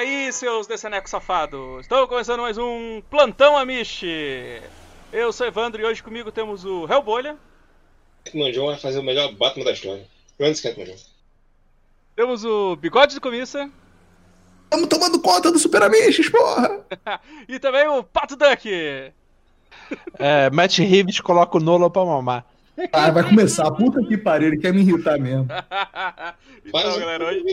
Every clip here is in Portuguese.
aí, seus decenecos safados? Estou começando mais um Plantão Amish. Eu sou Evandro e hoje comigo temos o Hellbolha. Manjão vai fazer o melhor Batman da história. Grande Manjão. Temos o Bigode de Comissa. Estamos tomando conta do Super Amish, porra! e também o Pato Duck. É, Matt Reeves coloca o Nolan pra mamar. Ah, vai começar. Puta que pariu, ele quer me irritar mesmo. então, galera, hoje,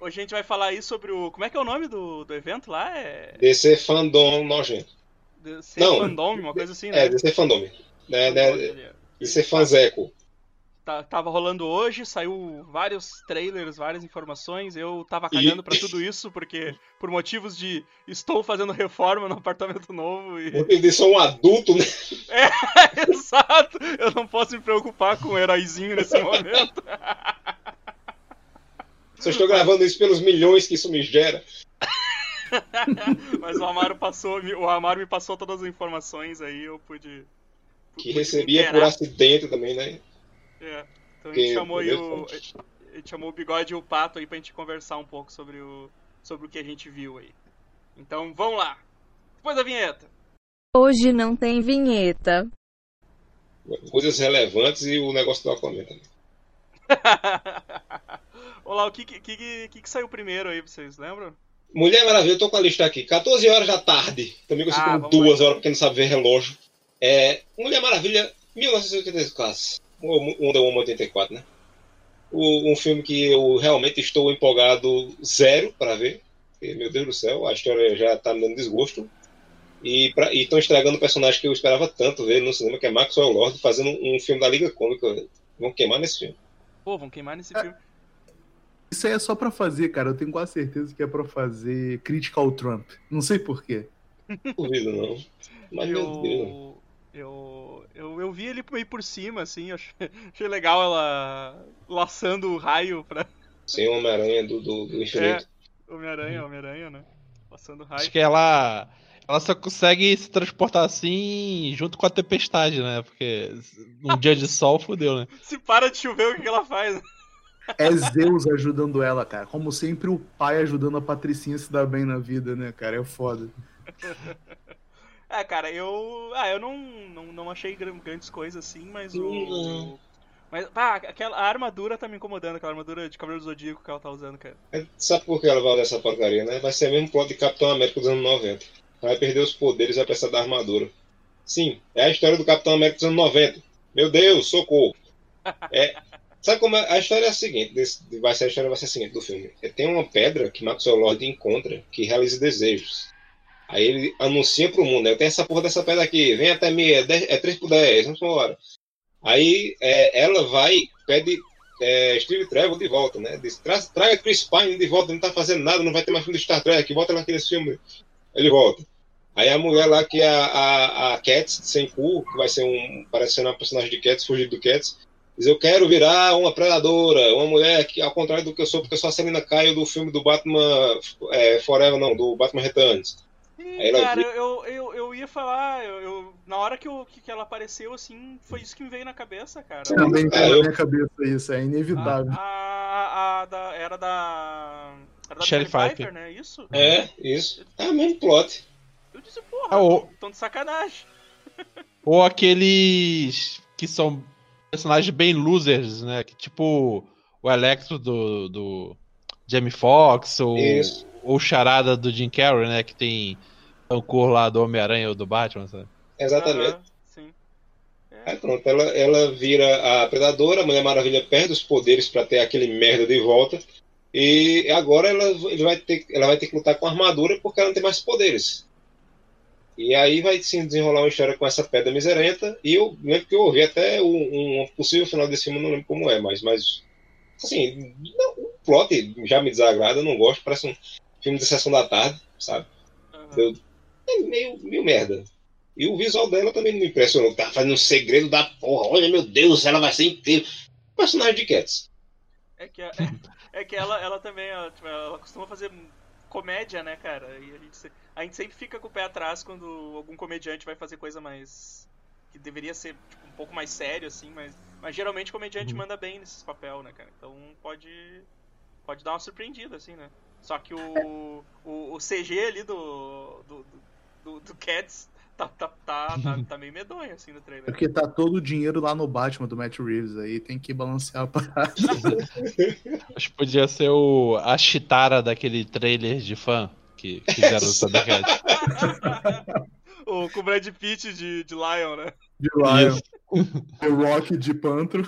hoje a gente vai falar aí sobre o. Como é que é o nome do, do evento lá? É... DC Fandom nojento. DC Não, Fandom, uma coisa assim, né? É, DC Fandom. É, né, DC Fanzeco tá, tava rolando hoje, saiu vários trailers, várias informações. Eu tava cagando e... para tudo isso, porque por motivos de estou fazendo reforma no apartamento novo e. Eles são um adulto, né? É, exato! Eu não posso me preocupar com o heróizinho nesse momento. Só estou gravando isso pelos milhões que isso me gera. Mas o Amaro passou, o Amaro me passou todas as informações aí, eu pude. Que recebia por acidente também, né? É. Então a gente chamou aí o. A gente chamou o bigode e o pato aí pra gente conversar um pouco sobre o. sobre o que a gente viu aí. Então vamos lá. Depois da vinheta. Hoje não tem vinheta. Coisas relevantes e o negócio do Aquaman também. Olá, o que que, que, que, que saiu primeiro aí, vocês lembram? Mulher Maravilha, eu tô com a lista aqui. 14 horas da tarde. Também consigo ah, como duas horas, porque não sabe ver relógio. É, Mulher Maravilha, 1984. Wonder Woman 84, né? O, um filme que eu realmente estou empolgado zero para ver. Porque, meu Deus do céu, a história já tá me dando desgosto. E estão estragando o personagem que eu esperava tanto ver no cinema, que é Maxwell Lord, fazendo um filme da Liga Cômica. Vão queimar nesse filme. Pô, vão queimar nesse é. filme. Isso aí é só pra fazer, cara. Eu tenho quase certeza que é pra fazer crítica ao Trump. Não sei porquê. Não duvido, não. Mas, eu... Eu, eu, eu vi ele meio por cima, assim, achei, achei legal ela laçando o raio pra. Sim, Homem-Aranha do, do, do infinito. É, Homem-Aranha, Homem-Aranha, né? Laçando o raio. Acho que ela. Ela só consegue se transportar assim junto com a tempestade, né? Porque um dia de sol fodeu, né? Se para de chover, o que ela faz? É Zeus ajudando ela, cara. Como sempre, o pai ajudando a Patricinha a se dar bem na vida, né, cara? É foda. É, cara, eu. Ah, eu não, não, não achei grandes coisas assim, mas o. Mas, pá, aquela, a armadura tá me incomodando, aquela armadura de Cavaleiro do Zodíaco que ela tá usando, cara. Sabe por que ela vai usar essa porcaria, né? Vai ser o mesmo plot de Capitão América dos anos 90. Vai perder os poderes e vai precisar da armadura. Sim, é a história do Capitão América dos anos 90. Meu Deus, socorro! É, sabe como é? A história é a seguinte: desse, vai ser a história vai ser a seguinte do filme. É, tem uma pedra que Maxwell Lord encontra que realiza desejos. Aí ele anuncia pro mundo, né? Eu tenho essa porra dessa pedra aqui, vem até mim, é, 10, é 3 por 10, vamos embora. Aí é, ela vai, pede é, Steve Trevor de volta, né? Diz, Tra traga Chris Pine de volta, não tá fazendo nada, não vai ter mais filme de Star Trek, bota ela nesse filme. Ele volta. Aí a mulher lá, que é a, a, a Cats, sem cu, que vai ser um. parecendo uma personagem de Cats, fugir do Cats, diz: Eu quero virar uma predadora, uma mulher que, ao contrário do que eu sou, porque eu sou a Selina Caio do filme do Batman é, Forever, não, do Batman Returns. Sim, cara, eu, eu, eu ia falar, eu, eu, na hora que, eu, que ela apareceu, assim, foi isso que me veio na cabeça, cara. Também veio na minha cabeça isso, é inevitável. A, a, a da, era da. Era da Shelly Pfeiffer, né? Isso? É, isso. É o mesmo plot. Eu disse, porra, ah, ou... tão de sacanagem. Ou aqueles que são personagens bem losers, né? Que, tipo o Electro do, do Jamie Foxx, ou. Isso ou charada do Jim Carrey, né? Que tem cor lá do Homem-Aranha ou do Batman, sabe? Exatamente. sim. É. Aí pronto, ela, ela vira a predadora, a Mulher Maravilha perde os poderes para ter aquele merda de volta. E agora ela, ele vai ter, ela vai ter que lutar com a armadura porque ela não tem mais poderes. E aí vai sim desenrolar uma história com essa pedra miserenta. E eu lembro que eu ouvi até um, um possível final desse filme, não lembro como é, mas, mas assim, não, o plot já me desagrada, eu não gosto, parece um filme de sessão da tarde, sabe? Uhum. é meio, meio merda. E o visual dela também me impressionou. Tá fazendo um segredo da porra. Olha, meu Deus, ela vai ser inteira. Personagem de Cats. É que, é, é que ela, ela também, ela, tipo, ela costuma fazer comédia, né, cara? E a gente, a gente sempre fica com o pé atrás quando algum comediante vai fazer coisa mais. que deveria ser tipo, um pouco mais sério, assim, mas, mas geralmente o comediante uhum. manda bem nesses papel, né, cara? Então pode. pode dar uma surpreendida, assim, né? Só que o, o, o CG ali do, do, do, do Cats tá, tá, tá, tá, tá meio medonho, assim, no trailer. É porque tá todo o dinheiro lá no Batman do Matt Reeves aí, tem que balancear a parada. Acho que podia ser o, a chitara daquele trailer de fã que fizeram o o, com o Brad Pitt de, de Lion, né? De Lion. The Rock de Pantro.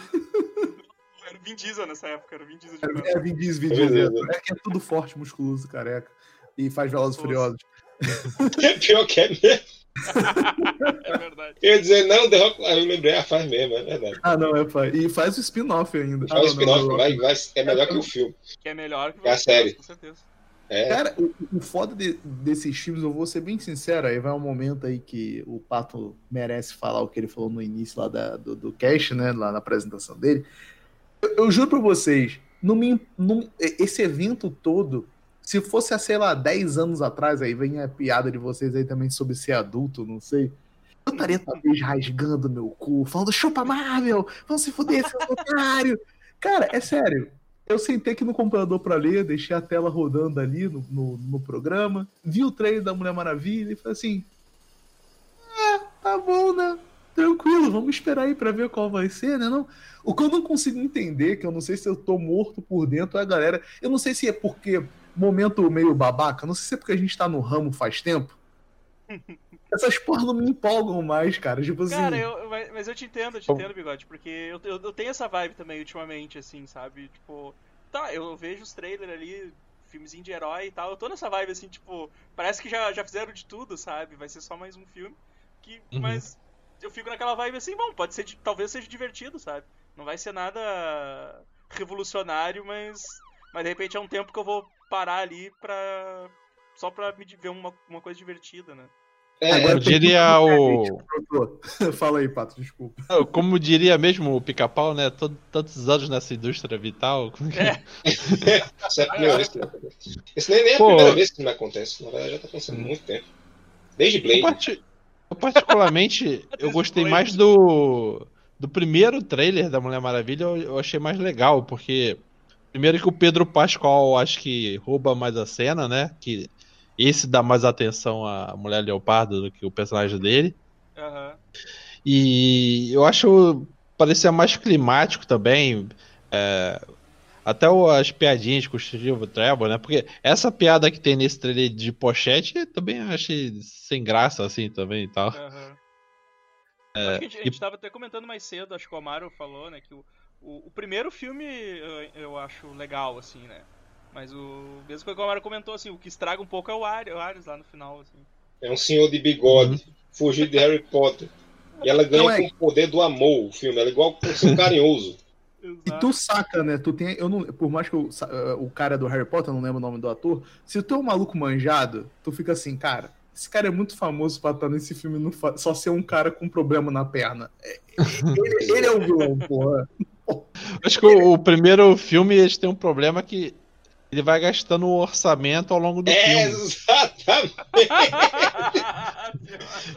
Era o Vin Diesel nessa época, era o Vin Diesel de É, Pantro. é Vin Diesel, Vin Diesel. É que é tudo forte, musculoso, careca. E faz Velozes e Furiosos. Pior que é mesmo. É verdade. Eu ia dizer, não, The Rock, aí eu lembrei, ah, faz mesmo, é verdade. Ah, não, é pai. E faz o spin-off ainda. Ah, Faz o não, spin-off, vai, vai, é melhor que o filme. Que é melhor que É a série. Com certeza. É, Cara, o, o foda de- desses filmes, eu vou ser bem sincero, aí vai um momento aí que o Pato merece falar o que ele falou no início lá da- do, do cast, né, lá na apresentação dele. Eu, eu juro pra vocês, não me, não- esse evento todo, se fosse sei lá, 10 anos atrás, aí vem a piada de vocês aí também sobre ser adulto, não sei. Eu estaria talvez rasgando meu cu, falando chupa Marvel, vão se fuder, seu otário. Cara, é sério. Eu sentei aqui no computador pra ler, deixei a tela rodando ali no, no, no programa, vi o trailer da Mulher Maravilha e falei assim: Ah, tá bom, né? Tranquilo, vamos esperar aí pra ver qual vai ser, né? Não? O que eu não consigo entender, que eu não sei se eu tô morto por dentro, é a galera. Eu não sei se é porque momento meio babaca, não sei se é porque a gente tá no ramo faz tempo. Essas porra não me empolgam mais, cara. Tipo assim. Cara, eu, mas mas eu te entendo, eu te entendo, Bigode, porque eu, eu, eu tenho essa vibe também ultimamente, assim, sabe? Tipo, tá, eu vejo os trailers ali, filmezinho de herói e tal, eu tô nessa vibe, assim, tipo, parece que já, já fizeram de tudo, sabe? Vai ser só mais um filme, que, Uhum. mas eu fico naquela vibe assim, bom, pode ser, talvez seja divertido, sabe? Não vai ser nada revolucionário, mas, mas de repente é um tempo que eu vou parar ali pra... Só pra me ver uma, uma coisa divertida, né? é, Agora Eu diria o. Fala aí, Pato, desculpa. Como diria mesmo o pica-pau, né? Todo- tantos anos nessa indústria vital. É. Essa é a primeira vez que me acontece. Esse nem, nem é a Pô. primeira vez que me acontece. Na verdade, já tá acontecendo há muito tempo. Desde Eu, Blade. parti- eu particularmente, eu gostei mais do, do primeiro trailer da Mulher Maravilha, eu, eu achei mais legal, porque primeiro que o Pedro Pascal acho que rouba mais a cena, né? Que esse dá mais atenção à Mulher Leopardo do que o personagem dele. Aham. E eu acho parecia mais climático também. é, até o- as piadinhas com o Steve Trevor, né? Porque essa piada que tem nesse trailer de pochete eu também achei sem graça, assim, também e tal. Acho que a, gente, a gente tava até comentando mais cedo, acho que o Amaro falou, né, que o, o, o primeiro filme eu, eu acho legal, assim, né? Mas o mesmo que o Amaro comentou, assim, o que estraga um pouco é o Ar- o Ares lá no final, assim. É um senhor de bigode. Fugiu de Harry Potter. E ela ganha Não é- com o poder do amor o filme. Ela é igual com ser carinhoso. E Exato. tu saca, né? Tu tem. Eu não, por mais que eu eh, o cara do Harry Potter, eu não lembro o nome do ator, se tu é um maluco manjado, tu fica assim, cara, esse cara é muito famoso pra estar nesse filme e não só ser um cara com problema na perna. É, Ele, ele é o vilão, porra. Acho que o, o primeiro filme eles têm um problema que ele vai gastando o orçamento ao longo do É, filme. exatamente.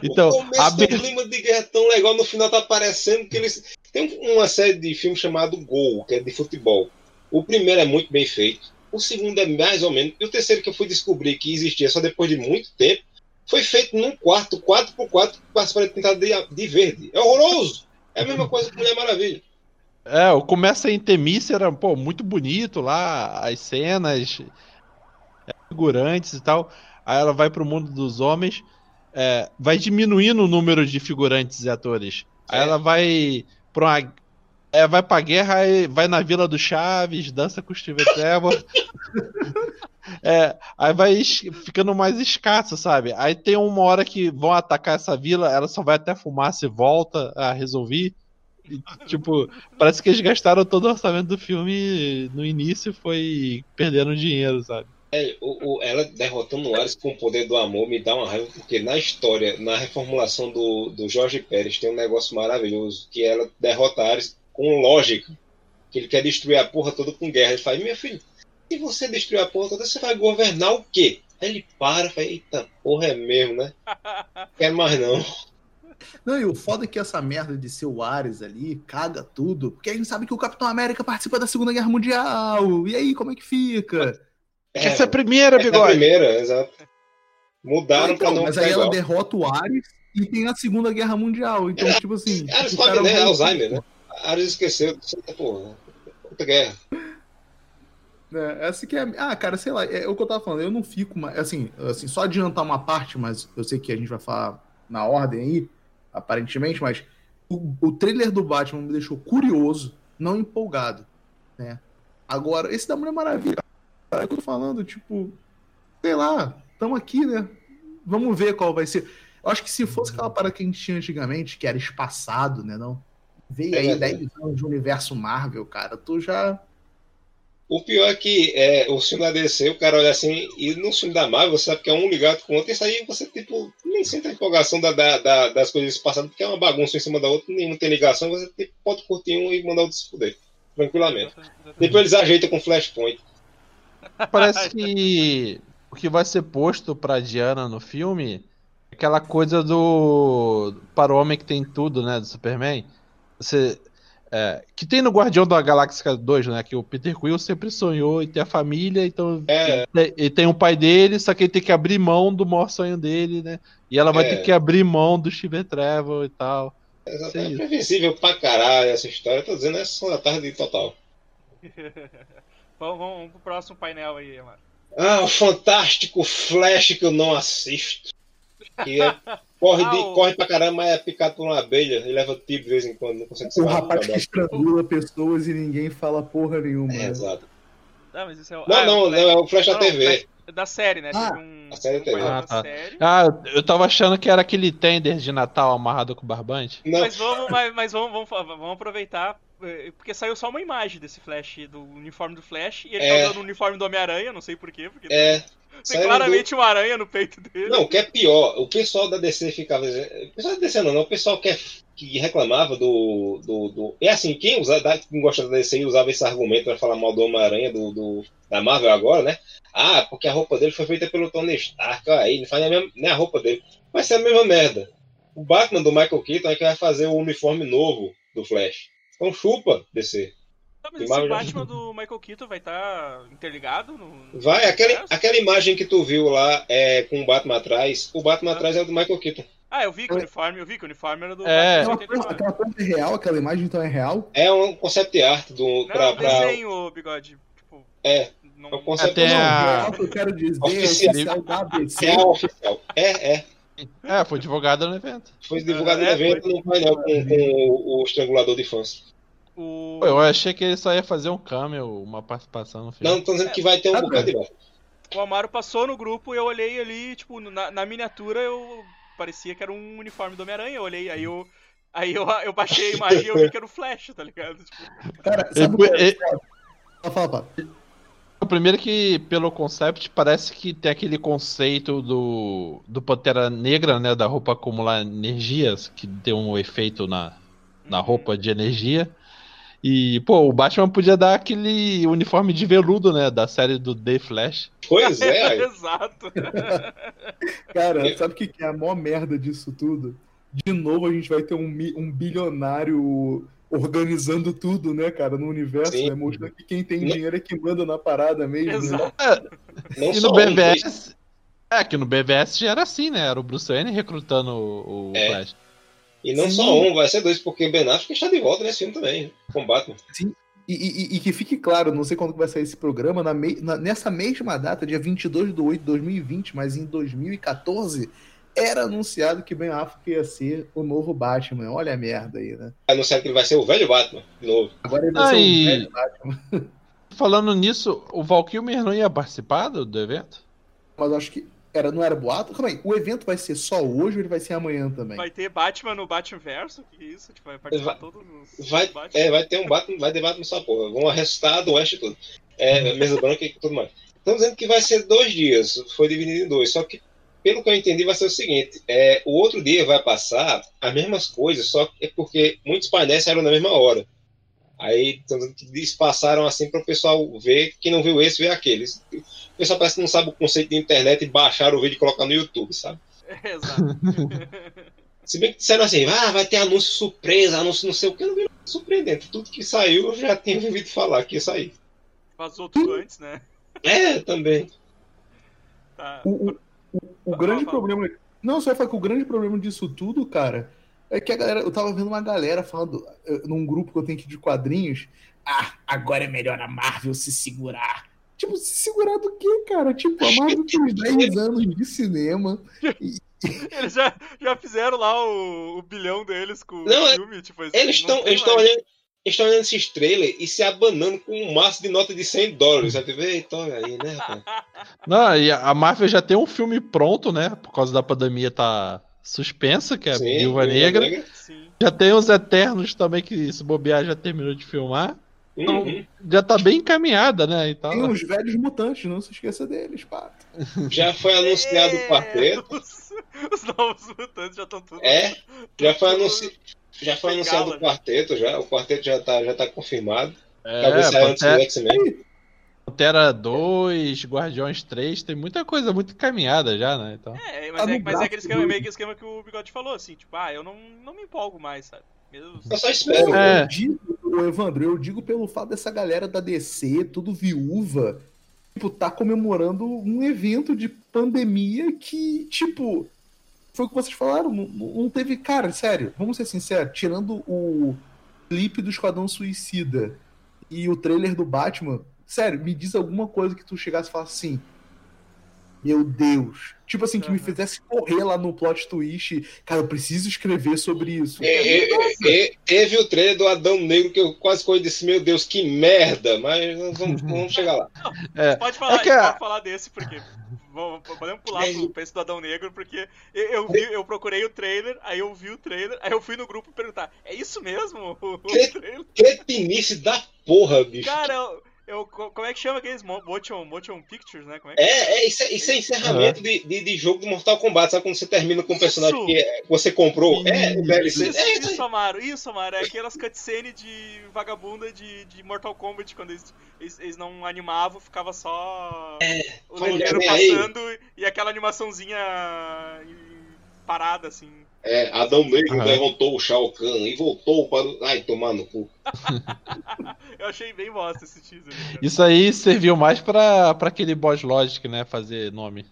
Então, o começo do clima de guerra é tão legal, no final tá parecendo que eles. Tem uma série de filmes chamado Gol, que é de futebol. O primeiro é muito bem feito. O segundo é mais ou menos. E o terceiro que eu fui descobrir que existia só depois de muito tempo, foi feito num quarto 4x4 com as paredes pintadas de, de verde. É horroroso! É a mesma coisa que Mulher Maravilha. É, o começa em Temícia, era, pô, muito bonito lá, as cenas, é, figurantes e tal. Aí ela vai pro mundo dos homens, é, vai diminuindo o número de figurantes e atores. Aí É. ela vai pra uma, é, vai pra guerra, vai na Vila do Chaves, dança com o Steven Trevor. É, aí vai ficando mais escasso, sabe? Aí tem uma hora que vão atacar essa vila, ela só vai até fumaça e volta a resolver. Tipo, parece que eles gastaram todo o orçamento do filme no início e foi perdendo dinheiro, sabe? É, o- o- ela derrotando o Ares com o poder do amor me dá uma raiva, porque na história, na reformulação do, do Jorge Pérez, tem um negócio maravilhoso, que ela derrota Ares com lógica. Que ele quer destruir a porra toda com guerra. Ele fala, minha filha, se você destruir a porra toda, você vai governar o quê? Aí ele para e fala, eita, porra é mesmo, né? Quero mais não. Não, e o foda é que essa merda de ser o Ares ali caga tudo, porque a gente sabe que o Capitão América participa da Segunda Guerra Mundial. E aí, como é que fica? É, Essa é a primeira, essa é a bigode. primeira, exato. Mudaram pra Então, não mas aí ela igual. derrota o Ares e tem a Segunda Guerra Mundial. Então, tipo assim. Ares o sabe, né? vai- Alzheimer, né? Ares esqueceu. Porra, puta guerra. É, essa que é. Ah, cara, sei lá, é o que eu tava falando. Eu não fico mais. Assim, assim, só adiantar uma parte, mas eu sei que a gente vai falar na ordem aí, aparentemente, mas o, o trailer do Batman me deixou curioso, não empolgado, né? Agora, esse da Mulher Maravilha, é eu tô falando, tipo, sei lá, estamos aqui, né? Vamos ver qual vai ser. Eu acho que se fosse aquela parada que a gente tinha antigamente, que era espaçado, né? Não? Veio É aí verdade. 10 anos de universo Marvel, cara. Tu já. O pior é que é, o filme da DC, o cara olha assim, e no filme da Marvel, você sabe que é um ligado com o outro, isso aí você, tipo, nem sente a empolgação da, da- da- das coisas passadas, porque é uma bagunça em cima da outra, nenhum tem ligação, você tipo, pode curtir um e mandar o outro se fuder, tranquilamente. Depois eles ajeitam com Flashpoint. Parece que o que vai ser posto pra Diana no filme é aquela coisa do. Para o homem que tem tudo, né? Do Superman. Você. É, que tem no Guardião da Galáxia 2, né? Que o Peter Quill sempre sonhou em ter a família, então É. ele, ele tem um pai dele, só que ele tem que abrir mão do maior sonho dele, né? E ela vai É. ter que abrir mão do Steven Trevor e tal. Exato, Sim. É previsível pra caralho essa história, eu tô dizendo, é só da tarde total. vamos, vamos pro próximo painel aí, mano. Ah, o fantástico Flash que eu não assisto. Que é, corre, de, Ah, o- corre pra caramba, mas é picado por uma abelha e leva tiro de vez em quando, não consegue O salvar rapaz que estrangula pessoas e ninguém fala porra nenhuma. É, exato. Não, mas isso é o. Não, ah, não, o não, é o Flash da Não, TV. Flash Da série, né? Ah, um, a série um TV. Ah, da tá. série. Ah, eu tava achando que era aquele tender de Natal amarrado com barbante. Não, Mas vamos, mas, mas vamos, vamos, vamos aproveitar, eh, porque saiu só uma imagem desse Flash, do uniforme do Flash, e ele É. tá usando o uniforme do Homem-Aranha, não sei porquê, porque é. Tem saíram claramente uma aranha no peito dele. Não, o que é pior, o pessoal da DC ficava. O pessoal da DC não, não, o pessoal que, é- que reclamava do, do, do- É assim, quem, usa, da- quem gosta da DC e usava esse argumento pra falar mal do Homem-Aranha do, do- da Marvel agora, né? Ah, porque a roupa dele foi feita pelo Tony Stark, aí ele faz a mesma, nem a roupa dele. Vai ser a mesma merda. O Batman do Michael Keaton é que vai fazer o uniforme novo do Flash. Então chupa, DC. Tá, mas esse Marvel já- Batman do Michael Keaton vai estar interligado no. Vai, aquela, universo? aquela imagem que tu viu lá é, com o Batman atrás, o Batman Ah. atrás é o do Michael Keaton. Ah, eu vi que o uniforme, eu vi que o uniforme era do É. Aquela Batman coisa, 89. aquela coisa é real, aquela imagem então é real. É um concept art do, Não, pra, um pra- desenho, bigode. Tipo, É, não... é um concept Até Não, a- real que eu quero dizer é Oficial. oficial da ABC. oficial. É, é. É, foi divulgado no evento. Foi divulgado É, no evento no painel com, com o, o estrangulador de fãs. O... Pô, eu achei que ele só ia fazer um cameo, uma participação no filme. Não, estão dizendo que vai ter um Ah, bocado de volta. O Amaro passou no grupo e eu olhei ali, tipo, na, na miniatura eu parecia que era um uniforme do Homem-Aranha. Eu olhei, aí eu. Aí eu, eu baixei a imagem e eu vi que era o Flash, tá ligado? Tipo, Cara, sabe o que Ele- é? Fala, fala, fala. O primeiro que, pelo concept, parece que tem aquele conceito do, do Pantera Negra, né? Da roupa acumular energias, que tem um efeito na, na uhum. roupa de energia. E, pô, o Batman podia dar aquele uniforme de veludo, né? Da série do The Flash. Pois é. Exato. Cara, sabe o que que é a maior merda disso tudo? De novo a gente vai ter um, um bilionário organizando tudo, né, cara, no universo, Sim. né? Mostrando que quem tem Não- dinheiro é que manda na parada mesmo. Né? Exato. não e no um. BVS. É, que no BVS já era assim, né? Era o Bruce Wayne recrutando o, o É. Flash. E não Sim. só um, vai ser dois, porque o Ben Affleck está de volta nesse filme também, com Batman. E, e- e que fique claro, não sei quando vai sair esse programa, na me- na- nessa mesma data, dia 22 de 8 de 2020, mas em 2014, era anunciado que Ben Affleck ia ser o novo Batman. Olha a merda aí, né? Anunciado que ele vai ser o velho Batman, de novo. Agora ele vai ser o velho Batman. Falando nisso, o Val Kilmer não ia participar do, do evento? Mas eu acho que era, não era boato? Calma aí, o evento vai ser só hoje ou ele vai ser amanhã também? Vai ter Batman no Batman Verso? Que isso? Tipo, vai participar Vai- todo nos Vai, é, vai ter um Batman, vai ter Batman só porra. Vão arrestar do Oeste todo. É, mesa branca e tudo mais. Estão dizendo que vai ser dois dias, foi dividido em dois. Só que, pelo que eu entendi, vai ser o seguinte: é, o outro dia vai passar as mesmas coisas, só que é porque muitos painéis saíram na mesma hora. Aí que passaram assim para o pessoal ver, quem não viu esse, ver aqueles. O pessoal parece que não sabe o conceito de internet e baixar o vídeo e colocar no YouTube, sabe? Exato. Se bem que disseram assim, ah, vai ter anúncio surpresa, anúncio não sei o que, eu não vi nada surpreendente. Tudo que saiu eu já tinha ouvido falar que ia sair. Vazou tudo antes, né? É, também. Tá. O, o, o, o grande problema. Não, só falar que o grande problema disso tudo, cara, é que a galera. Eu tava vendo uma galera falando num grupo que eu tenho aqui de quadrinhos. Ah, agora é melhor a Marvel se segurar. Tipo, se segurar do quê, cara? Tipo, a Marvel tem uns 10 anos de cinema. E, Eles já, já fizeram lá o, o bilhão deles com Não, o é- filme. Tipo, Eles não estão eles estão olhando. Eles estão olhando esses trailers e se abanando com um maço de nota de 100 dólares. Sabe? Olha aí, né, rapaz? Não, e a Marvel já tem um filme pronto, né? Por causa da pandemia tá suspensa, que é a Sim, Viúva Negra. Sim. Já tem os Eternos também, que se bobear já terminou de filmar. Então, Uhum. já tá bem encaminhada, né? Então, tem os velhos mutantes, não se esqueça deles, pato. Já foi anunciado o quarteto. É, Os, os novos mutantes já estão tudo. É, já foi, anunci... já foi anunciado o quarteto, já. O quarteto já tá, já tá confirmado. é, Talvez saia antes do X-Men. Pantera 2, Guardiões 3, tem muita coisa muito encaminhada já, né? Então, É, Tá mas, no é, mas é aquele esquema, meio que esquema que o Bigode falou, assim, tipo, ah, eu não, não me empolgo mais, sabe? Mesmo... Eu só espero. É. Eu digo, Evandro, eu digo pelo fato dessa galera da DC, tudo viúva, tipo, tá comemorando um evento de pandemia que, tipo, foi o que vocês falaram, não, não teve. Cara, sério, vamos ser sinceros, tirando o clipe do Esquadrão Suicida e o trailer do Batman, sério, me diz alguma coisa que tu chegasse e falasse assim. Meu Deus. Tipo assim, que me Aham. fizesse correr lá no plot twist. Cara, eu preciso escrever sobre isso. É, é, é, é, teve o trailer do Adão Negro que eu quase corri e disse, meu Deus, que merda! Mas vamos, vamos chegar lá. é, Pode falar, que a- pode falar desse, porque. Vamos, podemos pular pro, esse do Adão Negro, porque eu, eu, vi, eu procurei o trailer, aí eu vi o trailer, aí eu fui no grupo perguntar, é isso mesmo? Que-? Cretinice da porra, bicho. Cara, eu, como é que chama aqueles mo- motion, motion pictures, né? Como é que É, é, isso, é, isso é encerramento de, de, de jogo do Mortal Kombat. Sabe quando você termina com um personagem Isso. que é- você comprou? É, o DLC. Isso, É, isso Amaro, isso, Amaro. É aquelas cutscenes de vagabunda de, de Mortal Kombat, quando eles, eles, eles não animavam, ficava só o vai negueiro ver aí. passando e aquela animaçãozinha parada, assim. É, Adão Negro Aham. derrotou o Shao Kahn e voltou para o. Ai, tomar no cu. Eu achei bem bosta esse teaser. cara. isso aí serviu mais pra, pra aquele boss logic, né? Fazer nome.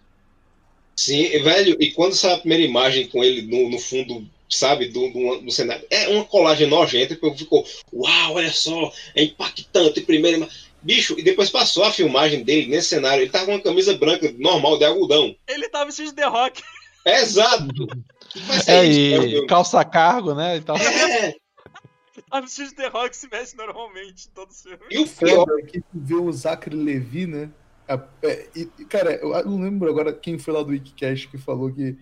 Sim, velho, e quando saiu a primeira imagem com ele no, no fundo, sabe, do, do, do cenário, é uma colagem nojenta, porque ficou, uau, olha só, é impactante, primeira ima- Bicho, e depois passou a filmagem dele nesse cenário, ele tava com uma camisa branca normal, de algodão. Ele tava vestido de The Rock. Exato! É, isso, meu e calça cargo, né? Então, É, Tava vestido de The Rock se veste normalmente em todos os filmes. e o pior, foda é que tu vê o Zachary Levi, né? A- é, e, e, cara, eu não lembro agora quem foi lá do Wikicast que falou que,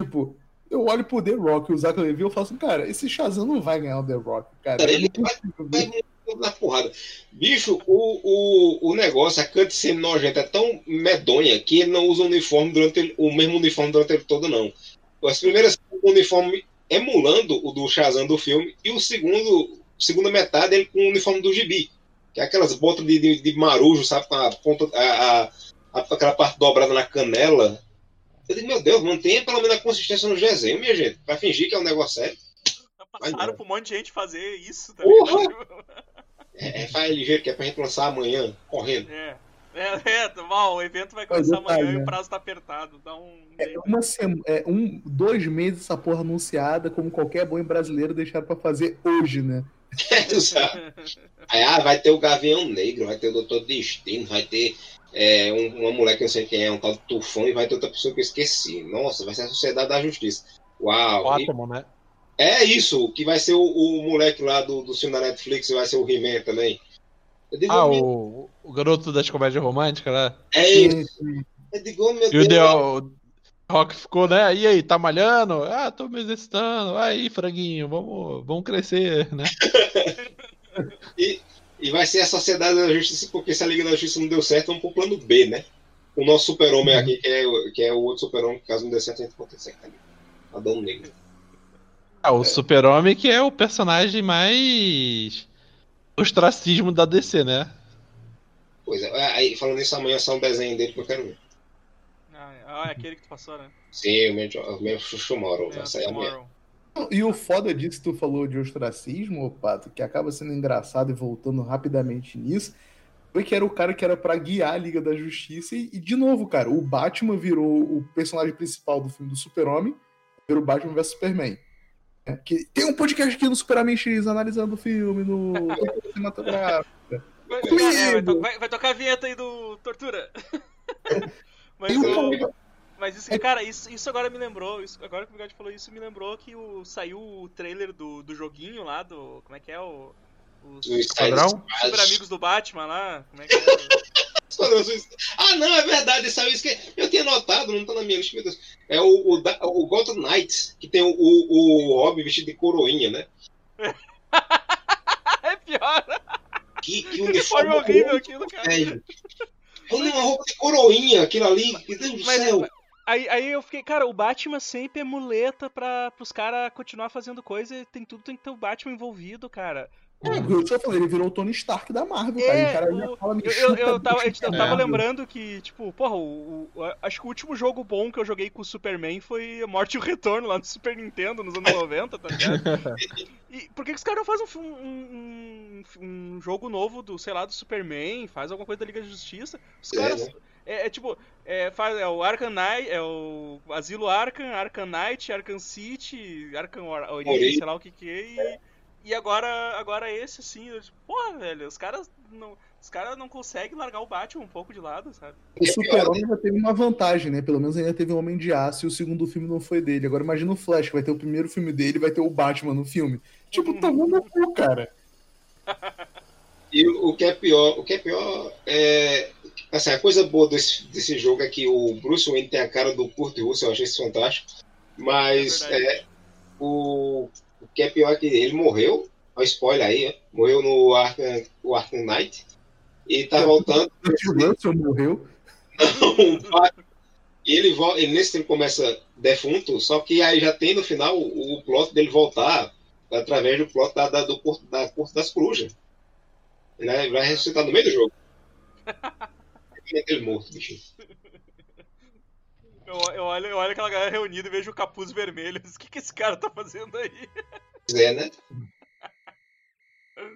tipo, eu olho pro The Rock e o Zachary Levi e eu falo assim, cara, esse Shazam não vai ganhar o The Rock, cara. Ele não consigo ver. vai na porrada. Bicho, o, o, o negócio, a cutscene nojenta é tão medonha que ele não usa o uniforme durante o mesmo uniforme durante ele todo, não. As primeiras o uniforme emulando o do Shazam do filme, e o segundo, segunda metade ele com o uniforme do Gibi. Que é aquelas botas de, de, de marujo, sabe? Com a ponta, a, a- a- aquela parte dobrada na canela. Eu digo, meu Deus, mantenha pelo menos a consistência no desenho, minha gente. Pra fingir que é um negócio sério. Passaram Vai, pra um monte de gente fazer isso, tá Porra! ligado? É, é, faz ligeiro que é pra gente lançar amanhã, correndo. É. É, é, mal, o evento vai começar detalhe, amanhã e né? o prazo tá apertado. Dá um. É uma sema, é um, dois meses essa porra anunciada, como qualquer bom brasileiro deixaram pra fazer hoje, né? Tu sabe? Aí, ah, vai ter o Gavião Negro, vai ter o Doutor Destino, vai ter é, um, uma mulher que eu não sei quem é, um tal de Tufão, e vai ter outra pessoa que eu esqueci. Nossa, vai ser a Sociedade da Justiça. Uau! E ótimo, né? é isso, que vai ser o, o moleque lá do, do filme da Netflix, vai ser o He-Man também. Ah, o, o garoto das comédias românticas, né? é isso. Eu digo, meu E Deus. o The o Rock ficou, né? E aí, tá malhando? Ah, tô me exercitando. Aí, franguinho, vamos, vamos crescer, né? E vai ser a Sociedade da Justiça, porque se a Liga da Justiça não deu certo, vamos pro plano B, né? O nosso super-homem aqui, que é, o- que é o outro super-homem, que caso não dê certo, a gente acontecer. Adão Negro. Ah, o Super-Homem que é o personagem mais ostracismo da DC, né? Pois é, aí falando isso, amanhã só um desenho dele que eu quero ver. Ah, é aquele que tu passou, né? Sim, o meu, o meu Chuchu Moro, vai É, sair amanhã. E o foda disso que tu falou de ostracismo, ô Pato, que acaba sendo engraçado e voltando rapidamente nisso, que era o cara que era para guiar a Liga da Justiça. E, e, de novo, cara, o Batman virou o personagem principal do filme do Super-Homem, virou Batman vs Superman. É, que tem um podcast aqui no Superman X analisando o filme no cinematográfico. Vai, vai, vai, vai, tocar a vinheta aí do Tortura. Mas, o, mas isso, cara, isso, isso agora me lembrou. Isso, agora que o Bigode falou isso, me lembrou que o, saiu o trailer do, do joguinho lá, do. Como é que é? O, os Esquadrão? Super Amigos do Batman lá. Como é que é? ah, não, é verdade, saiu isso que eu tinha notado, não tá na minha lista, meu Deus. É o, o, o Gotham Knights, que tem o, o, o Robin vestido de coroinha, né? é pior. Que, que uniforme horrível aquilo, cara. É, uma roupa de coroinha, aquilo ali, que Deus do céu. Aí, aí eu fiquei, cara, o Batman sempre é muleta pra, pros caras continuar fazendo coisa, tem tudo, tem que ter o Batman envolvido, cara. É, eu só falei, ele virou o Tony Stark da Marvel, é, cara. cara o, fala, eu, eu, eu, tava, eu tava lembrando que, tipo, porra, o, o, acho que o último jogo bom que eu joguei com o Superman foi Morte e o Retorno lá no Super Nintendo nos anos 90, tá ligado? E por que, que os caras não fazem um, um, um, jogo novo do, sei lá, do Superman, faz alguma coisa da Liga da Justiça? Os é, caras. Né? É, é, tipo, é, faz, é o Arkham Knight, é o Asilo Arkham, Arkham Knight, Arkham City, Arkham Origins, sei lá o que que é, e, e agora, agora esse, assim, eu, porra, velho, os caras não, os caras não conseguem largar o Batman um pouco de lado, sabe? O Super-Homem já teve uma vantagem, né? Pelo menos ainda teve o Homem de Aço e o segundo filme não foi dele. Agora imagina o Flash, vai ter o primeiro filme dele vai ter o Batman no filme. Tipo, tá no cu, cara. E o que é pior, o que é pior é Assim, a coisa boa desse, desse jogo é que o Bruce Wayne tem a cara do Kurt Russell, eu achei isso fantástico. Mas é é, o que é pior é que ele morreu, olha spoiler aí, né? morreu no Arkham, o Arkham Knight, e tá voltando. O Russell morreu? Não, e ele, ele nesse tempo começa defunto, só que aí já tem no final o, o plot dele voltar através do plot da, da, do Porto, da Porto das Corujas. Né? Vai ressuscitar no meio do jogo. aquele morto, bicho. Eu, eu, olho, eu olho aquela galera reunida e vejo o capuz vermelho. O que, que esse cara tá fazendo aí? É, né?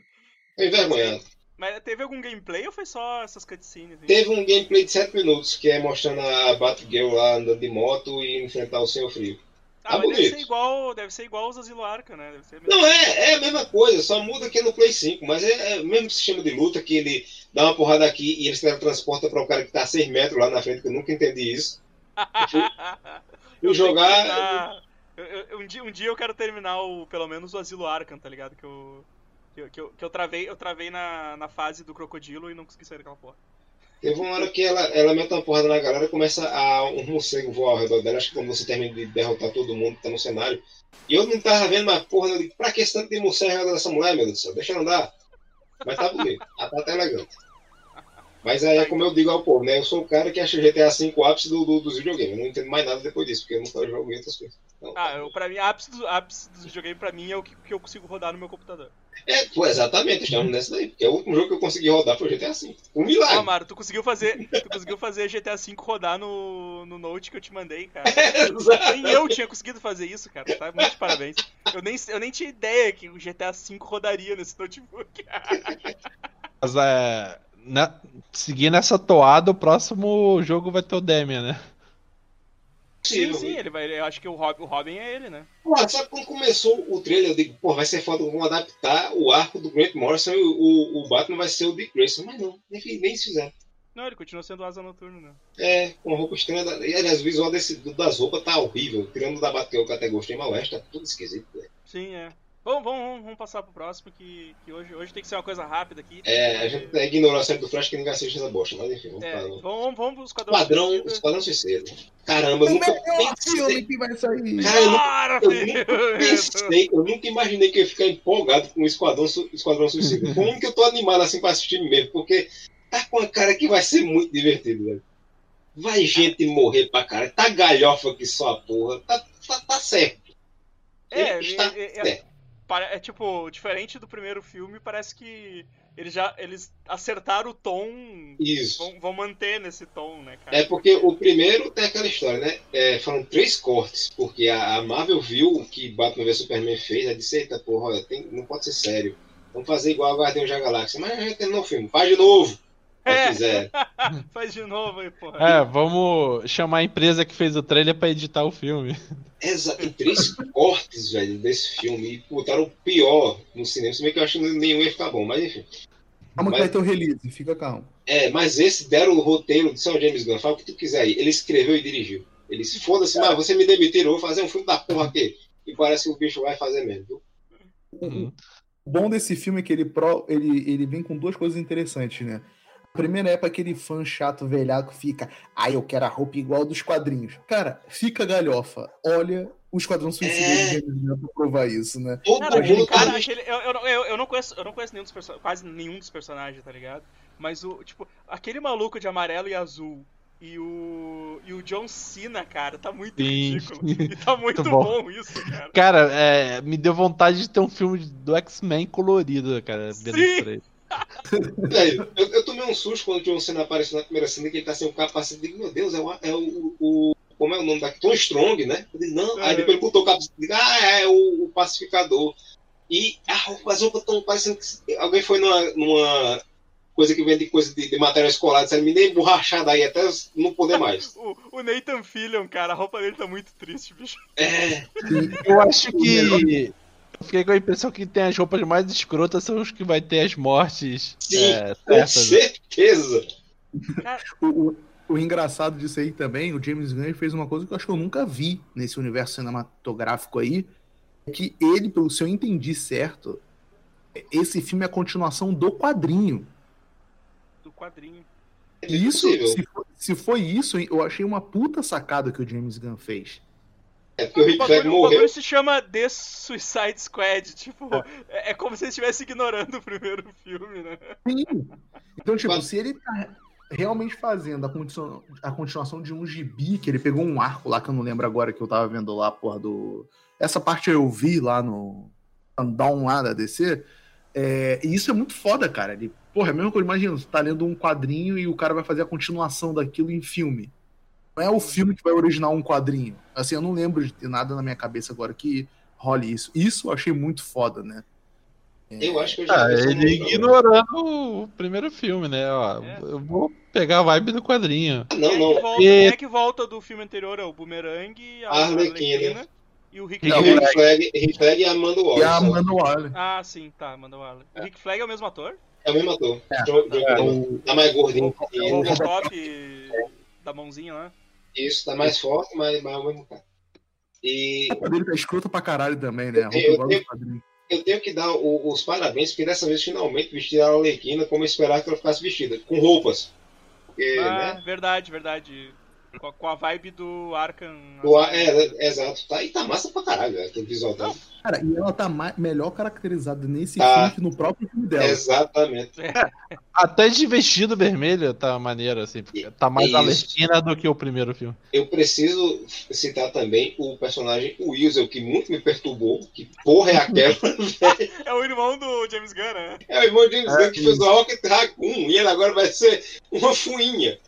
Foi envergonhado. Mas teve algum gameplay ou foi só essas cutscenes? Hein? Teve um gameplay de 7 minutos, que é mostrando a Batgirl lá andando de moto e enfrentar o Senhor Frio. Ah, tá mas deve ser igual, deve ser igual os Asilo Arca, né? Não, é, é a mesma coisa, só muda que é no Play 5, mas é, é, o mesmo sistema de luta que ele dá uma porrada aqui e ele se teletransporta para um cara que tá a 6 metros lá na frente, que eu nunca entendi isso. eu jogar. Eu, eu, um, dia, um dia eu quero terminar o, pelo menos o Asilo Arkham, tá ligado? Que eu, que eu, que eu, travei, eu travei na, na fase do crocodilo e não consegui sair daquela porra. Teve uma hora que ela, ela mete uma porrada na galera e começa a um morcego voar ao redor dela. Acho que quando você termina de derrotar todo mundo que tá no cenário. E eu não tava vendo mais porra. Eu digo, pra que esse tanto de morcego nessa mulher, meu Deus do céu? Deixa ela andar. Mas tá bonito. Ela tá até elegante. Mas aí é como eu digo ao povo, né? Eu sou o cara que acha GTA V o ápice do, do, dos videogames. Eu não entendo mais nada depois disso, porque eu nunca joguei outras coisas. Então, ah, eu, pra mim, ápice do, ápice dos videogames pra mim é o que, que eu consigo rodar no meu computador. É, pô, exatamente, estamos nessa daí. Porque o último jogo que eu consegui rodar foi o GTA V. Um milagre. Ô, Amaro, tu conseguiu fazer. Tu conseguiu fazer GTA V rodar no, no Note que eu te mandei, cara. É, nem eu tinha conseguido fazer isso, cara. Tá? Muito parabéns. Eu nem, eu nem tinha ideia que o GTA V rodaria nesse notebook. Mas é. Né, seguindo essa toada, o próximo jogo vai ter o Demian, né? Sim, sim, ele vai. Eu acho que o Robin, o Robin é ele, né? Pô, sabe quando começou o trailer, eu digo, pô, vai ser foda, vão adaptar o arco do Grant Morrison e o, o Batman vai ser o Dick Grayson. Mas não, nem, nem se fizeram. Não, ele continua sendo asa noturno, né? É, com roupa estranha. E aliás, o visual desse, das roupas tá horrível. Tirando da Batgirl que eu até gostei, mas o resto tá tudo esquisito. Né? Sim, é. Vamos, vamos, vamos passar pro próximo, que, que hoje, hoje tem que ser uma coisa rápida aqui. É, a gente ignorou a série do Flash que ninguém assiste essa bosta, mas enfim, vamos é, para... Vamos, vamos pro Esquadrão Esquadrão, Suicida. Esquadrão Suicida. Caramba, eu nunca pensei... que vai sair. Cara, eu, nunca, eu nunca pensei, eu nunca imaginei que eu ia ficar empolgado com o Esquadrão, Esquadrão Suicida. Como que eu tô animado assim pra assistir mesmo, porque tá com a cara que vai ser muito divertido, velho. Vai gente morrer pra cara, tá galhofa que só a porra, tá, tá, tá certo. É, está é, é, certo é tipo, diferente do primeiro filme, parece que eles já eles acertaram o tom. Isso. Vão, vão manter nesse tom, né, cara? É porque o primeiro tem aquela história, né? É, foram três cortes, porque a, a Marvel viu o que Batman vs Superman fez, ela disse, eita porra, olha, tem, não pode ser sério. Vamos fazer igual a Guardião da Galáxia. Mas a gente terminou o filme, faz de novo. É. Faz de novo aí, porra. É, vamos chamar a empresa que fez o trailer pra editar o filme. Exa e três cortes, velho, desse filme. E botaram o pior no cinema. Se bem que eu acho que nenhum ia ficar bom, mas enfim. Calma que Mas- vai ter o release, fica calmo. É, mas esse deram o roteiro de São James Gunn. Fala o que tu quiser aí. Ele escreveu e dirigiu. Ele se foda-se, mas você me demitiram, eu vou fazer um filme da porra aqui. E parece que o bicho vai fazer mesmo, viu? Uhum. O bom desse filme é que ele, pro, ele, ele vem com duas coisas interessantes, né? Primeira é pra aquele fã chato velhaco que fica, ah, eu quero a roupa igual dos quadrinhos. Cara, fica galhofa. Olha o Esquadrão Suicida É. pra provar isso, né? Cara, aquele cara, aquele, eu, eu, não- eu, eu não conheço, eu não conheço nenhum dos quase nenhum dos personagens, tá ligado? Mas o, tipo, aquele maluco de amarelo e azul e o e o John Cena, cara, tá muito Sim. ridículo. E tá muito Muito bom. bom. isso, cara. Cara, é, me deu vontade de ter um filme do X-Men colorido, cara. Sim. Eu, eu tomei um susto quando o John Cena apareceu na primeira cena que ele tá sem o capacete. Eu digo, meu Deus, é o. É o, o- como é o nome daqui? Tom Strong, né? Eu digo, não. Aí É. depois ele botou o capacete. Digo, ah, é o, o pacificador. E a roupa, as roupas estão parecendo que. Alguém foi numa, numa coisa que vende coisa de, de material escolar, disseram, me dê emborrachada aí até não poder mais. O, o Nathan Fillion, cara, a roupa dele tá muito triste, bicho. É, Eu acho que. Eu fiquei com a impressão que tem as roupas mais escrotas são os que vai ter as mortes Sim, é, com certeza. O, o- o engraçado disso aí também, o James Gunn fez uma coisa que eu acho que eu nunca vi nesse universo cinematográfico aí, é que ele, pelo se eu entendi certo, esse filme é a continuação do quadrinho. Do quadrinho. É E isso, se for, se foi isso, eu achei uma puta sacada que o James Gunn fez. É porque o Rick Flag bagulho, o morreu. bagulho se chama The Suicide Squad. Tipo, é, é como se ele estivesse ignorando o primeiro filme, né? Sim. Então, tipo, Mas- se ele tá realmente fazendo a continuação, a continuação de um gibi, que ele pegou um arco lá, que eu não lembro agora, que eu tava vendo lá, porra, do. Essa parte eu vi lá no Down lá da DC. É, e isso é muito foda, cara. Ele, porra, é a mesma coisa, imagina, você tá lendo um quadrinho e o cara vai fazer a continuação daquilo em filme. Não é o filme que vai originar um quadrinho. Assim, eu não lembro de ter nada na minha cabeça agora que role isso. Isso eu achei muito foda, né? Eu acho que eu já Ah, ele ignorando o primeiro filme, né? Ó, É. Eu vou pegar a vibe do quadrinho. não. Não, quem, é não. que volta, E- quem é que volta do filme anterior? É o Boomerang, a A Arlequina. E o Rick Não, o Flag. Rick Flag, Rick Flag e a Amanda Waller. E a. Amanda Waller. Ah, sim, tá, manda Waller. O Rick Flag é o mesmo ator? É o mesmo ator. É. John- John É, o- Tá mais gordinho. que O ele. Robocop da mãozinha lá. Isso, tá mais forte, mas, mas o mesmo cara. E roupa dele tá escrota pra caralho também, né? Eu tenho- do quadrinho. eu tenho que dar o- os parabéns, porque dessa vez finalmente vestiram a Arlequina como eu esperava que ela ficasse vestida, com roupas. Porque, Ah, né? verdade, verdade. Com a, com a vibe do Arkham. O, é, é, exato. Tá, e tá massa pra caralho, né, aquele visual dela. Cara, e ela tá ma- melhor caracterizada nesse Tá. filme que no próprio filme dela. Exatamente. Até de vestido vermelho tá maneiro, assim. Tá mais Isso. Alequina do que o primeiro filme. Eu preciso citar também o personagem Weasel, que muito me perturbou. Que porra é aquela? É o irmão do James Gunn, né? É o irmão de James É, Gunn que fez o Rocket Raccoon e ele agora vai ser uma fuinha.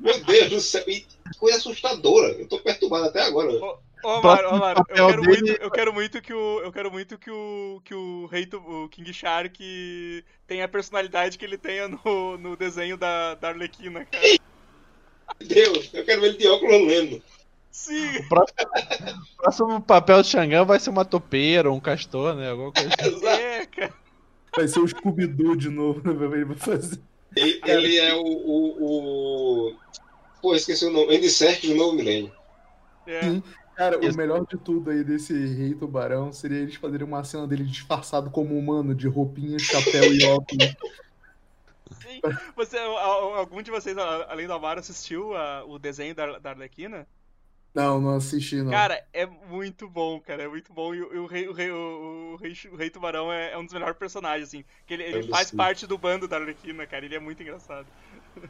Meu Deus do céu. E coisa assustadora. Eu tô perturbado até agora. Ô, Omar, Próximo Omar, eu papel quero dele- muito, eu quero muito que o, eu quero muito que o, que o rei, do- o King Shark tenha a personalidade que ele tenha no, no desenho da, da Arlequina, cara. Meu Deus, eu quero ver ele de óculos lendo. Sim, O próximo papel do Xangão vai ser uma topeira, um castor, né? Alguma coisa assim. É, cara. Vai ser o Scooby-Doo de novo, né? Ele vai fazer. Ele, ele é o, o, o- Pô, esqueci o nome. Andy Serkis do Novo Milênio. É. Sim. Cara, Isso. o melhor de tudo aí desse Rei Tubarão seria eles fazerem uma cena dele disfarçado como humano, de roupinha, chapéu e óculos. Sim. Você, algum de vocês, além do Amaro, assistiu a- o desenho da, da Arlequina? Não, não assisti, não. Cara, é muito bom, cara, é muito bom. E, o- e o, rei, o, rei, o, o rei, o Rei Tubarão é, é um dos melhores personagens, assim. Que ele, ele faz parte do bando da Arlequina, cara. Ele é muito engraçado.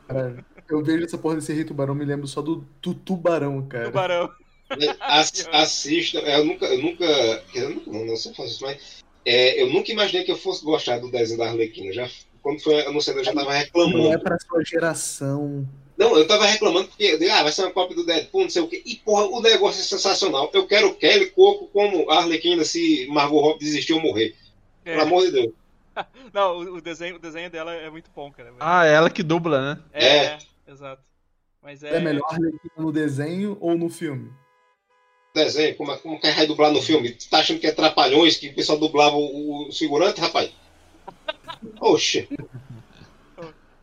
Cara, eu vejo essa porra desse Rei Tubarão, me lembro só do, do Tubarão, cara. Tubarão. Ass, assista. é, Eu nunca. Eu nunca eu nunca- não, não sei fazer isso, mas. é, eu nunca imaginei que eu fosse gostar do desenho da Arlequina. Já, quando foi anunciado, eu já tava Não é reclamando. pra sua geração. Não, eu tava reclamando porque eu digo, ah, vai ser uma cópia do Deadpool, não sei o quê. E, porra, o negócio é sensacional. Eu quero Kelly Coco como a Arlequina se Margot Robbie desistiu ou morrer. É. Pelo amor de Deus. Não, o, desenho, o desenho dela é muito bom, cara. Ah, é ela que dubla, né? É, É. é, exato. Mas é. É melhor no desenho ou no filme? Desenho, como, é- como que vai dublar no filme? Tu tá achando que é Trapalhões, que o pessoal dublava o, o figurante, rapaz? Oxe.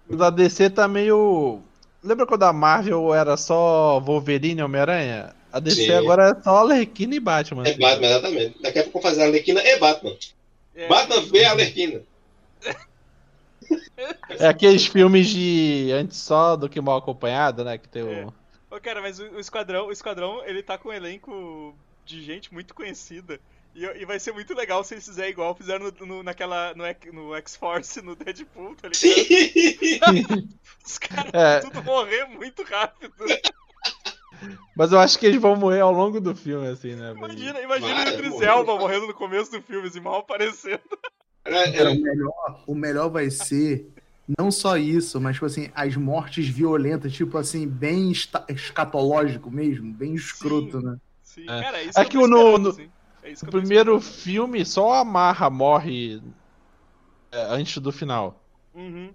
O da DC tá meio. Lembra quando a Marvel era só Wolverine e Homem-Aranha? A DC Sim. agora é só Arlequina e Batman. É. Batman, exatamente. Daqui a pouco eu vou fazer a Arlequina e Batman. É, Batman vê a Arlequina. É aqueles filmes de antes só do que mal acompanhado, né? Que tem É. o. Ô, cara, mas o, o Esquadrão, o Esquadrão, ele tá com um elenco de gente muito conhecida. E, e vai ser muito legal se eles fizerem igual fizeram no, no- naquela, no, X- no X-Force, no Deadpool, tá ligado? Sim. Os caras É. vão tudo morrer muito rápido. Mas eu acho que eles vão morrer ao longo do filme, assim, né? Imagina, imagina Vai, o Idris. Elba morrendo no começo do filme, assim, mal aparecendo. É, é, o melhor, o melhor vai ser não só isso, mas tipo assim, as mortes violentas, tipo assim, bem escatológico mesmo, bem escroto, né? Sim, É. cara, é isso É que, que eu no- assim. É que eu primeiro filme, só a Marra morre é, antes do final. Uhum.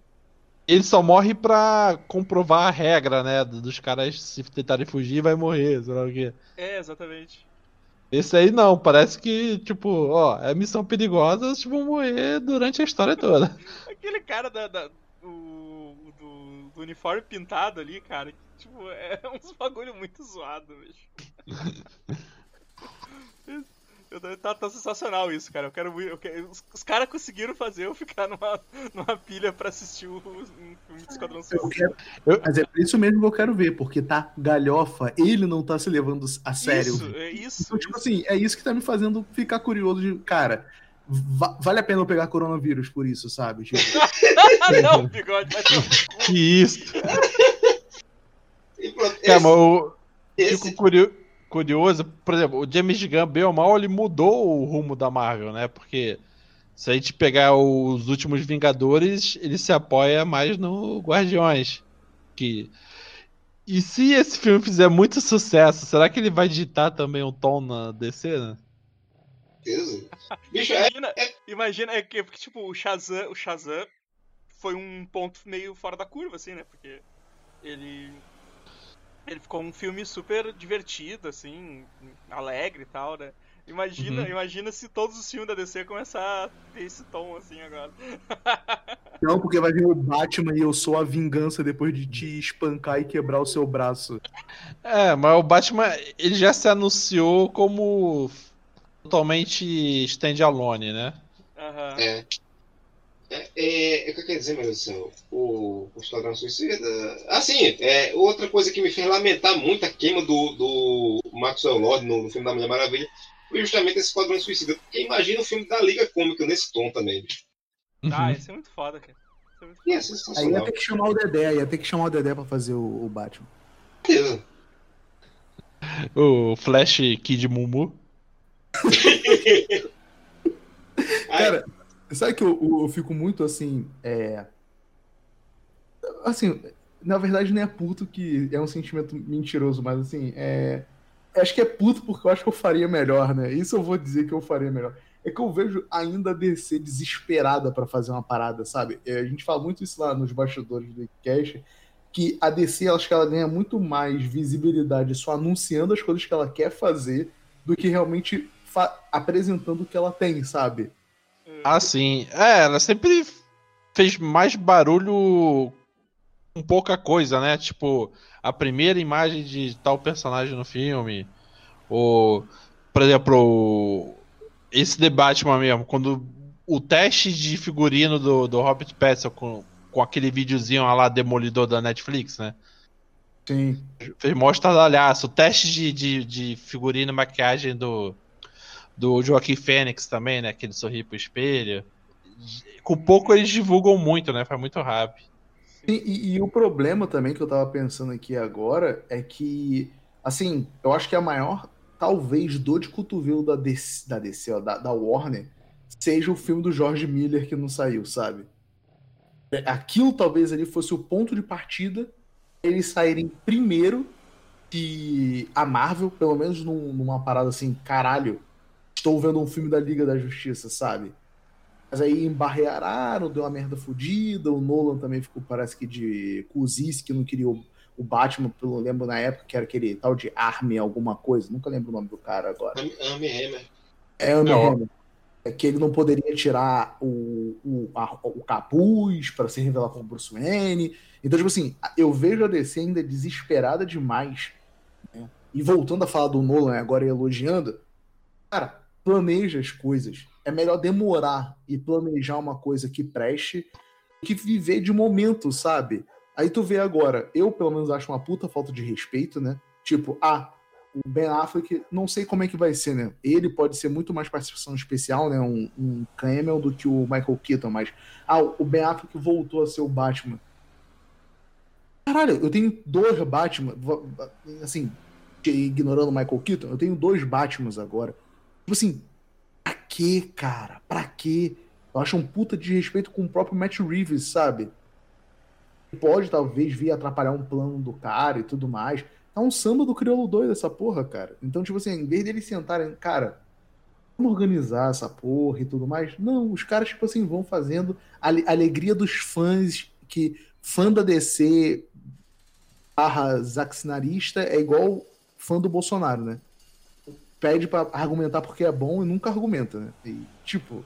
Ele só morre pra comprovar a regra, né? do- Dos caras se tentarem fugir, vai morrer, sei lá o quê. É, exatamente. Esse aí não, parece que, tipo, ó, é missão perigosa, eles vão morrer durante a história toda. Aquele cara da, da- do, do, do uniforme pintado ali, cara, que, tipo, é uns bagulho muito zoado, bicho. Tá, tá sensacional isso, cara. Eu quero, eu quero- os, os caras conseguiram fazer eu ficar numa, numa pilha pra assistir o, um filme de Esquadrão Eu Suicida. quero- Eu- Mas é por isso mesmo que eu quero ver, porque tá galhofa, ele não tá se levando a sério. Isso, é isso. Então, tipo isso. assim, é isso que tá me fazendo ficar curioso de, cara, va- vale a pena eu pegar coronavírus por isso, sabe? Tipo, não, bigode, vai cu. Que isso. Cara, mas eu esse, fico curio- curioso, por exemplo, o James Gunn, bem ou mal, ele mudou o rumo da Marvel, né? Porque se a gente pegar os últimos Vingadores, ele se apoia mais no Guardiões. Que... E se esse filme fizer muito sucesso, será que ele vai digitar também um tom na DC, né? Bicho, é, Imagina, imagina é que, porque, tipo, o Shazam, o Shazam foi um ponto meio fora da curva, assim, né? Porque ele. Ele ficou um filme super divertido, assim, alegre e tal, né? Imagina, Uhum. imagina se todos os filmes da DC começar a ter esse tom assim agora. não, porque vai vir o Batman e eu sou a vingança depois de te espancar e quebrar o seu braço. É, mas o Batman, ele já se anunciou como totalmente stand-alone, né? Aham. é. É, é, é o que eu quero dizer, meu Deus do céu? O, o Esquadrão Suicida. Assim, é, outra coisa que me fez lamentar muito a queima do, do Maxwell Lord no, no filme da Mulher Maravilha foi justamente esse Esquadrão Suicida. Porque imagina o filme da Liga Cômica nesse tom também, bicho. Ah, isso é muito foda, cara. Isso é muito é Aí ia ter que chamar o Dedé, ia ter que chamar o Dedé pra fazer o, o Batman. Beleza. O Flash Kid Mumu. Cara, sabe que eu, eu- fico muito assim. É... Assim, na verdade não é puto que é um sentimento mentiroso, mas assim, é. Acho que é puto porque eu acho que eu faria melhor, né? Isso eu vou dizer que eu faria melhor. É que eu vejo ainda a DC desesperada pra fazer uma parada, sabe? É, a gente fala muito isso lá nos bastidores do Cash, que a DC, acho que ela ganha muito mais visibilidade só anunciando as coisas que ela quer fazer do que realmente fa- apresentando o que ela tem, sabe? Ah, sim. É, ela sempre fez mais barulho com pouca coisa, né? Tipo, a primeira imagem de tal personagem no filme. Ou, por exemplo, esse The Batman mesmo, quando o teste de figurino do, do Robert Pattinson com, com aquele videozinho lá demolidor da Netflix, né? Sim. Fez mó estardalhaço. O teste de, de, de figurino e maquiagem do, do Joaquim Fênix também, né? Que ele sorri pro espelho. Com pouco eles divulgam muito, né? Faz muito rápido. E, e- e o problema também que eu tava pensando aqui agora é que, assim, eu acho que a maior, talvez, dor de cotovelo da DC, da, DC, ó, da, da Warner seja o filme do George Miller que não saiu, sabe? É, Aquilo talvez ali fosse o ponto de partida eles saírem primeiro que a Marvel, pelo menos num- numa parada assim, caralho, estou vendo um filme da Liga da Justiça, sabe? Mas aí embarreararam, deu uma merda fodida. O Nolan também ficou, parece que de cozice, que não queria o, o Batman, pelo lembro na época, que era aquele tal de Army alguma coisa. Nunca lembro o nome do cara agora. Army Hammer. É Army Hammer. É que ele não poderia tirar o, o, a, o capuz para se revelar como Bruce Wayne. Então, tipo assim, eu vejo a DC ainda desesperada demais. Né? E voltando a falar do Nolan agora elogiando, cara, planeja as coisas. É melhor demorar e planejar uma coisa que preste que viver de momento, sabe? Aí tu vê agora, eu pelo menos acho uma puta falta de respeito, né? Tipo, ah, o Ben Affleck, não sei como é que vai ser, né? Ele pode ser muito mais participação especial, né? Um, um camel do que o Michael Keaton, mas. Ah, o Ben Affleck voltou a ser o Batman. Caralho, eu tenho dois Batman. Assim, ignorando o Michael Keaton, eu tenho dois Batmans agora. Tipo assim, pra quê, cara? Pra quê? Eu acho um puta de respeito com o próprio Matt Reeves, sabe? Pode talvez vir atrapalhar um plano do cara e tudo mais. Tá um samba do crioulo doido essa porra, cara. Então, tipo assim, em vez deles sentarem, cara, vamos organizar essa porra e tudo mais. Não, os caras, tipo assim, vão fazendo a alegria dos fãs, que fã da DC barra zaxinarista é igual fã do Bolsonaro, né? Pede para argumentar porque é bom e nunca argumenta, né? E, tipo,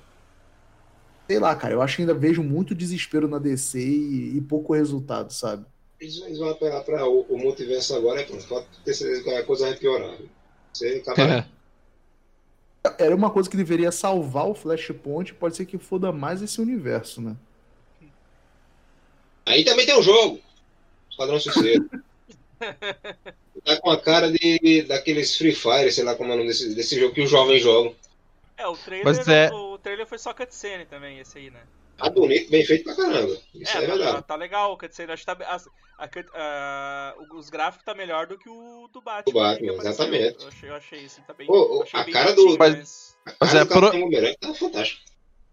sei lá, cara, eu acho que ainda vejo muito desespero na DC e, e pouco resultado, sabe? Eles, vão apelar para o, o, multiverso agora, é pronto. Pode ter certeza que a coisa vai piorar. Você acaba... É. Era uma coisa que deveria salvar o Flashpoint, pode ser que foda mais esse universo, né? Aí também tem um jogo. Esquadrão Suicida. tá com a cara de, daqueles Free Fire, sei lá como é o nome desse, desse jogo que os jovens jogam. É, o trailer, é... o trailer foi só cutscene também, esse aí, né? Tá bonito, bem feito pra caramba. Isso é, é verdade. Tá, tá legal, quer dizer, acho que tá, a, a, a, os gráficos tá melhor do que o do Batman. Do Batman, exatamente. Eu achei, eu achei isso, tá bem. Pô, a cara do. Mas, mas é pro... tá fantástico.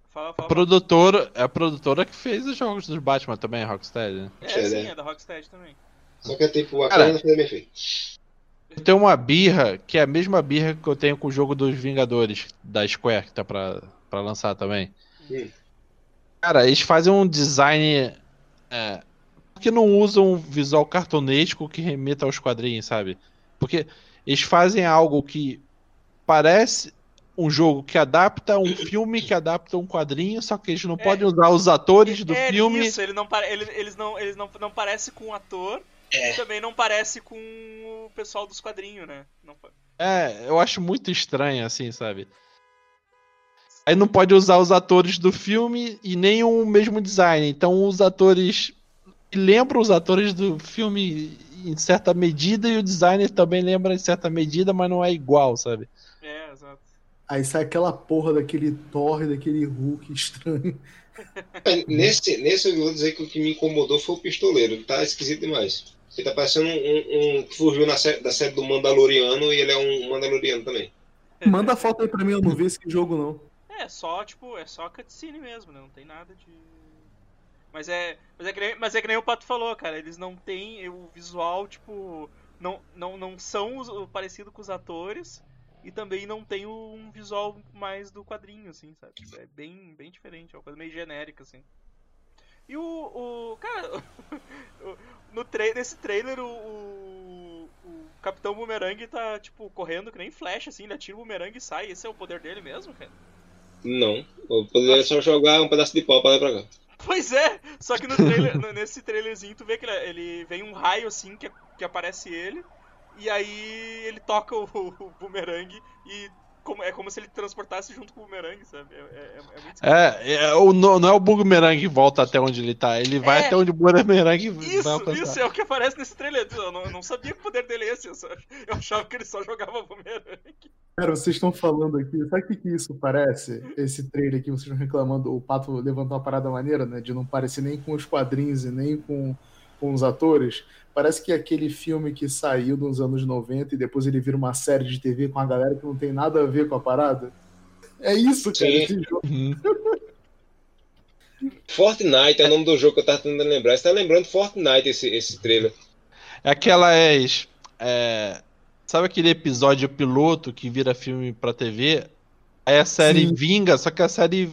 Fala, fala, a produtora, é a produtora que fez os jogos dos Batman também, a Rocksteady. Né? É, é, sim, é da Rocksteady também. Só que é tipo, a cara, fez bem feito. Eu tenho uma birra, que é a mesma birra que eu tenho com o jogo dos Vingadores, da Square, que tá pra, pra lançar também. Hum. Cara, eles fazem um design. É, que não usam um visual cartunesco que remeta aos quadrinhos, sabe? Porque eles fazem algo que parece um jogo que adapta um filme que adapta um quadrinho, só que eles não é, podem usar os atores do é filme. Isso, ele não, eles, eles não, eles não, não parece com o ator é. e também não parece com o pessoal dos quadrinhos, né? Não... É, eu acho muito estranho, assim, sabe? Aí não pode usar os atores do filme e nem o mesmo design. Então os atores lembram os atores do filme em certa medida e o designer também lembra em certa medida, mas não é igual, sabe? É, exato. Aí sai aquela porra daquele Thor, daquele Hulk estranho. É, nesse, nesse eu vou dizer que o que me incomodou foi o pistoleiro. Tá esquisito demais. Ele tá parecendo um, um, um que fugiu na série, da série do Mandaloriano e ele é um Mandaloriano também. Manda a foto aí pra mim, eu não vi esse jogo não. É, só, tipo, é só cutscene mesmo, né? Não tem nada de. Mas é, mas é, que nem, mas é que nem o Pato falou, cara. Eles não têm o visual, tipo. Não, não, não são os, parecido com os atores. E também não tem um visual mais do quadrinho, assim, sabe? É bem, bem diferente, é uma coisa meio genérica, assim. E o. o cara, no tra nesse trailer, o, o, o, Capitão Boomerang tá, tipo, correndo que nem flash, assim, ele atira o boomerang e sai. Esse é o poder dele mesmo, cara? Não. Eu poderia só jogar um pedaço de pau pra lá pra cá. Pois é, só que no trailer, nesse trailerzinho tu vê que ele, ele, vem um raio assim que, que aparece ele, e aí ele toca o, o boomerang e como, é como se ele transportasse junto com o boomerang, sabe? É, é, é muito é, é, o, não é o boomerang que volta até onde ele tá, ele vai é, até onde o boomerang isso, vai alcançar. Isso, é o que aparece nesse trailer. Eu não, eu não sabia que o poder dele é esse, eu, só, eu achava que ele só jogava boomerang. Cara, vocês estão falando aqui, sabe o que, que isso parece? Esse trailer aqui, vocês estão reclamando, o Pato levantou uma parada maneira, né? De não parecer nem com os quadrinhos e nem com, com os atores. Parece que é aquele filme que saiu nos anos 90 e depois ele vira uma série de TV com a galera que não tem nada a ver com a parada. É isso, cara, Sim. esse jogo. Uhum. Fortnite é o nome do jogo que eu tava tentando lembrar. Você tá lembrando Fortnite esse, esse trailer? É aquelas. É, sabe aquele episódio piloto que vira filme pra TV? Aí a série Sim. vinga, só que a série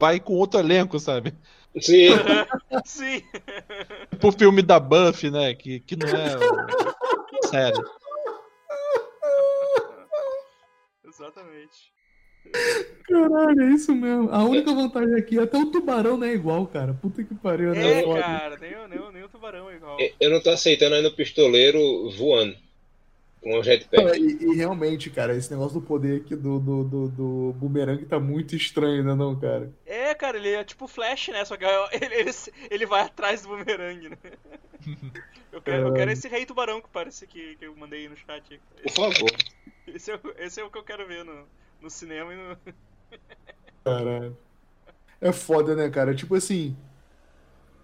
vai com outro elenco, sabe? Sim. Sim. Tipo o filme da Buffy, né? Que, que não é. Sério. Exatamente. Caralho, é isso mesmo. A única vantagem aqui é até o tubarão não é igual, cara. Puta que pariu, né? É, cara, nem, nem, o- nem o tubarão é igual. Eu não tô aceitando ainda o pistoleiro voando. Com o jetpack. Cara, E, e realmente, cara, esse negócio do poder aqui do, do, do, do boomerang tá muito estranho, né, não, cara? É, cara, ele é tipo Flash, né? Só que ele, ele, ele vai atrás do bumerangue, né? Eu quero, eu quero esse rei tubarão que parece que, que eu mandei aí no chat. Por favor. Esse é, o- esse é o que eu quero ver no, no cinema e no. Caralho. É foda, né, cara? Tipo assim.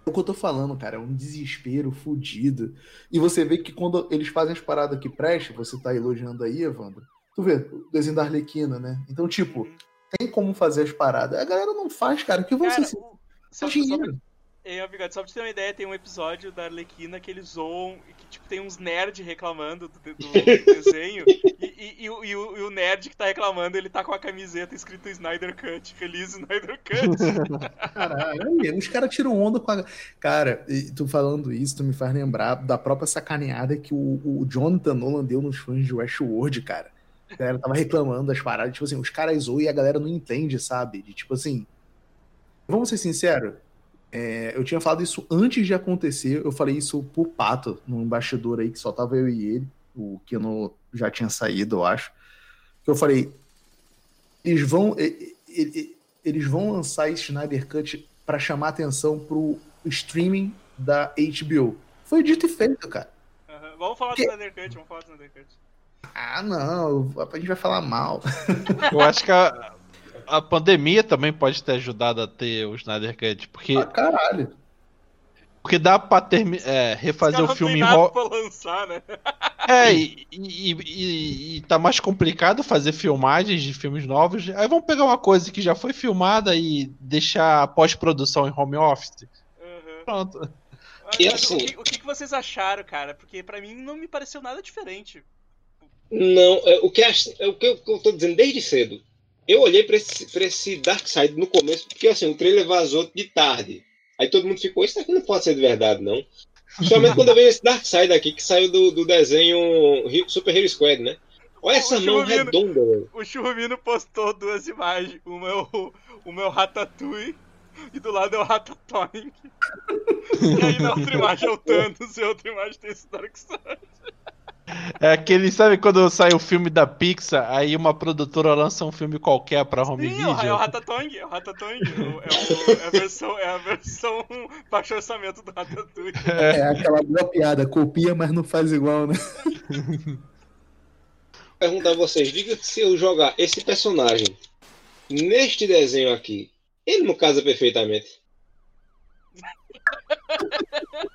É o que eu tô falando, cara. É um desespero fudido. E você vê que quando eles fazem as paradas que prestam, você tá elogiando aí, Evandro. Tu vê, o desenho da Arlequina, né? Então, tipo, tem como fazer as paradas. A galera não faz, cara. Que você assim, o- só, só, é, Bigode, só pra você ter uma ideia, tem um episódio da Arlequina que eles zoam e que tipo, tem uns nerds reclamando do, do- do desenho. E, e- e o, e o- e o nerd que tá reclamando, ele tá com a camiseta escrito Snyder Cut, Release Snyder Cut. Caralho, os caras tiram onda com a. Cara, e tu falando isso, tu me faz lembrar da própria sacaneada que o, o Jonathan Nolan deu nos fãs de Westworld, cara. A galera tava reclamando das paradas, tipo assim, os caras zoam e a galera não entende, sabe? De tipo assim. Vamos ser sinceros, é, eu tinha falado isso antes de acontecer, eu falei isso pro Pato, num bastidor aí que só tava eu e ele, o Keno já tinha saído, eu acho. Que eu falei, eles vão. e- e- e- eles vão lançar esse Snyder Cut pra chamar atenção pro streaming da HBO. Foi dito e feito, cara. Aham, Vamos falar do Que- Snyder Cut, vamos falar do Snyder Cut. Ah, não, a gente vai falar mal. Eu acho que a, a pandemia também pode ter ajudado a ter o Snyder Cut, porque, Ah, caralho. porque dá pra termi- é, refazer o filme em ro- lançar, né? É, e, e, e- e tá mais complicado fazer filmagens de filmes novos. Aí vamos pegar uma coisa que já foi filmada e deixar a pós-produção em home office. Aham. Pronto. Mas, E mas assim- o, que, o que que vocês acharam, cara? Porque pra mim não me pareceu nada diferente. Não, é, o, que ach- é o que eu, que eu tô dizendo desde cedo. Eu olhei pra esse, pra esse Dark Side no começo, porque assim, o trailer vazou de tarde. Aí todo mundo ficou, isso daqui não pode ser de verdade, não. Principalmente quando eu vejo esse Dark Side aqui, que saiu do, do desenho Super Hero Squad, né? Olha essa O mão Churrumino- redonda, velho. O Churrumino postou duas imagens. Uma é o, uma é o Ratatouille e do lado é o Ratatouille. e aí na outra imagem é o Thanos e a outra imagem tem esse Dark Side. É aquele, sabe quando sai o filme da Pixar, aí uma produtora lança um filme qualquer pra home Sim, é o- é o video? Ratatouille, é o Ratatouille. É, o- é, o- é a versão, é a versão baixo orçamento do Ratatouille. É aquela boa piada, copia, mas não faz igual, né? perguntar a vocês, diga que se eu jogar esse personagem neste desenho aqui, ele não casa perfeitamente.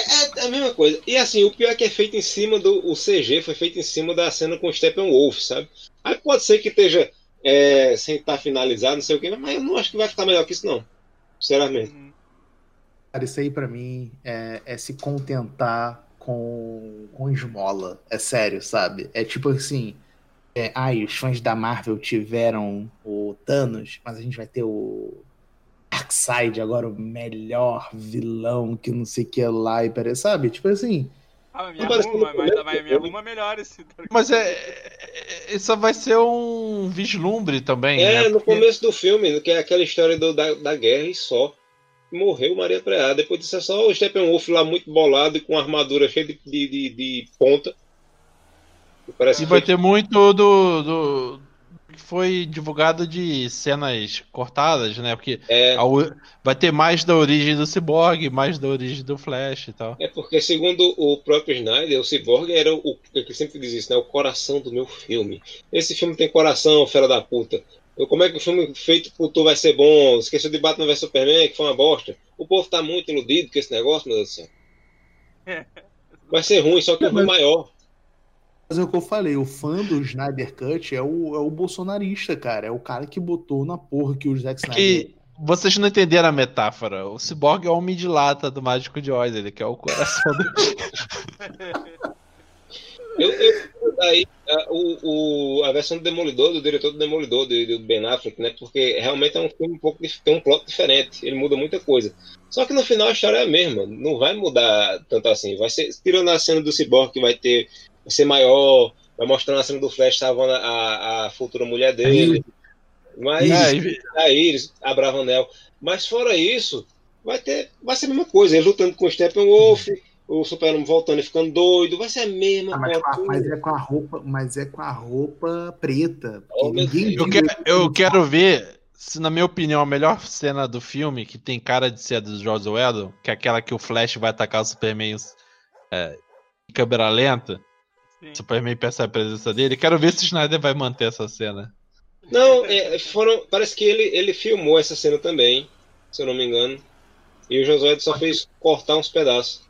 É a mesma coisa. E assim, o pior é que é feito em cima do. O CG foi feito em cima da cena com o Steppenwolf, sabe? Aí pode ser que esteja é, sem estar finalizado, não sei o que, mas eu não acho que vai ficar melhor que isso, não. Sinceramente. Uhum. Cara, isso aí pra mim é, é se contentar com, com esmola. É sério, sabe? É tipo assim. É, ai, os fãs da Marvel tiveram o Thanos, mas a gente vai ter o Darkseid agora, o melhor vilão que não sei o que lá, e pera- sabe? Tipo assim. Ah, mas me arruma, mas, mas me arruma melhor esse Mas é, é- Isso vai ser um vislumbre também, É, né? no Porque- começo do filme, que é aquela história do- da, da guerra e só. Morreu Maria Preá. Depois disso é só o Steppenwolf lá muito bolado e com armadura cheia de, de, de, de ponta. Parece E que vai ter muito do, do foi divulgado de cenas cortadas, né? Porque é, vai ter mais da origem do Cyborg, mais da origem do Flash e tal. é porque, segundo o próprio Snyder, o Cyborg era o. Ele sempre diz isso, né? O coração do meu filme. Esse filme tem coração, fera da puta. Eu, como é que o filme feito por tu vai ser bom? Esqueceu de Batman vs Superman, que foi uma bosta. O povo tá muito iludido com esse negócio, meu Deus do céu. Vai ser ruim, só que é maior. Mas é o que eu falei, o fã do Snyder Cut é o, é o bolsonarista, cara. É o cara que botou na porra que o Zack Snyder. Que vocês não entenderam a metáfora. O Cyborg é o homem de lata do Mágico de Oz, ele que é o coração do. Eu, eu- aí, a, o, o, a versão do Demolidor, do diretor do Demolidor, do, do Ben Affleck, né? Porque realmente é um filme um pouco tem um plot diferente, ele muda muita coisa. Só que no final a história é a mesma, não vai mudar tanto assim. Vai ser, tirando a cena do Cyborg que vai ter, ser maior, vai mostrar a cena do Flash salvando a, a futura mulher dele. Mas é, a Iris, a Bravanel. Mas fora isso, vai ter, vai ser a mesma coisa, ele lutando com o Steppenwolf, o Super-Homem voltando e ficando doido, vai ser a mesma ah, mas, a, mas, é com a roupa, mas é com a roupa preta. Oh, eu, quero, eu quero ver se, na minha opinião, a melhor cena do filme, que tem cara de ser a do George Whedon, que é aquela que o Flash vai atacar o Superman é, em câmera lenta. Sim. Superman percebe a presença dele. Quero ver se o Snyder vai manter essa cena. Não, é, foram, parece que ele, ele filmou essa cena também, se eu não me engano. E o Josué só fez cortar uns pedaços.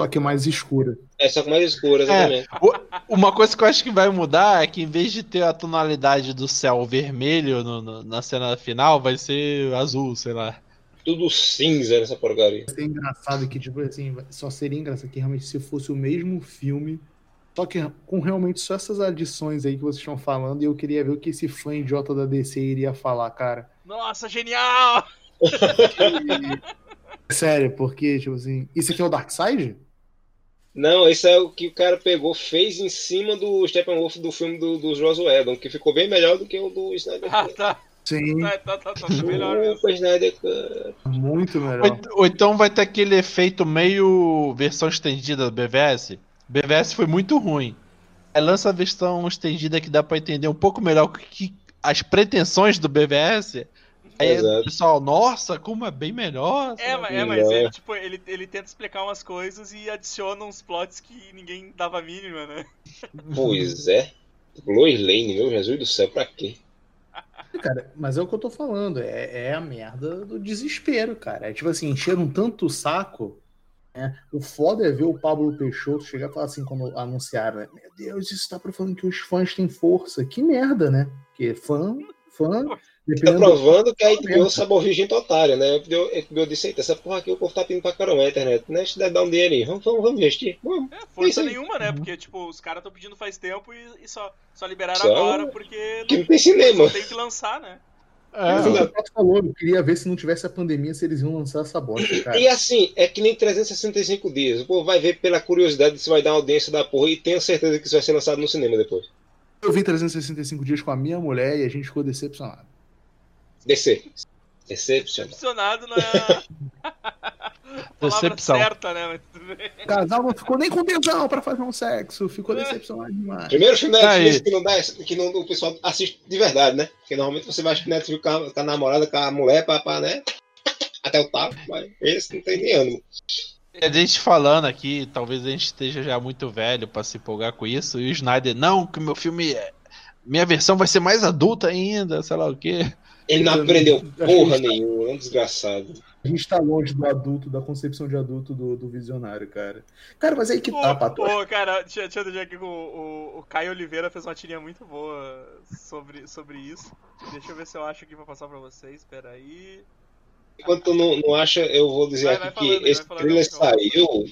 Só que mais escura. É, só que mais escura, exatamente. É, uma coisa que eu acho que vai mudar é que em vez de ter a tonalidade do céu vermelho no, no, na cena final, vai ser azul, sei lá. Tudo cinza nessa porcaria. É engraçado que, tipo assim, só seria engraçado que realmente se fosse o mesmo filme, só que com realmente só essas adições aí que vocês estão falando, e eu queria ver o que esse fã idiota da DC iria falar, cara. Nossa, genial! Sério, porque, tipo assim, isso aqui é o Darkseid? Não, esse é o que o cara pegou, fez em cima do Steppenwolf do filme do, do Whedon, que ficou bem melhor do que o do Snyder Ah, tá. Sim. Tá, tá, tá, tá, tá melhor mesmo. Snyder Muito melhor. Ou, ou, então vai ter aquele efeito meio versão estendida do BVS. BVS foi muito ruim. Aí lança a versão estendida que dá pra entender um pouco melhor que as pretensões do BVS Aí o pessoal, nossa, como é bem melhor. É, mas, é, mas ele, tipo, ele, ele tenta explicar umas coisas e adiciona uns plots que ninguém dava a mínima, né? Pois é. Lois Lane, meu Jesus do céu, pra quê? Cara, mas é o que eu tô falando, é, é a merda do desespero, cara. É tipo assim, encheram tanto o saco. Né? O foda é ver o Pablo Peixoto chegar e falar assim, quando anunciaram, né? Meu Deus, isso tá provando que os fãs têm força. Que merda, né? Porque fã, fã Tá provando que a HBO sabe ouvir gente otária, né? A HBO disse, eita, essa porra aqui o povo tá pedindo pra caramba na internet, né? A gente deve dar um dinheirinho, vamos, vamos, vamos investir. Vamos. É, força nenhuma, né? Porque, tipo, os caras estão pedindo faz tempo e, e, só, só liberaram só agora porque que não, tem cinema. tem que lançar, né? É, o falou, eu queria ver se não tivesse a pandemia se eles iam lançar essa bosta, cara. E assim, é que nem 365 dias. O povo vai ver pela curiosidade se vai dar audiência da porra e tenho certeza que isso vai ser lançado no cinema depois. Eu vi 365 dias com a minha mulher e a gente ficou decepcionado. Decepcionado. Decepcionado não é a Decepção. certa, né? O casal não ficou nem com tesão pra fazer um sexo, ficou é. decepcionado demais. Primeiro filme da Netflix que, não dá, que não, o pessoal assiste de verdade, né? Porque normalmente você vai assistir Netflix com a, com a namorada, com a mulher, pra, pra, né? Até o tapa, mas esse não tem nem ânimo. A gente falando aqui, talvez a gente esteja já muito velho para se empolgar com isso, e o Snyder, não, que o meu filme é. Minha versão vai ser mais adulta ainda, sei lá o quê. Ele não aprendeu porra nenhuma, é um desgraçado. A gente tá longe do adulto, da concepção de adulto do, do visionário, cara. Cara, mas aí que pô, tá, Pato. Pô, cara, deixa, deixa eu dizer aqui que o, o, o, Caio Oliveira fez uma tirinha muito boa sobre, sobre isso. Deixa eu ver se eu acho aqui pra passar pra vocês, espera aí. Enquanto tu não, não acha, eu vou dizer vai, aqui vai falando, que esse trailer saiu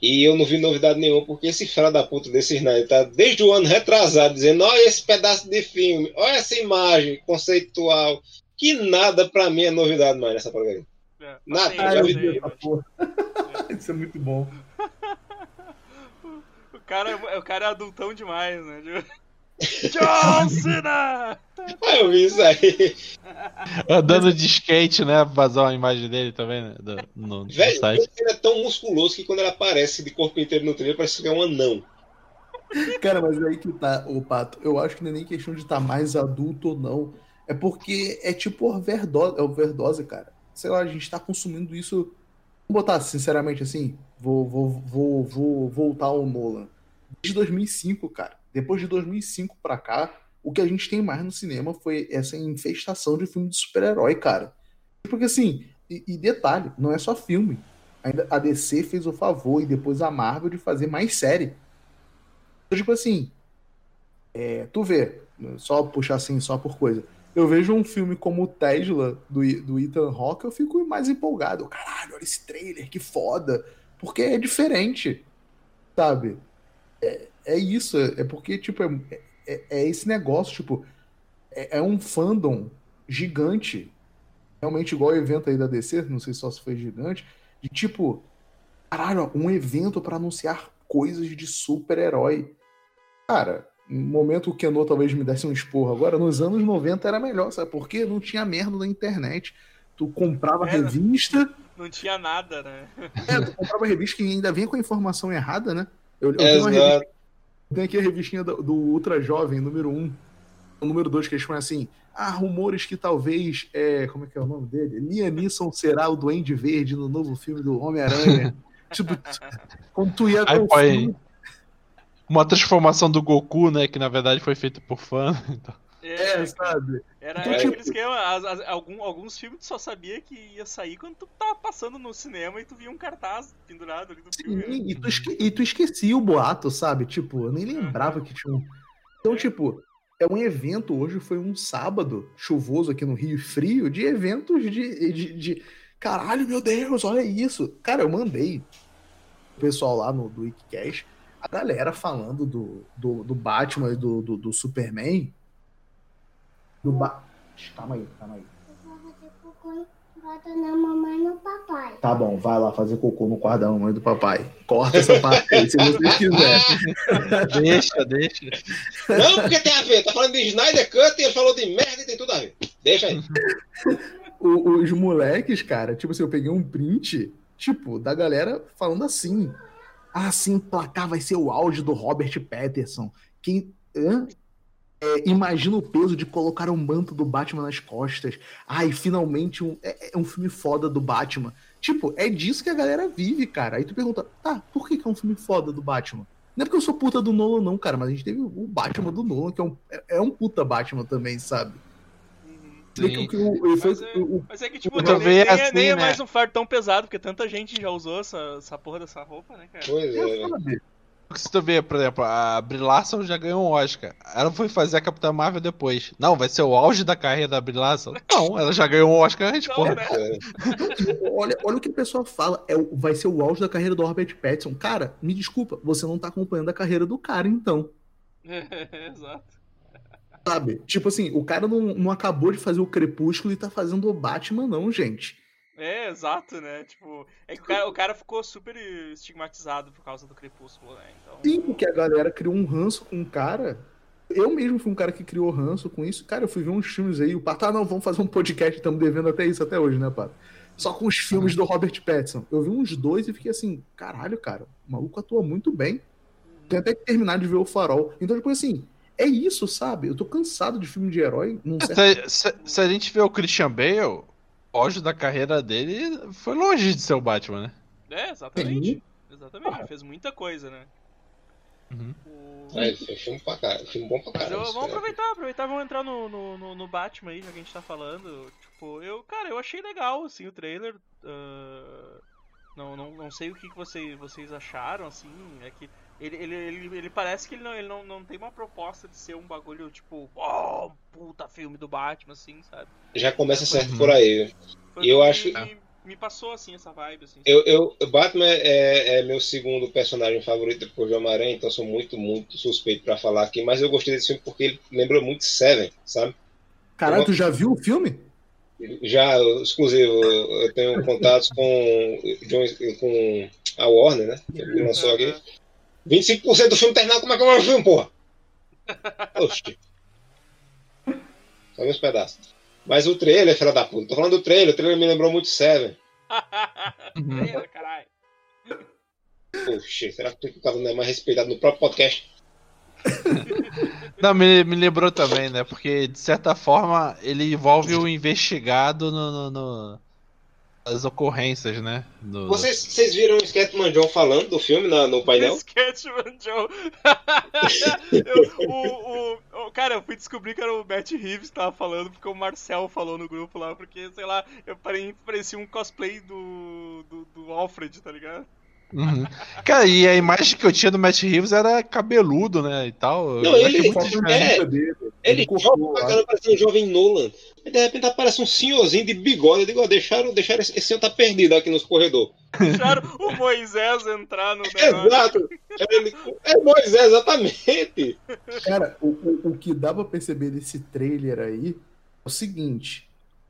e eu não vi novidade nenhuma, porque esse filho da puta desse Snyder tá desde o ano retrasado dizendo: olha esse pedaço de filme, olha essa imagem conceitual. Que nada pra mim é novidade mais nessa porcaria. É, nada. Ah, já vi. Isso é muito bom. o, cara, é, o cara é adultão demais, né? John Cena! Ah, eu vi isso aí. Andando de skate, né? Vazar uma imagem dele também, né? Do, no, Velho, no ele é tão musculoso que quando ele aparece de corpo inteiro no trailer, parece que é um anão. Cara, mas aí que tá, o Pato. Eu acho que não é nem questão de estar tá mais adulto ou não. É porque é tipo overdose, é overdose, cara. Sei lá, a gente tá consumindo isso. Vou botar sinceramente assim, vou, vou, vou, vou voltar ao Nolan. Desde 2005, cara depois de 2005 para cá, o que a gente tem mais no cinema foi essa infestação de filme de super-herói, cara. Porque assim, e, e, detalhe, não é só filme. Ainda a DC fez o favor e depois a Marvel de fazer mais série. Então, tipo assim, é, tu vê, só puxar assim, só por coisa. Eu vejo um filme como o Tesla, do, do Ethan Hawke, eu fico mais empolgado. Caralho, olha esse trailer, que foda. Porque é diferente, sabe? É, é isso, é porque, tipo, é, é, é esse negócio, tipo, é, é, um fandom gigante, realmente igual o evento aí da DC, não sei só se foi gigante, de tipo, caralho, um evento para anunciar coisas de super-herói. Cara, no momento o Keno talvez me desse um esporro agora, nos anos 90 era melhor, sabe? Porque não tinha merda na internet. Tu comprava é, revista. Não tinha nada, né? É, tu comprava revista que ainda vinha com a informação errada, né? Eu, eu tenho, uma revista, tenho aqui a revistinha do, do, Ultra Jovem, número 1. O número 2, que eles falam assim: ah, rumores que talvez. É, como é que é o nome dele? Liam Neeson será o Duende Verde no novo filme do Homem-Aranha. tipo, quando tu ia Aí, filme... Uma transformação do Goku, né? Que na verdade foi feito por fã. Então... É, sabe? Era, então, era tipo... aquele esquema, as, as, algum, alguns filmes tu só sabia que ia sair quando tu tava passando no cinema e tu via um cartaz pendurado ali do Sim, filme. E tu, esque, e tu esquecia o boato, sabe? Tipo, eu nem lembrava que tinha um. Então, tipo, é um evento, hoje foi um sábado chuvoso aqui no Rio Frio, de eventos de, de, de... Caralho, meu Deus, olha isso. Cara, eu mandei o pessoal lá no do Wikicast, a galera falando do, do, do Batman e do, do, do Superman do ba... Calma aí, calma aí. na mamãe e no papai. Tá bom, vai lá fazer cocô no quarto da mamãe e do papai. Corta essa parte aí, se você quiser. deixa, deixa. Não, porque tem a ver. Tá falando de Snyder Cut e ele falou de merda e tem tudo a ver. Deixa aí. O, os moleques, cara, tipo assim, eu peguei um print, tipo, da galera falando assim. Ah, sim, placar vai ser o auge do Robert Patterson. Quem. Hã? É, imagina o peso de colocar um manto do Batman nas costas. Ai, finalmente um, é, é, um filme foda do Batman. Tipo, é disso que a galera vive, cara. Aí tu pergunta, tá, por que, que é um filme foda do Batman? Não é porque eu sou puta do Nolan, não, cara, mas a gente teve o Batman do Nolan, que é um, é, é um puta Batman também, sabe? Sim. Que o, o, mas, é, o, mas, é, que, tipo, nem, nem, assim, nem é né? mais um fardo tão pesado, porque tanta gente já usou essa, essa porra dessa roupa, né, cara? Pois é. é porque se tu vê, por exemplo, a Brie Larson já ganhou um Oscar. Ela foi fazer a Capitã Marvel depois. Não, vai ser o auge da carreira da Brie Larson. Não, ela já ganhou um Oscar antes, porra. Né? olha, olha o que o pessoal fala. É, vai ser o auge da carreira do Robert Pattinson. Cara, me desculpa, você não tá acompanhando a carreira do cara, então. Exato. Sabe? Tipo assim, o cara não, não acabou de fazer o Crepúsculo e tá fazendo o Batman, não, gente. É, exato, né? Tipo, é que o cara, o cara ficou super estigmatizado por causa do Crepúsculo, né? Então... Sim, porque a galera criou um ranço com o cara. Eu mesmo fui um cara que criou ranço com isso. Cara, eu fui ver uns filmes aí. O Pato, ah, não, vamos fazer um podcast, estamos devendo até isso até hoje, né, Pato? Só com os filmes do Robert Pattinson. Eu vi uns dois e fiquei assim, caralho, cara, o maluco atua muito bem. Tem até que terminar de ver o farol. Então, tipo assim, é isso, sabe? Eu tô cansado de filme de herói. Se, se, se, a gente vê o Christian Bale, auge da carreira dele foi longe de ser o Batman, né? É, exatamente. Exatamente, ele fez muita coisa, né? Uhum. O... É, foi filme, pra filme bom pra caralho. vamos aproveitar, aproveitar, vamos entrar no, no, no, Batman aí, já que a gente tá falando. Tipo, eu, cara, eu achei legal, assim, o trailer. Uh, não, não, não sei o que, que vocês, vocês acharam, assim, é que ele, ele, ele, ele, parece que ele, não, ele não, não tem uma proposta de ser um bagulho tipo, oh, puta filme do Batman, assim, sabe? Já começa certo uhum. por aí. Foi eu acho. Me, me, passou assim essa vibe. Assim, eu, eu, Batman é, é, meu segundo personagem favorito depois de Homem-Aranha, então sou muito, muito suspeito para falar aqui, mas eu gostei desse filme porque ele lembra muito Seven, sabe? Caralho, tu já viu o filme? Já, exclusivo, eu tenho contatos com, com a Warner, né? Que lançou aqui. 25% do filme terminar, como é que eu vou ver o filme, porra? Oxi. Só meus pedaços. Mas o trailer, filha da puta. Tô falando do trailer, o trailer me lembrou muito Seven. trailer, caralho. Poxa, será que o cara não é mais respeitado no próprio podcast? Não, me, me lembrou também, né? Porque, de certa forma, ele envolve o investigado no, no, no as ocorrências, né? Do... Vocês, vocês viram o Sketchman John falando do filme na, no painel? Sketchman John. eu, o, o, o, cara, eu fui descobrir que era o Matt Reeves que tava falando, porque o Marcel falou no grupo lá, porque, sei lá, eu parecia um cosplay do, do, do Alfred, tá ligado? Uhum. Cara, e a imagem que eu tinha do Matt Reeves era cabeludo, né? E tal. Não, ele, é, Ele, Ele pra caramba, parece um jovem Nolan. E de repente aparece um senhorzinho de bigode. Eu digo, ó, deixaram, deixaram esse, esse senhor tá perdido aqui nos corredores. Deixaram o Moisés entrar no negócio. Exato. Ele- é Moisés, exatamente. Cara, o, o, o que dá pra perceber desse trailer aí é o seguinte: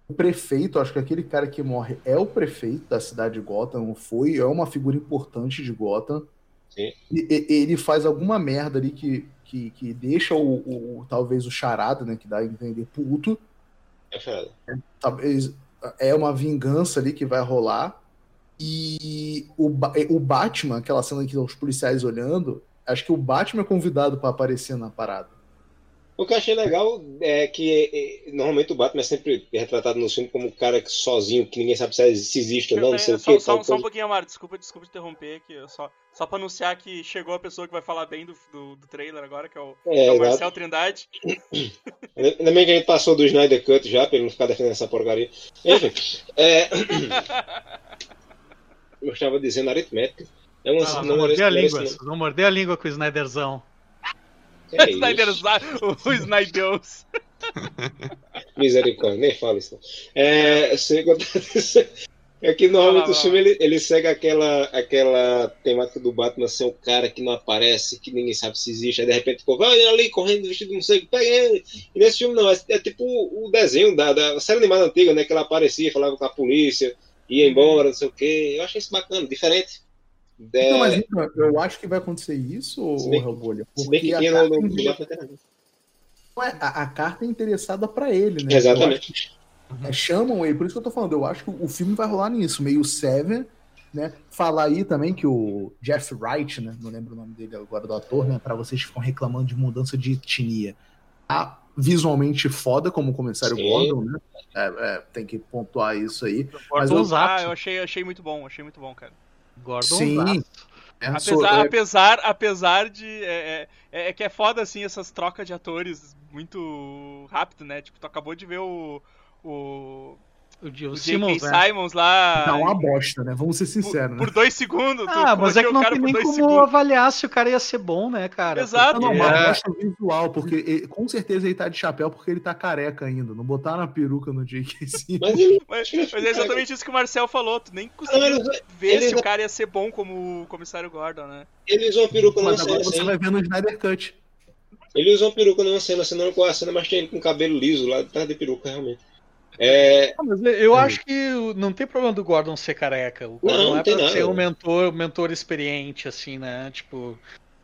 o prefeito, acho que aquele cara que morre é o prefeito da cidade de Gotham, foi? É uma figura importante de Gotham. Sim. E- e- ele faz alguma merda ali que, que, que deixa o, o- talvez o charada, né? Que dá a entender puto. É foda. Talvez é uma vingança ali que vai rolar. E o, o Batman, aquela cena que os policiais olhando, acho que o Batman é convidado pra aparecer na parada. O que eu achei legal é que é, é, normalmente o Batman é sempre retratado no filme como um cara que sozinho, que ninguém sabe se existe ou não, não sei É, o só, que. só, só um pouquinho, Amaro, desculpa, desculpa te interromper aqui. eu Só, só pra anunciar que chegou a pessoa que vai falar bem do, do, do trailer agora, que é o, É, é o. Marcel Trindade. Ainda bem que a gente passou do Snyder Cut já, pra ele não ficar defendendo essa porcaria. Enfim, é... eu estava dizendo aritmética. É uma, Ah, não vão morder a língua. Vocês vão morder a língua com o Snyderzão. É Snyder isso? o Snydeus. Misericórdia, nem fala isso. não. É, sei que eu. É que normalmente lá, o filme ele, ele segue aquela, aquela temática do Batman ser um cara que não aparece, que ninguém sabe se existe, aí de repente ficou, vai ali correndo vestido de não sei o que, pega ele. E nesse filme não, é, é tipo o desenho da, da série animada antiga, né? Que ela aparecia, falava com a polícia, ia embora, não sei o que. Eu achei isso bacana, diferente. Então, mas então, eu acho que vai acontecer isso, bem- Hellbolha. se bem que tinha no, carta, no, no a, a carta é interessada pra ele, né? Exatamente. Que, é, chamam ele, por isso que eu tô falando, eu acho que o filme vai rolar nisso, meio Seven, né? Falar aí também que o Jeff Wright, né? Não lembro o nome dele agora do ator, né? Pra vocês que ficam reclamando de mudança de etnia. Tá visualmente foda como o comissário Sim. Gordon, né? É, é, tem que pontuar isso aí. Mas eu- Gordon Ah, eu achei, achei muito bom, achei muito bom, cara. Gordon Sim. É, Apesar, sou- é, apesar, apesar de. É, é, é que é foda, assim, essas trocas de atores muito rápido, né? Tipo, tu acabou de ver o. O, O, o Simmons, né? Simons lá. tá uma bosta, né? Vamos ser por, sinceros, né? por dois segundos. Ah, mas é que não tem por nem como segundos. avaliar se o cara ia ser bom, né, cara? Exato. Não, não, Porque- uma É. bosta visual, porque ele- com certeza ele tá de chapéu porque ele tá careca ainda. Não botaram a peruca no J.K. Simmons. Mas. Mas, mas é exatamente isso que o Marcel falou. Tu nem conseguiu ver se o cara ia ser bom como o comissário Gordon, né? ele usa uma peruca Mas agora cena. você vai ver no Snyder Cut. Ele usa uma peruca numa cena, você não qual a cena, mas tem ele com cabelo liso lá atrás de peruca, realmente. É, Ah, eu acho que não tem problema do Gordon ser careca. O Gordon Não, não é pra nada. ser um mentor, um mentor experiente, assim, né? Tipo.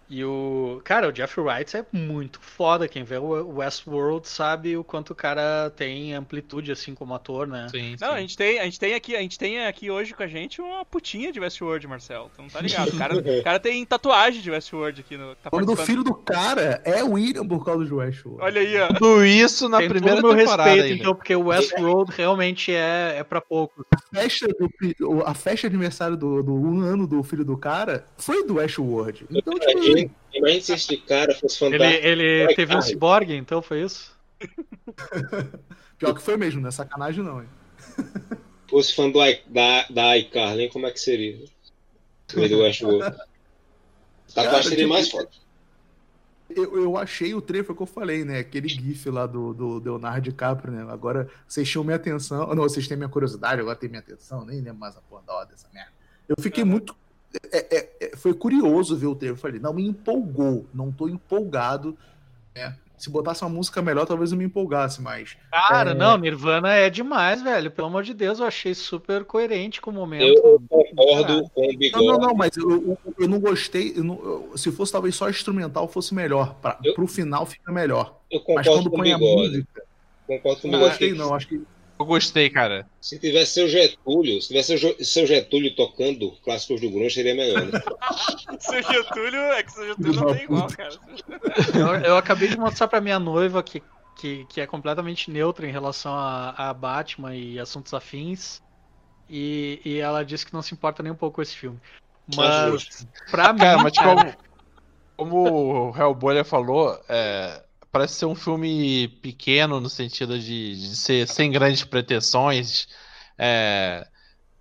E o. Cara, o Jeff Wright é muito foda. Quem vê o Westworld sabe o quanto o cara tem amplitude, assim, como ator, né? Sim, Não, a gente tem, a gente tem aqui, a gente tem aqui hoje com a gente uma putinha de Westworld, Marcel. Tu não tá ligado? O cara, o cara tem tatuagem de Westworld aqui no. Tá O nome do participando. filho do cara é William por causa do Westworld. Olha aí, ó. Tudo isso na tem primeira todo meu temporada respeito, ainda. então, porque o Westworld realmente é, é pra poucos. A festa, do, a festa de aniversário do, do um ano do filho do cara foi do Westworld. Então, tipo, imagina, imagina se este cara fosse Ele, fantástico. ele Ai, teve um cara. ciborgue, então foi isso? pior que foi mesmo, não é sacanagem não, hein? fosse fã do, I- da, da iCarly, como é que seria? Vez do Westworld. Tatuagem Cara, seria tipo, mais foda. Eu, eu achei o trailer, foi o que eu falei, né? Aquele gif lá do, do Leonardo DiCaprio, né? Agora vocês tinham minha atenção. Não, vocês têm minha curiosidade, agora tem minha atenção. Nem lembro mais a porra da hora dessa merda. Eu fiquei muito. É- é- é- foi curioso ver o trailer. Eu falei, não me empolgou. Não tô empolgado. né? Se botasse uma música melhor, talvez eu me empolgasse, mas. Cara, É. não, Nirvana é demais, velho. Pelo amor de Deus, eu achei super coerente com o momento. Eu concordo com o Não, Bigode. não, não, mas eu, eu, eu não gostei. eu não- eu- se fosse talvez só instrumental, fosse melhor. Pra, Eu- Pro final fica melhor. Eu Mas concordo quando com o põe a Bigode. música. Concordo com o Não Bigode. gostei, que não. Acho que Eu gostei, cara. Se tivesse seu Getúlio, se tivesse seu, Getúlio tocando clássicos do Grunge, seria melhor. Né? Seu Getúlio, é que seu Getúlio não tem igual, cara. Eu, eu acabei de mostrar pra minha noiva que, que, que é completamente neutra em relação a, a Batman e assuntos afins. E, e ela disse que não se importa nem um pouco com esse filme. Mas, pra mim. Cara, mas como, como o Hellboy falou, é, parece ser um filme pequeno no sentido de, de ser sem grandes pretensões, é,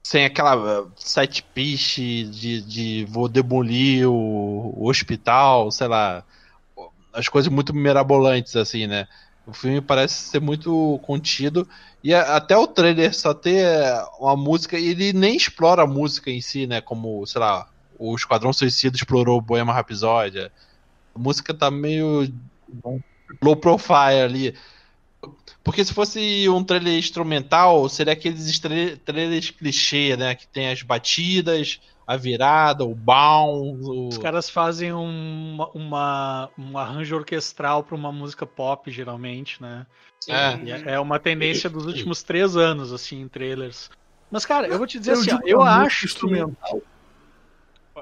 sem aquela uh, set piece de, de vou demolir o, o hospital, sei lá, as coisas muito mirabolantes assim, né? O filme parece ser muito contido. E até o trailer só ter uma música. Ele nem explora a música em si, né? Como, sei lá, o Esquadrão Suicida explorou o Boema Rhapsody. A música tá meio low profile ali. Porque se fosse um trailer instrumental, seria aqueles trailers clichê, né? Que tem as batidas, a virada, o bounce. O... Os caras fazem um, uma, um arranjo orquestral para uma música pop, geralmente, né? É. é uma tendência dos últimos três anos, assim, em trailers. Mas, cara, eu vou te dizer eu assim, ó, eu acho instrumental. Que...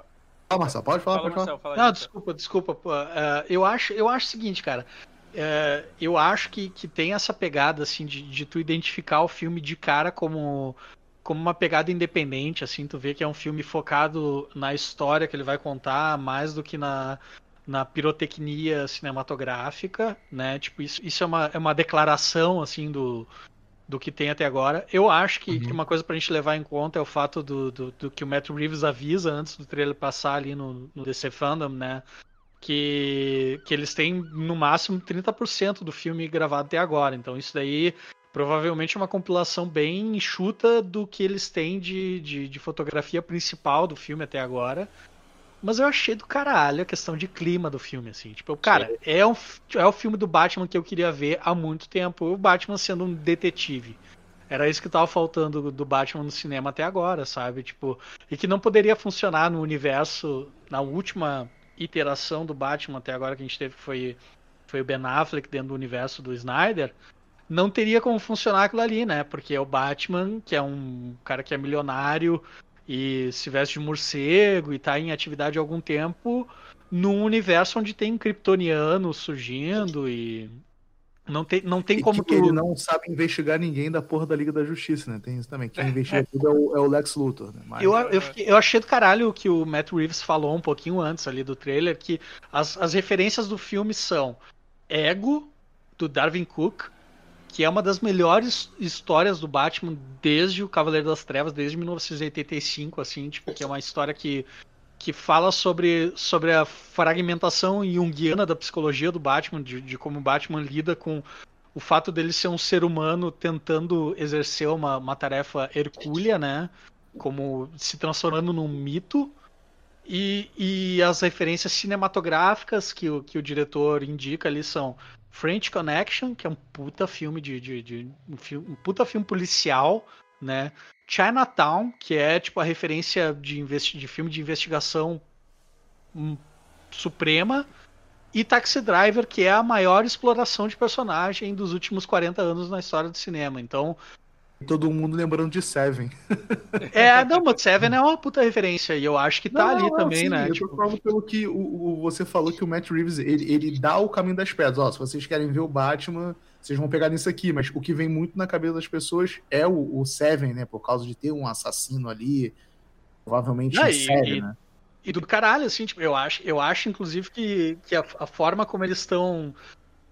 Ah, Marcelo, pode falar, fala, pode Marcelo, falar. Não, desculpa, desculpa. Uh, eu, acho, eu acho o seguinte, cara. Uh, eu acho que, que tem essa pegada, assim, de, de tu identificar o filme de cara como como uma pegada independente, assim, tu vê que é um filme focado na história que ele vai contar, mais do que na, na pirotecnia cinematográfica, né? Tipo, isso, isso é, uma, é uma declaração, assim, do, do que tem até agora. Eu acho que, uhum. que uma coisa pra gente levar em conta é o fato do, do, do, que o Matt Reeves avisa antes do trailer passar ali no, no DC Fandom, né? Que, que eles têm no máximo 30% do filme gravado até agora. Então isso daí provavelmente uma compilação bem enxuta do que eles têm de, de, de, fotografia principal do filme até agora. Mas eu achei do caralho a questão de clima do filme, assim. Tipo, cara, é, um, é o filme do Batman que eu queria ver há muito tempo. O Batman sendo um detetive. Era isso que tava faltando do Batman no cinema até agora, sabe? Tipo, e que não poderia funcionar no universo, na última iteração do Batman até agora que a gente teve, foi, foi o Ben Affleck dentro do universo do Snyder não teria como funcionar aquilo ali, né? Porque é o Batman, que é um cara que é milionário e se veste de morcego e tá em atividade há algum tempo num universo onde tem um kryptoniano surgindo e não tem, não tem como tu... Ele não sabe investigar ninguém da porra da Liga da Justiça, né? Tem isso também. Quem é, investiga é. tudo é o, é o, Lex Luthor, né? Mas... Eu, eu, fiquei, eu, achei do caralho que o Matt Reeves falou um pouquinho antes ali do trailer, que as, as referências do filme são Ego, do Darwin Cook, que é uma das melhores histórias do Batman desde o Cavaleiro das Trevas, desde 1985, assim, tipo, que é uma história que, que fala sobre, sobre a fragmentação junguiana da psicologia do Batman, de, de como o Batman lida com o fato dele ser um ser humano tentando exercer uma, uma tarefa hercúlea, né? Como se transformando num mito. E, e as referências cinematográficas que o, que o diretor indica ali são French Connection, que é um puta filme de, de, de um, filme, um, puta filme policial, né? Chinatown, que é tipo a referência de, investi de filme de investigação um, suprema, e Taxi Driver, que é a maior exploração de personagem dos últimos 40 anos na história do cinema. Então, todo mundo lembrando de Seven. É, não, mas Seven é uma puta referência e eu acho que tá não, ali não, também, né? Eu tipo... tô pelo que o, o, você falou que o Matt Reeves, ele, ele dá o caminho das pedras. Ó, se vocês querem ver o Batman, vocês vão pegar nisso aqui, mas o que vem muito na cabeça das pessoas é o, o Seven, né? Por causa de ter um assassino ali, provavelmente não, e, série, e, né? E do caralho, assim, tipo, eu acho, eu acho inclusive que, que a, a forma como eles estão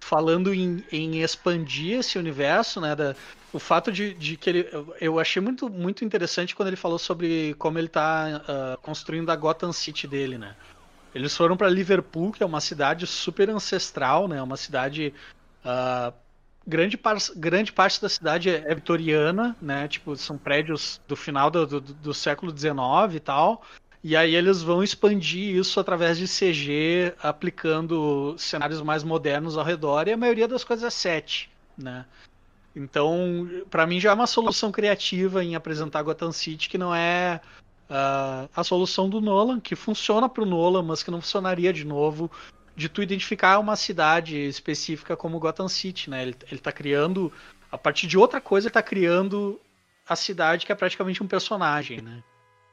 falando em, em, expandir esse universo, né? Da, o fato de, de, que ele. Eu achei muito, muito interessante quando ele falou sobre como ele está uh, construindo a Gotham City dele, né? Eles foram para Liverpool, que é uma cidade super ancestral, né? Uma cidade. Uh, grande, par grande parte da cidade é, é, vitoriana, né? Tipo, são prédios do final do, do, do século XIX e tal. E aí eles vão expandir isso através de CG, aplicando cenários mais modernos ao redor, e a maioria das coisas é set, né? Então, para mim já é uma solução criativa em apresentar Gotham City que não é uh, a solução do Nolan, que funciona para o Nolan, mas que não funcionaria de novo de tu identificar uma cidade específica como Gotham City, né? Ele, ele tá criando, a partir de outra coisa, ele tá criando a cidade que é praticamente um personagem, né?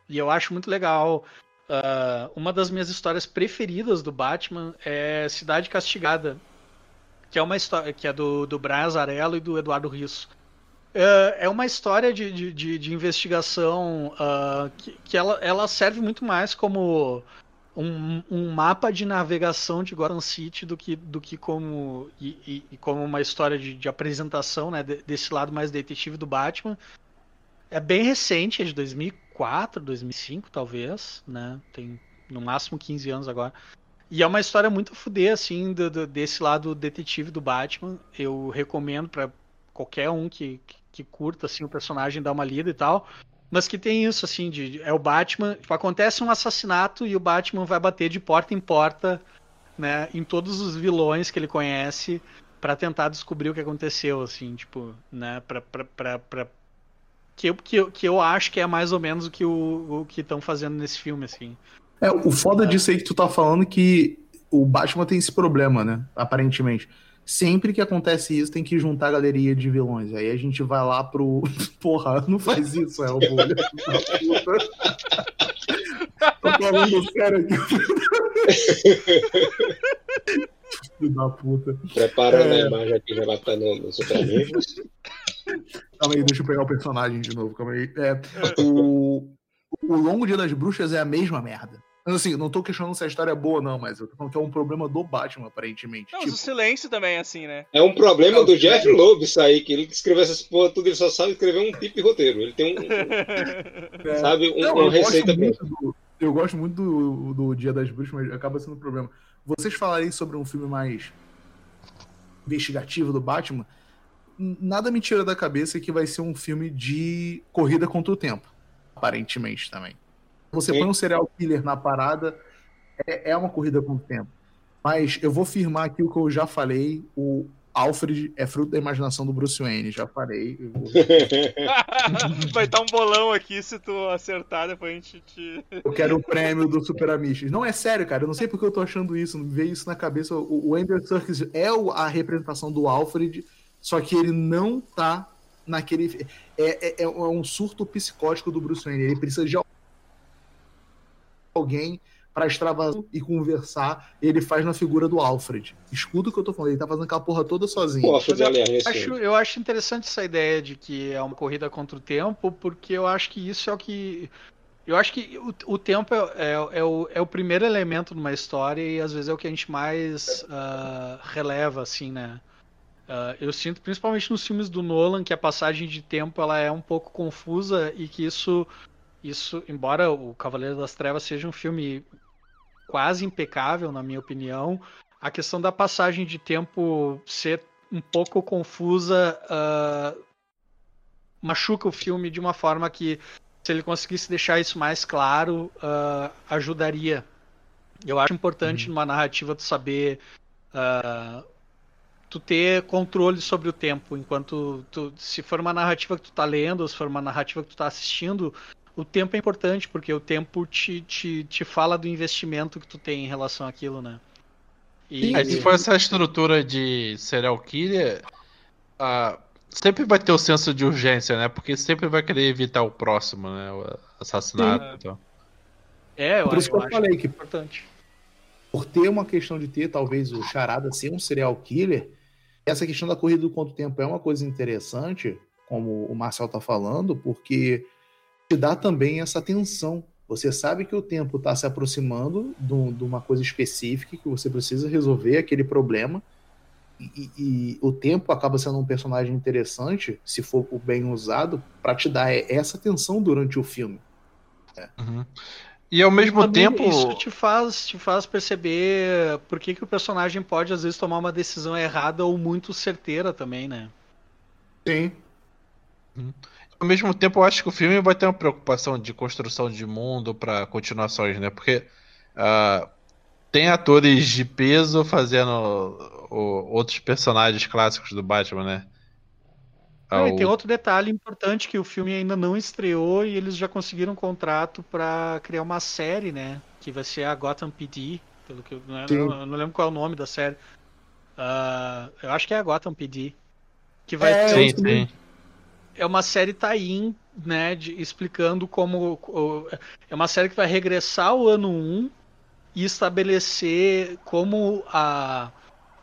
E eu acho muito legal. Uh, uma das minhas histórias preferidas do Batman é Cidade Castigada, que é uma história que é do, do Brian Azarello e do Eduardo Risso. É, é uma história de, de, de, de investigação uh, que, que ela, ela serve muito mais como um, um, mapa de navegação de Gotham City do que, do que como, e, e, e como uma história de, de apresentação né, desse lado mais detetive do Batman. É bem recente, é de 2004, 2005 talvez, né? Tem no máximo 15 anos agora. E é uma história muito fuder, assim, do, do, desse lado detetive do Batman. Eu recomendo para qualquer um que, que, que, curta, assim, o personagem dar uma lida e tal. Mas que tem isso, assim, de é o Batman. Tipo, acontece um assassinato e o Batman vai bater de porta em porta, né, em todos os vilões que ele conhece para tentar descobrir o que aconteceu, assim, tipo, né, pra, pra, pra, pra... Que, eu, que, eu, que eu acho que é mais ou menos o que o, o que estão fazendo nesse filme, assim. É, o foda disso aí que tu tá falando é que o Batman tem esse problema, né? Aparentemente. Sempre que acontece isso, tem que juntar a galeria de vilões. Aí a gente vai lá pro. Porra, não faz isso, é o bolha. Tô falando sério aqui. Filho da puta. Preparando é... a imagem aqui, já vai tá no, no Super Amigos. Calma aí, deixa eu pegar o personagem de novo. Calma aí. É, o, o Longo Dia das Bruxas é a mesma merda. Assim, não tô questionando se a história é boa, não, mas eu tô falando que é um problema do Batman, aparentemente. Não, tipo... o silêncio também é assim, né? É um problema do Jeff Loeb isso aí, que ele escreveu essas porra tudo, ele só sabe escrever um tipo de roteiro. Ele tem um. é. Sabe, um, não, uma receita. Do, eu gosto muito do, do Dia das Bruxas, mas acaba sendo um problema. Vocês falarem sobre um filme mais investigativo do Batman, nada me tira da cabeça que vai ser um filme de corrida contra o tempo, aparentemente também. Você Sim. põe um serial killer na parada, é, é uma corrida com o tempo. Mas eu vou firmar aqui o que eu já falei: o Alfred é fruto da imaginação do Bruce Wayne, já falei. Vou... Vai estar um bolão aqui se tu acertar, depois a gente te. Eu quero o prêmio do Super Amish. Não, é sério, cara. Eu não sei porque eu tô achando isso. Me veio isso na cabeça. O, o Ender Serkis é a representação do Alfred, só que ele não tá naquele. É, é, é um surto psicótico do Bruce Wayne. Ele precisa de alguém para extravasar e conversar, ele faz na figura do Alfred. Escuta o que eu tô falando, ele tá fazendo aquela porra toda sozinho. Pô, eu, acho, eu acho interessante essa ideia de que é uma corrida contra o tempo, porque eu acho que isso é o que. Eu acho que o, o tempo é, é, é, o, é o primeiro elemento numa história e às vezes é o que a gente mais uh, releva, assim, né? Uh, eu sinto, principalmente nos filmes do Nolan, que a passagem de tempo ela é um pouco confusa e que isso isso, embora o Cavaleiro das Trevas seja um filme quase impecável, na minha opinião, a questão da passagem de tempo ser um pouco confusa uh, machuca o filme de uma forma que, se ele conseguisse deixar isso mais claro, uh, ajudaria. Eu acho importante uhum. numa narrativa tu saber. Uh, tu ter controle sobre o tempo enquanto tu, se for uma narrativa que tu tá lendo, ou se for uma narrativa que tu tá assistindo, o tempo é importante, porque o tempo te, te, te fala do investimento que tu tem em relação àquilo, né? E... É, se for essa estrutura de serial killer, uh, sempre vai ter o senso de urgência, né? Porque sempre vai querer evitar o próximo, né? O assassinato. Então. É, eu Por isso que eu, eu falei que é importante. Por ter uma questão de ter, talvez, o charada ser um serial killer, essa questão da corrida do quanto tempo é uma coisa interessante, como o Marcel tá falando, porque te dá também essa tensão. Você sabe que o tempo está se aproximando de, uma coisa específica, que você precisa resolver aquele problema. E, e, o tempo acaba sendo um personagem interessante, se for bem usado, para te dar essa tensão durante o filme. É. Uhum. E ao mesmo também tempo. Isso te faz, te faz perceber por que, que o personagem pode, às vezes, tomar uma decisão errada ou muito certeira também, né? Sim. Uhum ao mesmo tempo, eu acho que o filme vai ter uma preocupação de construção de mundo para continuações, né? Porque uh, tem atores de peso fazendo o, outros personagens clássicos do Batman, né? Ah, e tem outro detalhe importante que o filme ainda não estreou e eles já conseguiram um contrato para criar uma série, né? Que vai ser a Gotham PD, pelo que eu não, eu não lembro qual é o nome da série. Uh, eu acho que é a Gotham PD. Que vai é, ter. Sim, sim é uma série tain, né, de, explicando como é uma série que vai regressar ao ano 1 e estabelecer como a,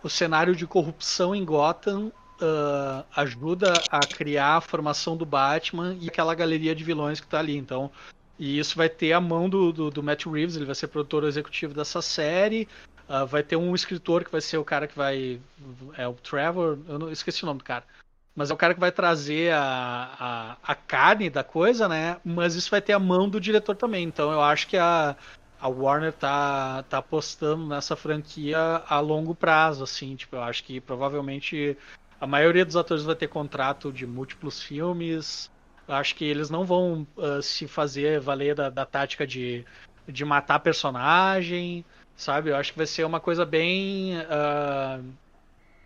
o cenário de corrupção em Gotham uh, ajuda a criar a formação do Batman e aquela galeria de vilões que está ali. Então, e isso vai ter a mão do, do, do, Matt Reeves, ele vai ser produtor executivo dessa série. Uh, vai ter um escritor que vai ser o cara que vai. É o Trevor, eu não esqueci o nome do cara mas é o cara que vai trazer a, a, a, carne da coisa, né? Mas isso vai ter a mão do diretor também. Então eu acho que a, a Warner tá, tá apostando nessa franquia a longo prazo, assim, tipo, eu acho que provavelmente a maioria dos atores vai ter contrato de múltiplos filmes. Eu acho que eles não vão uh, se fazer valer da, da tática de, de matar personagem, sabe? Eu acho que vai ser uma coisa bem. Uh,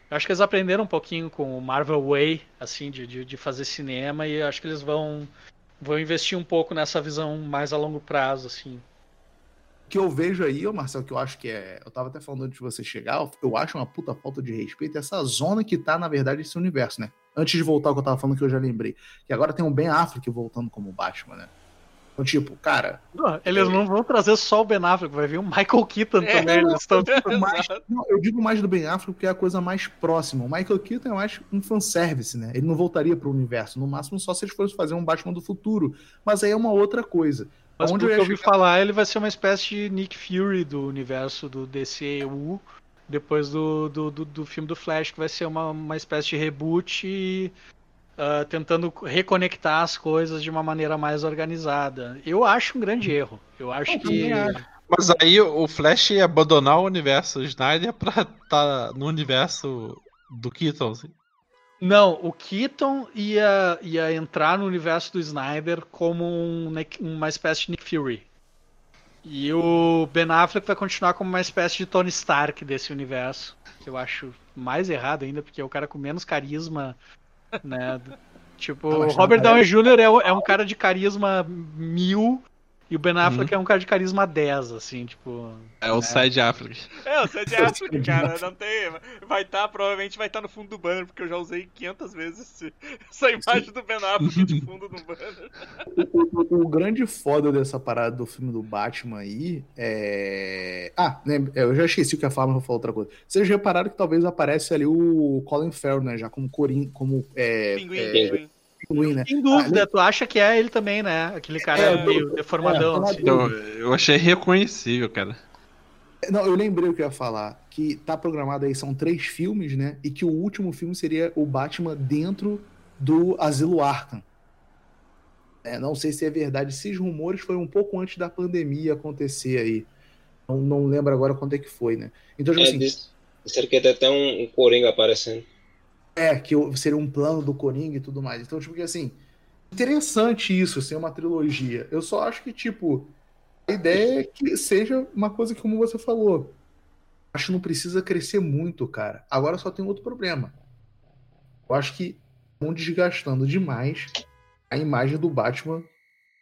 eu acho que eles aprenderam um pouquinho com o Marvel Way, assim, de, de, de fazer cinema, e acho que eles vão, vão investir um pouco nessa visão mais a longo prazo, assim que eu vejo aí, Marcelo, que eu acho que é. Eu tava até falando antes de você chegar, eu acho uma puta falta de respeito essa zona que tá, na verdade, esse universo, né? Antes de voltar ao que eu tava falando, que eu já lembrei. Que agora tem um Ben Affleck voltando como Batman, né? Então, tipo, cara. Não, eles não vão trazer só o Ben Affleck, vai vir o Michael Keaton é, também. Não, estão... mais, não, eu digo mais do Ben Affleck porque é a coisa mais próxima. O Michael Keaton é mais um fanservice, né? Ele não voltaria pro universo. No máximo, só se eles fossem fazer um Batman do futuro. Mas aí é uma outra coisa. Mas Onde eu, eu ouvi chegar... falar, ele vai ser uma espécie de Nick Fury do universo do DCU, depois do, do, do, do filme do Flash, que vai ser uma, uma espécie de reboot e, uh, tentando reconectar as coisas de uma maneira mais organizada. Eu acho um grande erro. Eu acho eu que. Mas aí o Flash ia abandonar o universo Snyder pra estar tá no universo do Keaton. Assim. Não, o Keaton ia, ia entrar no universo do Snyder como um, uma espécie de Nick Fury. E o Ben Affleck vai continuar como uma espécie de Tony Stark desse universo. Que eu acho mais errado ainda, porque é o cara com menos carisma, né? Tipo, o Robert Downey Jr. É, é um cara de carisma mil e o Ben Affleck uhum. é um cara de carisma 10, assim, tipo. É o né? Side Affleck. É, o Side Affleck, cara. Não tem. Vai estar, tá, provavelmente vai estar tá no fundo do banner, porque eu já usei 500 vezes essa imagem do Ben Affleck de fundo do banner. O, o, o, grande foda dessa parada do filme do Batman aí é. Ah, né, eu já esqueci o que a falar, mas vou falar outra coisa. Vocês repararam que talvez aparece ali o Colin Farrell, né? Já como Corin, como. É, Pinguim, é, Pinguim ruim, né? Sem dúvida, ah, tu acha que é ele também, né? Aquele cara é, meio deformadão. É, assim. eu, eu achei reconhecível, cara. Não, eu lembrei o que eu ia falar. Que tá programado aí, são três filmes, né? E que o último filme seria o Batman dentro do Asilo Arkham. É, não sei se é verdade. Esses rumores foram um pouco antes da pandemia acontecer aí. Não, não lembro agora quando é que foi, né? Então, tipo é, assim. Disseram que até um, um Coringa aparecendo. É, que seria um plano do Coringa e tudo mais. Então, tipo, que assim, interessante isso, ser uma trilogia. Eu só acho que, tipo, a ideia é que seja uma coisa que, como você falou, acho que não precisa crescer muito, cara. Agora só tem outro problema. Eu acho que estão desgastando demais a imagem do Batman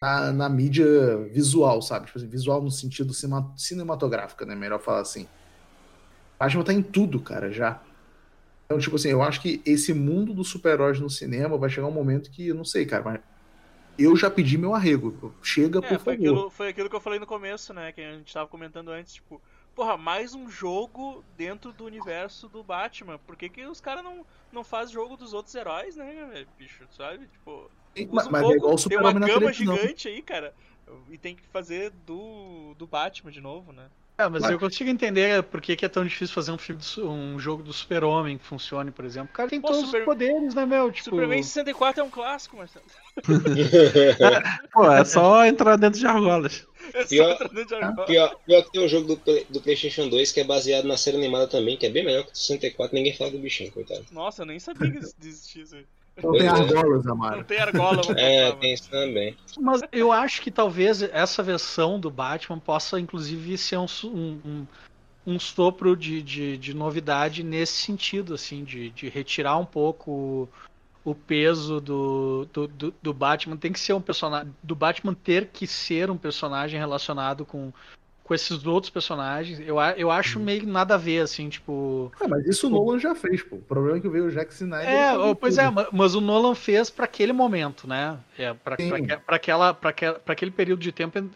na, na mídia visual, sabe? Tipo assim, visual no sentido cinematográfico, né? Melhor falar assim. Batman tá em tudo, cara, já. Então, tipo assim, eu acho que esse mundo dos super-heróis no cinema vai chegar um momento que, eu não sei, cara, mas eu já pedi meu arrego. Chega, é, por foi favor. Aquilo, foi aquilo que eu falei no começo, né? Que a gente tava comentando antes, tipo, porra, mais um jogo dentro do universo do Batman. Por que, que os caras não, não fazem jogo dos outros heróis, né, bicho? Sabe? Tipo. Mas, um mas é igual o Super Tem uma gama gigante aí, cara. E tem que fazer do, do Batman de novo, né? É, mas, mas, eu consigo entender por que, que, é tão difícil fazer um, filme, um jogo do Super-Homem que funcione, por exemplo. O cara tem Pô, todos Super... os poderes, né, meu? Tipo... Superman 64 é um clássico, Marcelo. Pô, é só entrar dentro de argolas. É pior, pior, pior, que tem um jogo do, do PlayStation 2 que é baseado na série animada também, que é bem melhor que o 64, ninguém fala do bichinho, coitado. Nossa, eu nem sabia que existia isso aí. Não tem argolas, Amaro. Não tem argola. É, tem isso também. Mas eu acho que talvez essa versão do Batman possa, inclusive, ser um, um, um sopro de, de, de, novidade nesse sentido, assim, de, de retirar um pouco o, o peso do, do, do, do, Batman. Tem que ser um personagem. Do Batman ter que ser um personagem relacionado com com esses outros personagens. Eu, eu acho uhum. meio nada a ver, assim, tipo. É, mas isso o Nolan já fez, pô. O problema é que veio o Jack Snyder. É, pois é, tudo. é, mas o Nolan fez para aquele momento, né? É, para aquela para aquele período de tempo uh,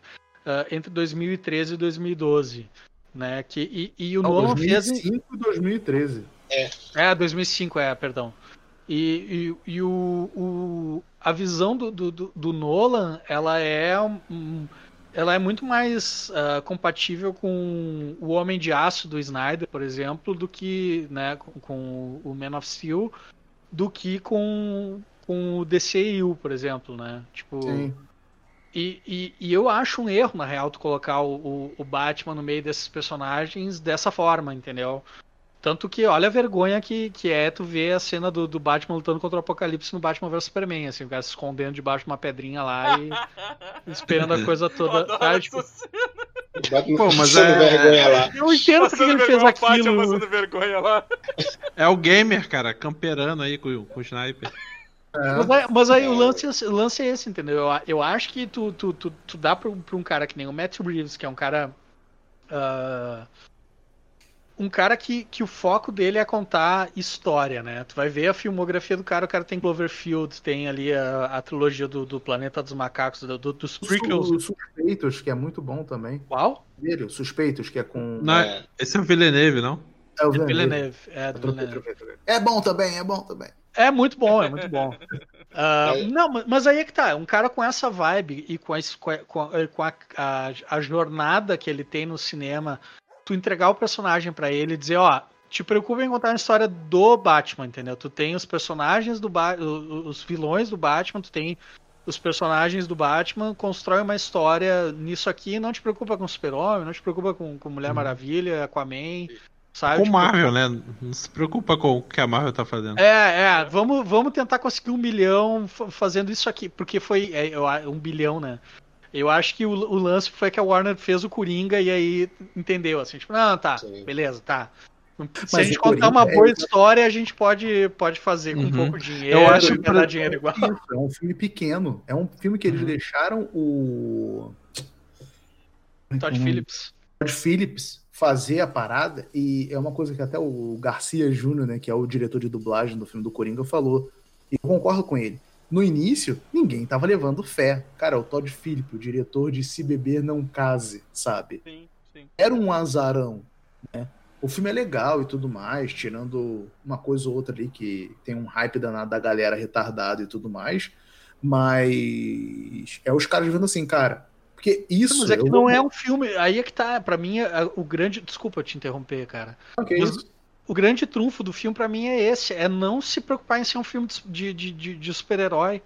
entre 2013 e 2012. Né, que, e, e o Não, Nolan 2005 fez. 2005 e 2013. É. É, 2005, é, perdão. E, e, e o, o, a visão do, do, do Nolan, ela é um, ela é muito mais uh, compatível com o Homem de Aço do Snyder, por exemplo, do que né, com, com o Man of Steel, do que com, com o DCU, por exemplo, né? Tipo, Sim. E, e, e, eu acho um erro, na real, tu colocar o, o, o, Batman no meio desses personagens dessa forma, entendeu? Tanto que olha a vergonha que, que é tu ver a cena do, do Batman lutando contra o Apocalipse no Batman vs Superman, assim, o cara se escondendo debaixo de uma pedrinha lá e esperando a coisa toda. Cara, tipo... Pô, mas é... vergonha lá. Eu entendo porque ele fez aquilo. vergonha lá. É o gamer, cara, camperando aí com, com o sniper. É. Mas, aí, mas, aí, o lance, é o lance é esse, entendeu? Eu, eu acho que tu, tu, tu, tu dá pra, pra, um cara que nem o Matt Reeves, que é um cara. Uh, um cara que, que o foco dele é contar história, né? Tu vai ver a filmografia do cara, o cara tem Cloverfield, tem ali a, a trilogia do, do, Planeta dos Macacos, do, do, dos prequels. Os Suspeitos, que é muito bom também. Qual? Dele, Suspeitos, que é com... Não, é... Esse é o Villeneuve, não? É o Villeneuve. Villeneuve. É, do Villeneuve. é bom também, é bom também. É muito bom, é muito bom. Uh, não, mas aí é que tá. Um cara com essa vibe e com, esse, com, a, com a, a, a, jornada que ele tem no cinema, tu entregar o personagem para ele e dizer, ó, te preocupa em contar a história do Batman, entendeu? Tu tem os personagens do ba os vilões do Batman, tu tem os personagens do Batman, constrói uma história nisso aqui, não te preocupa com Super-Homem, não te preocupa com, com Mulher uhum. Maravilha, Aquaman. Sabe? Com tipo, Marvel, né? Não se preocupa com o que a Marvel tá fazendo. É, é. Vamos, vamos tentar conseguir um milhão fazendo isso aqui. Porque foi é, um bilhão, né? Eu acho que o, o, lance foi que a Warner fez o Coringa e aí entendeu, assim, tipo, não, tá, Sim. beleza, tá. Se Mas a gente contar uma boa é... história, a gente pode, pode fazer com uhum. pouco dinheiro. Eu acho que pra... dinheiro igual. É um filme pequeno. É um filme que eles uhum. deixaram o. Todd um... Phillips. Todd Phillips fazer a parada, e é uma coisa que até o Garcia Júnior, né, que é o diretor de dublagem do filme do Coringa, falou, e eu concordo com ele. No início, ninguém tava levando fé. Cara, o Todd Phillips, o diretor de Se Beber Não Case, sabe? Sim, sim. Era um azarão, né? O filme é legal e tudo mais, tirando uma coisa ou outra ali que tem um hype danado da galera retardada e tudo mais, mas é os caras vendo assim, cara, porque isso. Mas é que não vou... é um filme. Aí é que tá. Pra mim, é, o grande. Desculpa te interromper, cara. Okay, mas, o grande trunfo do filme, para mim, é esse: é não se preocupar em ser um filme de, de, de, de super-herói.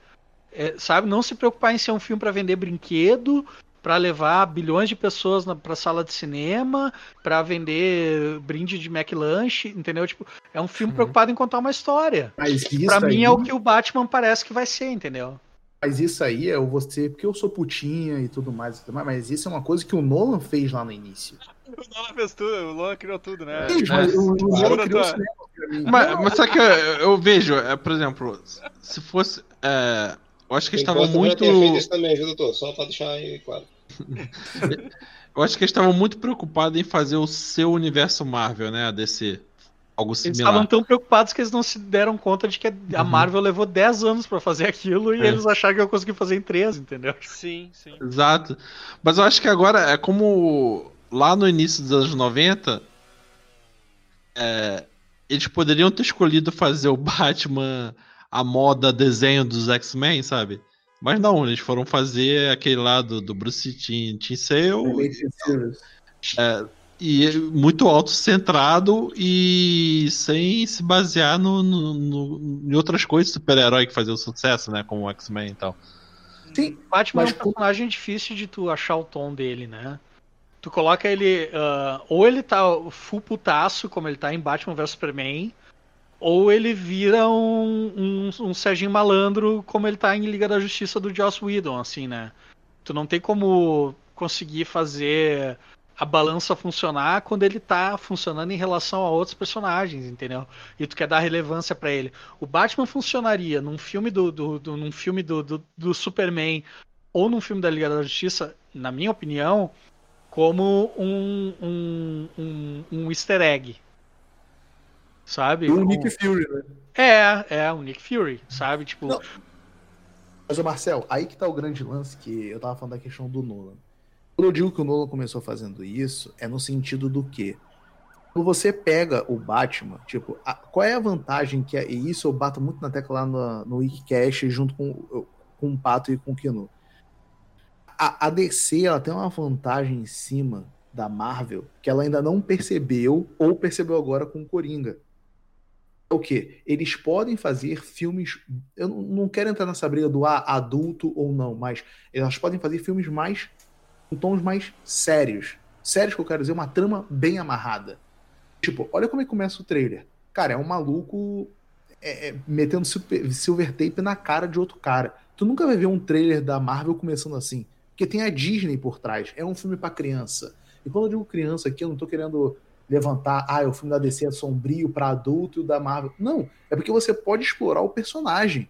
É, sabe? Não se preocupar em ser um filme para vender brinquedo, para levar bilhões de pessoas na, pra sala de cinema, para vender brinde de McLanche, entendeu? Tipo, é um filme uhum. preocupado em contar uma história. Para mim é o que o Batman parece que vai ser, entendeu? Mas isso aí é você, porque eu sou putinha e tudo mais, mas isso é uma coisa que o Nolan fez lá no início. O Nolan fez tudo, o Nolan criou tudo, né? Mas o, o Nolan criou tua... mas, mas só que eu, eu vejo, é, por exemplo, se fosse. É, eu acho que eles estavam muito. isso também, viu, doutor? Só pra deixar aí claro. eu acho que eles estavam muito preocupados em fazer o seu universo Marvel, né? A DC algo similar. Eles estavam tão preocupados que eles não se deram conta de que a uhum. Marvel levou 10 anos para fazer aquilo e é. eles acharam que eu consegui fazer em 3, entendeu? Sim, sim. Exato. Mas eu acho que agora é como lá no início dos anos 90, é, eles poderiam ter escolhido fazer o Batman a moda desenho dos X-Men, sabe? Mas não, eles foram fazer aquele lá do, do Bruce Tim, Tim Sale. É, e muito autocentrado e sem se basear no, no, no em outras coisas super-herói que faziam sucesso, né? Como o X-Men e tal. Sim, Batman mas... é um personagem difícil de tu achar o tom dele, né? Tu coloca ele. Uh, ou ele tá full putaço, como ele tá em Batman vs Superman, ou ele vira um, um, um Serginho Malandro, como ele tá em Liga da Justiça do Joss Whedon, assim, né? Tu não tem como conseguir fazer a balança funcionar quando ele tá funcionando em relação a outros personagens, entendeu? E tu quer dar relevância para ele. O Batman funcionaria num filme do, do, do num filme do, do, do, Superman ou num filme da Liga da Justiça, na minha opinião, como um, um, um, um easter egg. Sabe? Um Nick Fury, né? É, é, um Nick Fury, sabe? Tipo. Não. Mas, Marcel, aí que tá o grande lance que eu tava falando da questão do Nolan. Quando eu digo que o Nolan começou fazendo isso, é no sentido do quê? Quando você pega o Batman, tipo, a, qual é a vantagem que é, e isso eu bato muito na tecla lá no, no Wikicast junto com, com o Pato e com o Kino. A, a DC, ela tem uma vantagem em cima da Marvel que ela ainda não percebeu ou percebeu agora com o Coringa. é o que? Eles podem fazer filmes. Eu não quero entrar nessa briga do ah, adulto ou não, mas elas podem fazer filmes mais. Com tons mais sérios. Sérios que eu quero dizer, uma trama bem amarrada. Tipo, olha como é que começa o trailer. Cara, é um maluco é, é, metendo silver tape na cara de outro cara. Tu nunca vai ver um trailer da Marvel começando assim. Porque tem a Disney por trás. É um filme para criança. E quando eu digo criança aqui, eu não tô querendo levantar, ah, o filme da DC é sombrio para adulto e o da Marvel. Não, é porque você pode explorar o personagem.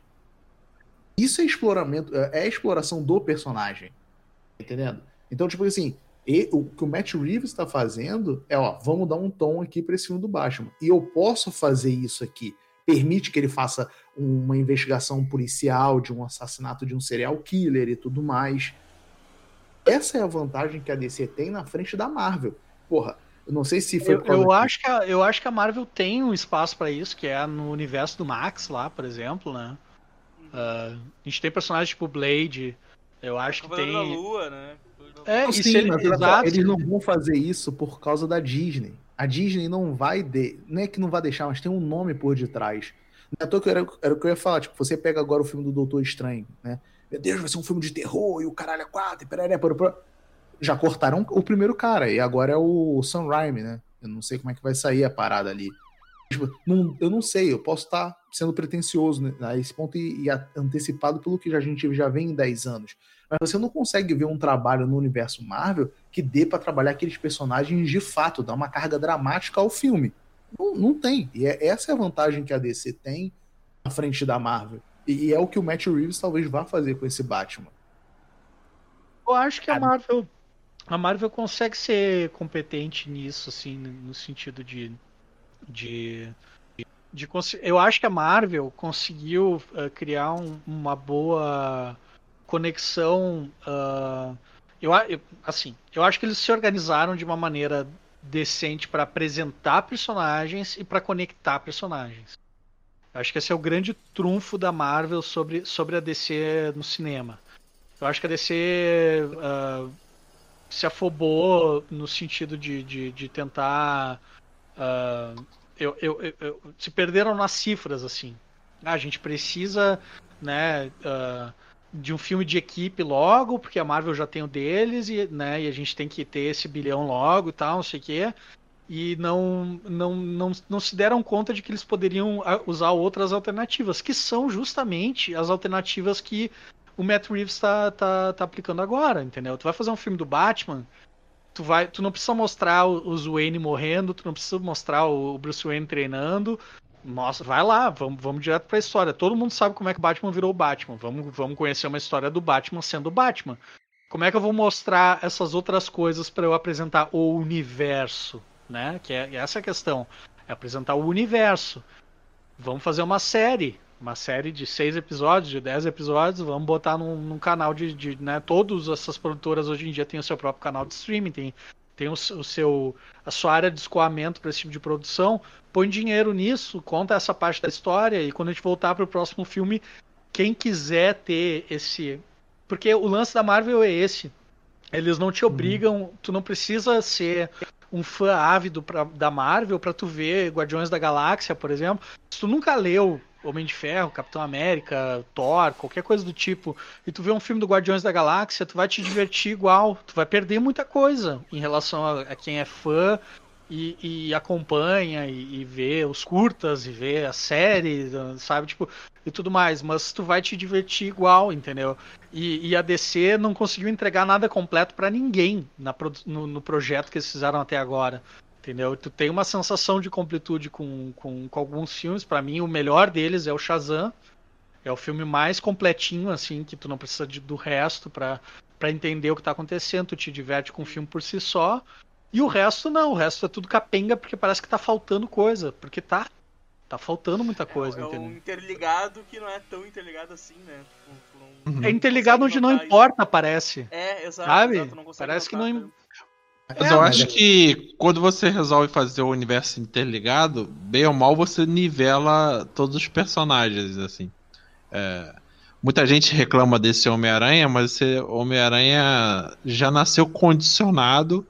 Isso é exploramento, é, é exploração do personagem. Entendendo? Então, tipo assim, e, o que o Matt Reeves está fazendo é, ó, vamos dar um tom aqui para esse filme do Batman. E eu posso fazer isso aqui. Permite que ele faça uma investigação policial de um assassinato de um serial killer e tudo mais. Essa é a vantagem que a DC tem na frente da Marvel. Porra, eu não sei se foi eu, eu acho que a, eu acho que a Marvel tem um espaço para isso, que é no universo do Max lá, por exemplo, né? Uh, a gente tem personagens tipo Blade. Eu acho que tem. Da Lua, né? É, Sim, ele, exato. eles não vão fazer isso por causa da Disney. A Disney não vai de, não é que não vai deixar, mas tem um nome por detrás. Não é que era, era o que eu ia falar, tipo, você pega agora o filme do Doutor Estranho, né? Meu Deus, vai ser um filme de terror e o caralho é quatro, e peraré, peraré já cortaram o primeiro cara, e agora é o Sam Raimi, né? Eu não sei como é que vai sair a parada ali. Tipo, não, eu não sei, eu posso estar sendo pretencioso né, a esse ponto e, e, antecipado pelo que a gente já vem em 10 anos. Mas você não consegue ver um trabalho no universo Marvel que dê para trabalhar aqueles personagens de fato, dar uma carga dramática ao filme. Não, não tem. E é, essa é a vantagem que a DC tem à frente da Marvel. E, e é o que o Matt Reeves talvez vá fazer com esse Batman. Eu acho que a Marvel a Marvel consegue ser competente nisso, assim, no sentido de. De, de, de eu acho que a Marvel conseguiu uh, criar um, uma boa conexão. Uh, eu, eu, assim, eu acho que eles se organizaram de uma maneira decente para apresentar personagens e para conectar personagens. Eu acho que esse é o grande trunfo da Marvel sobre, sobre a DC no cinema. Eu acho que a DC uh, se afobou no sentido de, de, de tentar. Uh, eu, eu, eu, se perderam nas cifras, assim. Ah, a gente precisa né, uh, de um filme de equipe logo, porque a Marvel já tem o deles, e, né, e a gente tem que ter esse bilhão logo e tal, não sei o quê. E não, não, não, não se deram conta de que eles poderiam ah, usar outras alternativas, que são justamente as alternativas que o Matt Reeves tá, tá, tá aplicando agora, entendeu? Tu vai fazer um filme do Batman, tu, vai, tu não precisa mostrar o, o Wayne morrendo, tu não precisa mostrar o Bruce Wayne treinando. Mostra, vai lá, vamos, vamos direto pra história. Todo mundo sabe como é que o Batman virou o Batman. Vamos, vamos conhecer uma história do Batman sendo o Batman. Como é que eu vou mostrar essas outras coisas para eu apresentar o universo, né? Que é essa é a questão. É apresentar o universo. Vamos fazer uma série uma série de seis episódios, de dez episódios, vamos botar num, num canal de, de, né, todas essas produtoras hoje em dia têm o seu próprio canal de streaming, tem, tem o, o seu, a sua área de escoamento para esse tipo de produção, põe dinheiro nisso, conta essa parte da história e quando a gente voltar para o próximo filme, quem quiser ter esse, porque o lance da Marvel é esse, eles não te uhum. obrigam, tu não precisa ser um fã ávido pra, da Marvel para tu ver Guardiões da Galáxia, por exemplo. Se tu nunca leu Homem de Ferro, Capitão América, Thor, qualquer coisa do tipo, e tu vê um filme do Guardiões da Galáxia, tu vai te divertir igual. Tu vai perder muita coisa em relação a, a quem é fã e, e acompanha e, e, vê os curtas e vê a série, sabe? Tipo, e tudo mais. Mas tu vai te divertir igual, entendeu? E, e a DC não conseguiu entregar nada completo para ninguém na, no, no projeto que eles fizeram até agora. Entendeu? Tu tem uma sensação de completude com, com, com alguns filmes. para mim, o melhor deles é o Shazam. É o filme mais completinho, assim, que tu não precisa de, do resto para entender o que tá acontecendo. Tu te diverte com o filme por si só. E o resto não, o resto é tudo capenga porque parece que tá faltando coisa. Porque tá. Tá faltando muita é, coisa, é, é entendeu? um interligado que não é tão interligado assim, né? Tipo, não, é interligado onde não importa, isso. parece. É, exato. Sabe? Exato, parece que não. Tanto. Mas é, eu acho mas... que quando você resolve fazer o universo interligado, bem ou mal você nivela todos os personagens, assim. É, muita gente reclama desse Homem-Aranha, mas esse Homem-Aranha já nasceu condicionado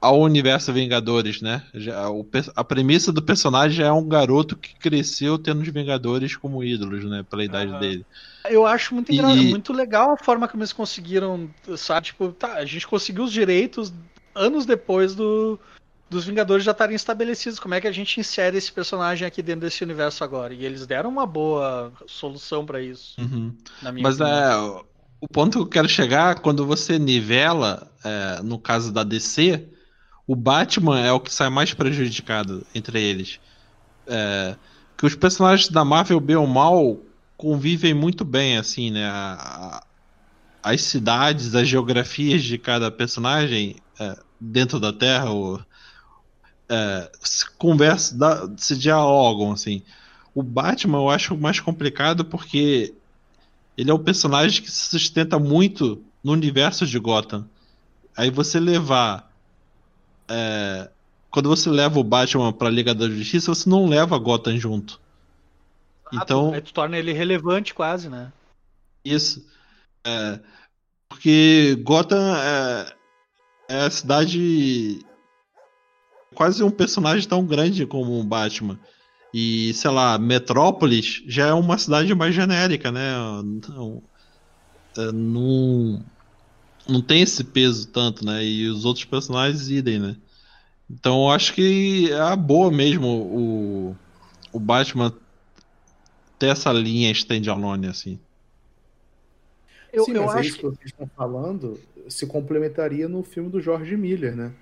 ao universo Vingadores, né? Já, o, a premissa do personagem é um garoto que cresceu tendo os Vingadores como ídolos, né? Pela idade uhum. dele. Eu acho muito, e... muito legal a forma como eles conseguiram, sabe? Tipo, tá, a gente conseguiu os direitos anos depois do, dos Vingadores já estarem estabelecidos. Como é que a gente insere esse personagem aqui dentro desse universo agora? E eles deram uma boa solução para isso. Uhum. Mas é, o ponto que eu quero chegar, quando você nivela, é, no caso da DC, o Batman é o que sai mais prejudicado entre eles. É, que os personagens da Marvel, bem ou mal, convivem muito bem, assim, né? A, a, as cidades, as geografias de cada personagem é, dentro da Terra o, é, se conversam, se dialogam, assim. O Batman eu acho mais complicado porque ele é um personagem que se sustenta muito no universo de Gotham. Aí você levar é, quando você leva o Batman pra Liga da Justiça, você não leva Gotham junto. Ah, então. Aí tu torna ele relevante quase, né? Isso. É, porque Gotham é, é a cidade. Quase um personagem tão grande como o Batman. E, sei lá, Metrópolis já é uma cidade mais genérica, né? Não, é, não, não tem esse peso tanto, né? E os outros personagens idem, né? Então eu acho que é a boa mesmo o, o Batman ter essa linha standalone, assim. Eu, Sim, eu mas é acho é isso que vocês estão falando se complementaria no filme do George Miller, né?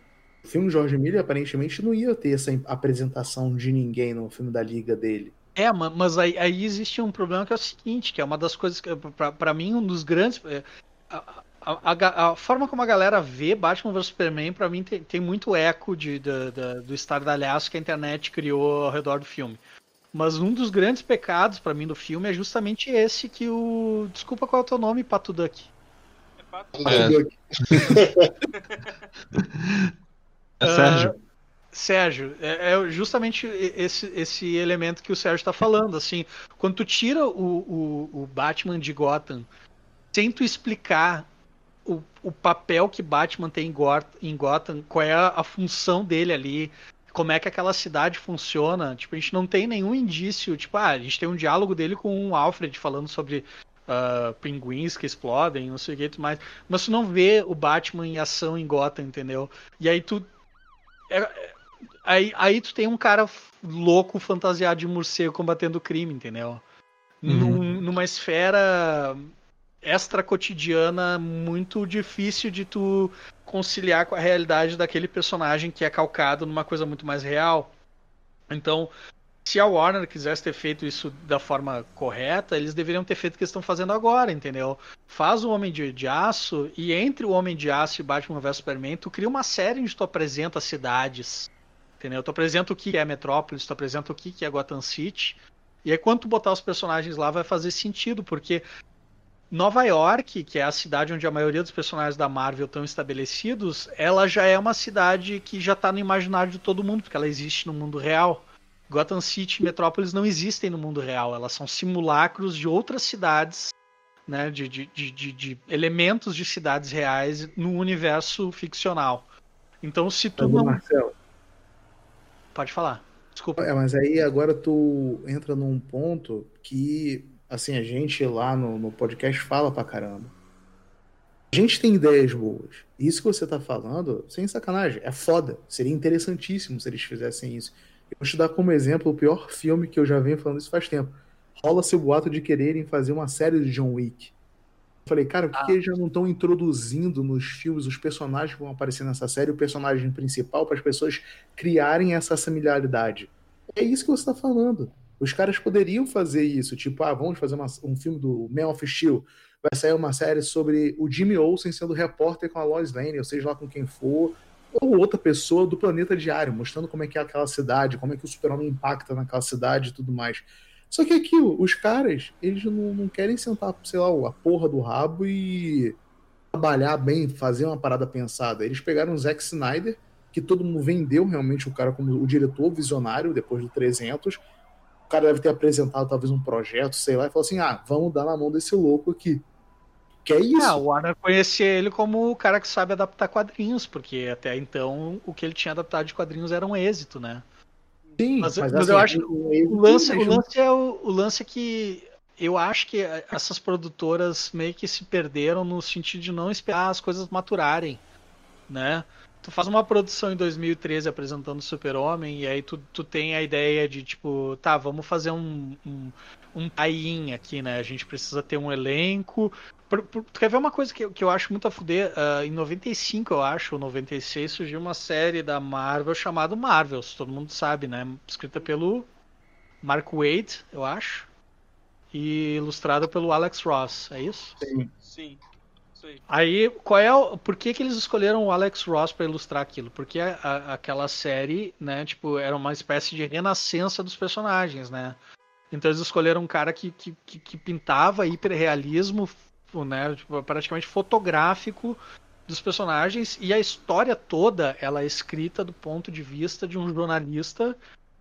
O filme do George Miller aparentemente não ia ter essa apresentação de ninguém no filme da Liga dele. É, mas aí, aí existe um problema que é o seguinte, que é uma das coisas que, para mim, um dos grandes. É, a, a, a, forma como a galera vê Batman vs Superman, para mim, tem, tem, muito eco de, de, de, do estardalhaço que a internet criou ao redor do filme. Mas um dos grandes pecados para mim do filme é justamente esse que o. Desculpa qual é o teu nome, Pato Duck. É Pato é. Duck. é Sérgio. Uh, Sérgio, é, é, justamente esse, esse elemento que o Sérgio está falando. Assim, quando tu tira o, o, o Batman de Gotham sem tu explicar o, o papel que Batman tem em Gotham, qual é a, a função dele ali, como é que aquela cidade funciona. Tipo, a gente não tem nenhum indício. Tipo, ah, a gente tem um diálogo dele com o Alfred falando sobre uh, pinguins que explodem, não sei o que mais. Mas tu não vê o Batman em ação em Gotham, entendeu? E aí tu. É, é aí, aí tu tem um cara louco fantasiado de morcego combatendo o crime, entendeu? Uhum. Num, numa esfera extra cotidiana muito difícil de tu conciliar com a realidade daquele personagem que é calcado numa coisa muito mais real. Então, se a Warner quisesse ter feito isso da forma correta, eles deveriam ter feito o que estão fazendo agora, entendeu? Faz o Homem de, de Aço e entre o Homem de Aço e Batman vs Superman, tu cria uma série onde tu apresenta cidades, entendeu? Tu apresenta o que é Metrópolis, tu apresenta o que é Gotham City, e aí quando tu botar os personagens lá vai fazer sentido, porque Nova York, que é a cidade onde a maioria dos personagens da Marvel estão estabelecidos, ela já é uma cidade que já está no imaginário de todo mundo, porque ela existe no mundo real. Gotham City e Metrópolis não existem no mundo real, elas são simulacros de outras cidades, né, de, de, de, de elementos de cidades reais no universo ficcional. Então, se tu não. Marcelo. Pode falar. Desculpa. É, mas aí agora tu entra num ponto que assim, a gente lá no, no podcast fala pra caramba. A gente tem ideias boas. Isso que você tá falando, sem sacanagem, é foda. Seria interessantíssimo se eles fizessem isso. Eu vou te dar como exemplo o pior filme que eu já venho falando isso faz tempo. Rola-se o boato de quererem fazer uma série de John Wick. Eu falei, cara, por que, ah. eles já não estão introduzindo nos filmes os personagens que vão aparecer nessa série, o personagem principal, para as pessoas criarem essa familiaridade? É isso que você está falando. Os caras poderiam fazer isso, tipo, ah, vamos fazer uma, um filme do Man of Steel, vai sair uma série sobre o Jimmy Olsen sendo repórter com a Lois Lane, ou seja lá com quem for, ou outra pessoa do planeta diário, mostrando como é que é aquela cidade, como é que o super-homem impacta naquela cidade e tudo mais. Só que aquilo, os caras, eles não, não querem sentar, sei lá, a porra do rabo e trabalhar bem, fazer uma parada pensada. Eles pegaram o Zack Snyder, que todo mundo vendeu realmente o cara como o diretor visionário depois do 300, cara deve ter apresentado talvez um projeto, sei lá, e falou assim: ah, vamos dar na mão desse louco aqui. Que é isso. Ah, o Warner conhecia ele como o cara que sabe adaptar quadrinhos, porque até então o que ele tinha adaptado de quadrinhos era um êxito, né? Sim, Mas, mas, mas assim, eu acho que o, o lance, o lance é o, o lance é que eu acho que essas produtoras meio que se perderam no sentido de não esperar as coisas maturarem, né? Tu faz uma produção em 2013 apresentando o Super-Homem e aí tu, tu tem a ideia de tipo, tá, vamos fazer um, um, um tie-in aqui, né? A gente precisa ter um elenco. Por, por, tu quer ver uma coisa que, que eu acho muito a fuder? Uh, em 95, eu acho, ou 96, surgiu uma série da Marvel chamada Marvels, todo mundo sabe, né? Escrita pelo Mark Waid, eu acho e ilustrada pelo Alex Ross, é isso? Sim. Sim. Aí. Aí, qual é o, por que, que eles escolheram o Alex Ross para ilustrar aquilo? Porque a, a, aquela série, né, tipo, era uma espécie de renascença dos personagens, né? Então eles escolheram um cara que, que, que, que pintava hiperrealismo, né, tipo, praticamente fotográfico dos personagens e a história toda ela é escrita do ponto de vista de um jornalista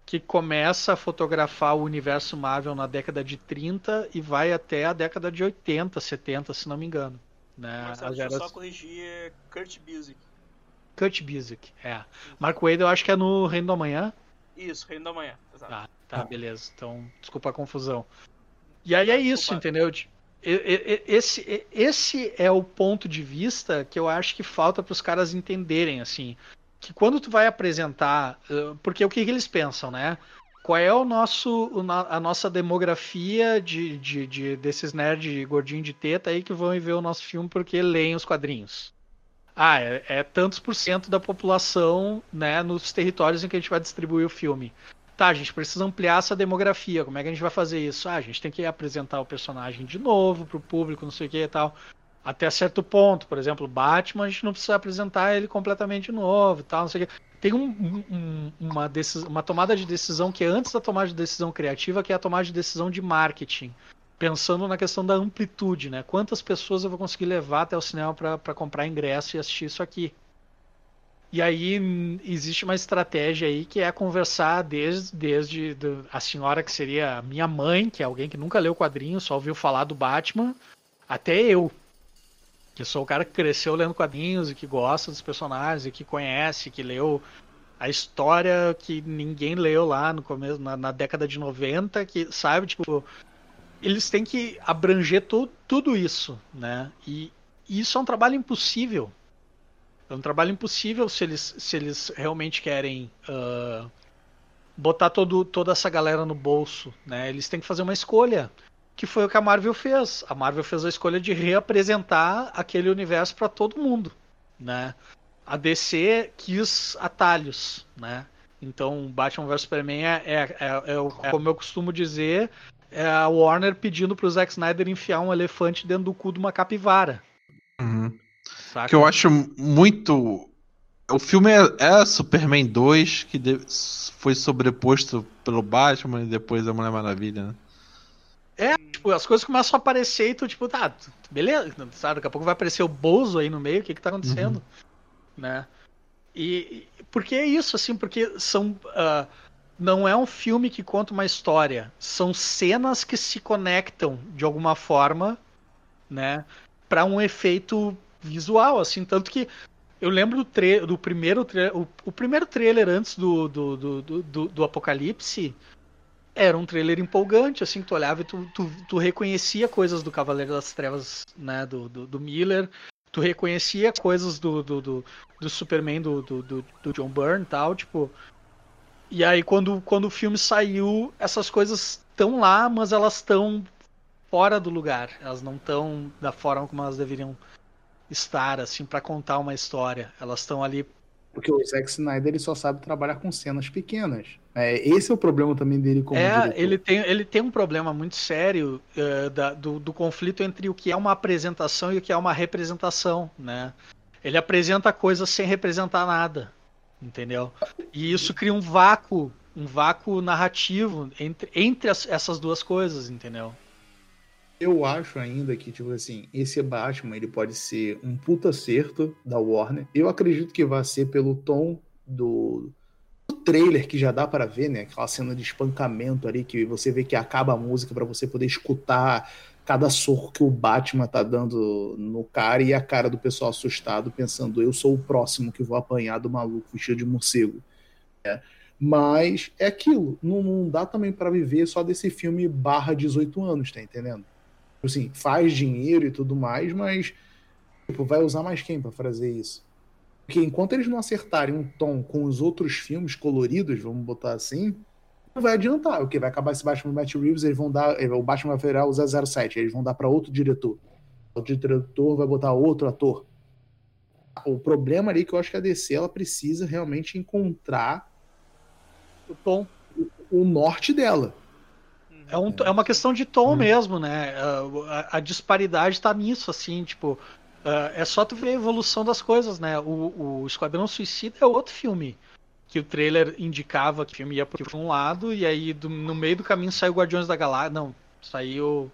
que começa a fotografar o universo Marvel na década de 30 e vai até a década de 80, 70, se não me engano. Né? Marcelo, As deixa eu eras- só corrigir é Kurt Busiek. Kurt Busiek, é. Mark Wade eu acho que é no Reino da Manhã. Isso, Reino da Manhã. Exato. Tá, tá, beleza. Então, desculpa a confusão. E aí é isso, Desculpa. entendeu? De- Esse, esse é o ponto de vista que eu acho que falta para os caras entenderem, assim. Que quando tu vai apresentar. Porque o que, que eles pensam, né? Qual é o nosso, o a nossa demografia de, de, de- desses nerds gordinho de teta aí que vão ver o nosso filme porque leem os quadrinhos? Ah, é, é tantos por cento da população, né, nos territórios em que a gente vai distribuir o filme. Tá, a gente precisa ampliar essa demografia. Como é que a gente vai fazer isso? Ah, a gente tem que apresentar o personagem de novo pro público, não sei o que e tal. Até certo ponto, por exemplo, Batman, a gente não precisa apresentar ele completamente novo tal, não sei o que. Tem um- um- um- uma, decis- uma tomada de decisão que é antes da tomada de decisão criativa, que é a tomada de decisão de marketing. Pensando na questão da amplitude, né? Quantas pessoas eu vou conseguir levar até o cinema para comprar ingresso e assistir isso aqui? E aí existe uma estratégia aí que é conversar desde, desde a senhora que seria minha mãe, que é alguém que nunca leu quadrinho, só ouviu falar do Batman, até eu, que sou o cara que cresceu lendo quadrinhos e que gosta dos personagens e que conhece, que leu a história que ninguém leu lá no começo, na, na década de 90, que sabe, tipo, eles têm que abranger tu, tudo isso, né? E isso é um trabalho impossível. É um trabalho impossível se eles, se eles realmente querem ah, botar todo, toda essa galera no bolso, né? Eles têm que fazer uma escolha, que foi o que a Marvel fez. A Marvel fez a escolha de reapresentar aquele universo para todo mundo, né? A DC quis atalhos, né? Então, Batman vs Superman é, é, é, é é como eu costumo dizer, é a Warner pedindo pro Zack Snyder enfiar um elefante dentro do cu de uma capivara. Uhum. Saca? que eu acho muito. O filme é, é Superman 2, que foi sobreposto pelo Batman e depois a Mulher Maravilha, né? Tipo, as coisas começam a aparecer e tu, tipo, tá, beleza, sabe? Daqui a pouco vai aparecer o Bozo aí no meio, o que que tá acontecendo? Né? E, e- porque é isso, assim, porque são. ah, não é um filme que conta uma história, são cenas que se conectam de alguma forma, né? Pra um efeito visual, assim, tanto que eu lembro do, do primeiro o, o primeiro trailer antes do, do, do, do- do Apocalipse era um trailer empolgante, assim, que tu olhava e tu, tu, tu reconhecia coisas do Cavaleiro das Trevas, né, do, do, do Miller, tu reconhecia coisas do, do, do, do Superman do, do, do, John Byrne e tal, tipo. E aí quando, quando o filme saiu, essas coisas estão lá, mas elas estão fora do lugar. Elas não estão da forma como elas deveriam estar, assim, para contar uma história. Elas estão ali Porque o Zack Snyder ele só sabe trabalhar com cenas pequenas. É, esse é o problema também dele como é, diretor. ele tem, ele tem um problema muito sério eh, da- do, do conflito entre o que é uma apresentação e o que é uma representação, né? Ele apresenta coisas sem representar nada, entendeu? E isso cria um vácuo, um vácuo narrativo entre, entre as- essas duas coisas, entendeu? Eu acho ainda que, tipo assim, esse Batman ele pode ser um puta acerto da Warner. Eu acredito que vai ser pelo tom do, do trailer que já dá para ver, né? Aquela cena de espancamento ali que você vê que acaba a música para você poder escutar cada soco que o Batman tá dando no cara e a cara do pessoal assustado, pensando, eu sou o próximo que vou apanhar do maluco vestido de morcego. É. Mas é aquilo, não, não dá também para viver só desse filme barra 18 anos, tá entendendo? Tipo assim, faz dinheiro e tudo mais, mas tipo, vai usar mais quem para fazer isso? Porque enquanto eles não acertarem um tom com os outros filmes coloridos, vamos botar assim, não vai adiantar. O que vai acabar esse Batman Matt Reeves, eles vão dar, o Batman vai virar o 007, eles vão dar para outro diretor. O diretor vai botar outro ator. O problema ali é que eu acho que a DC ela precisa realmente encontrar o tom, o norte dela. É, um, é, uma questão de tom hum. mesmo, né? A, a disparidade tá nisso, assim, tipo. Uh, é só tu ver a evolução das coisas, né? O, o Esquadrão Suicida é outro filme que o trailer indicava que o filme ia por um lado, e aí do, no meio do caminho saiu Guardiões da Galáxia. Não, saiu.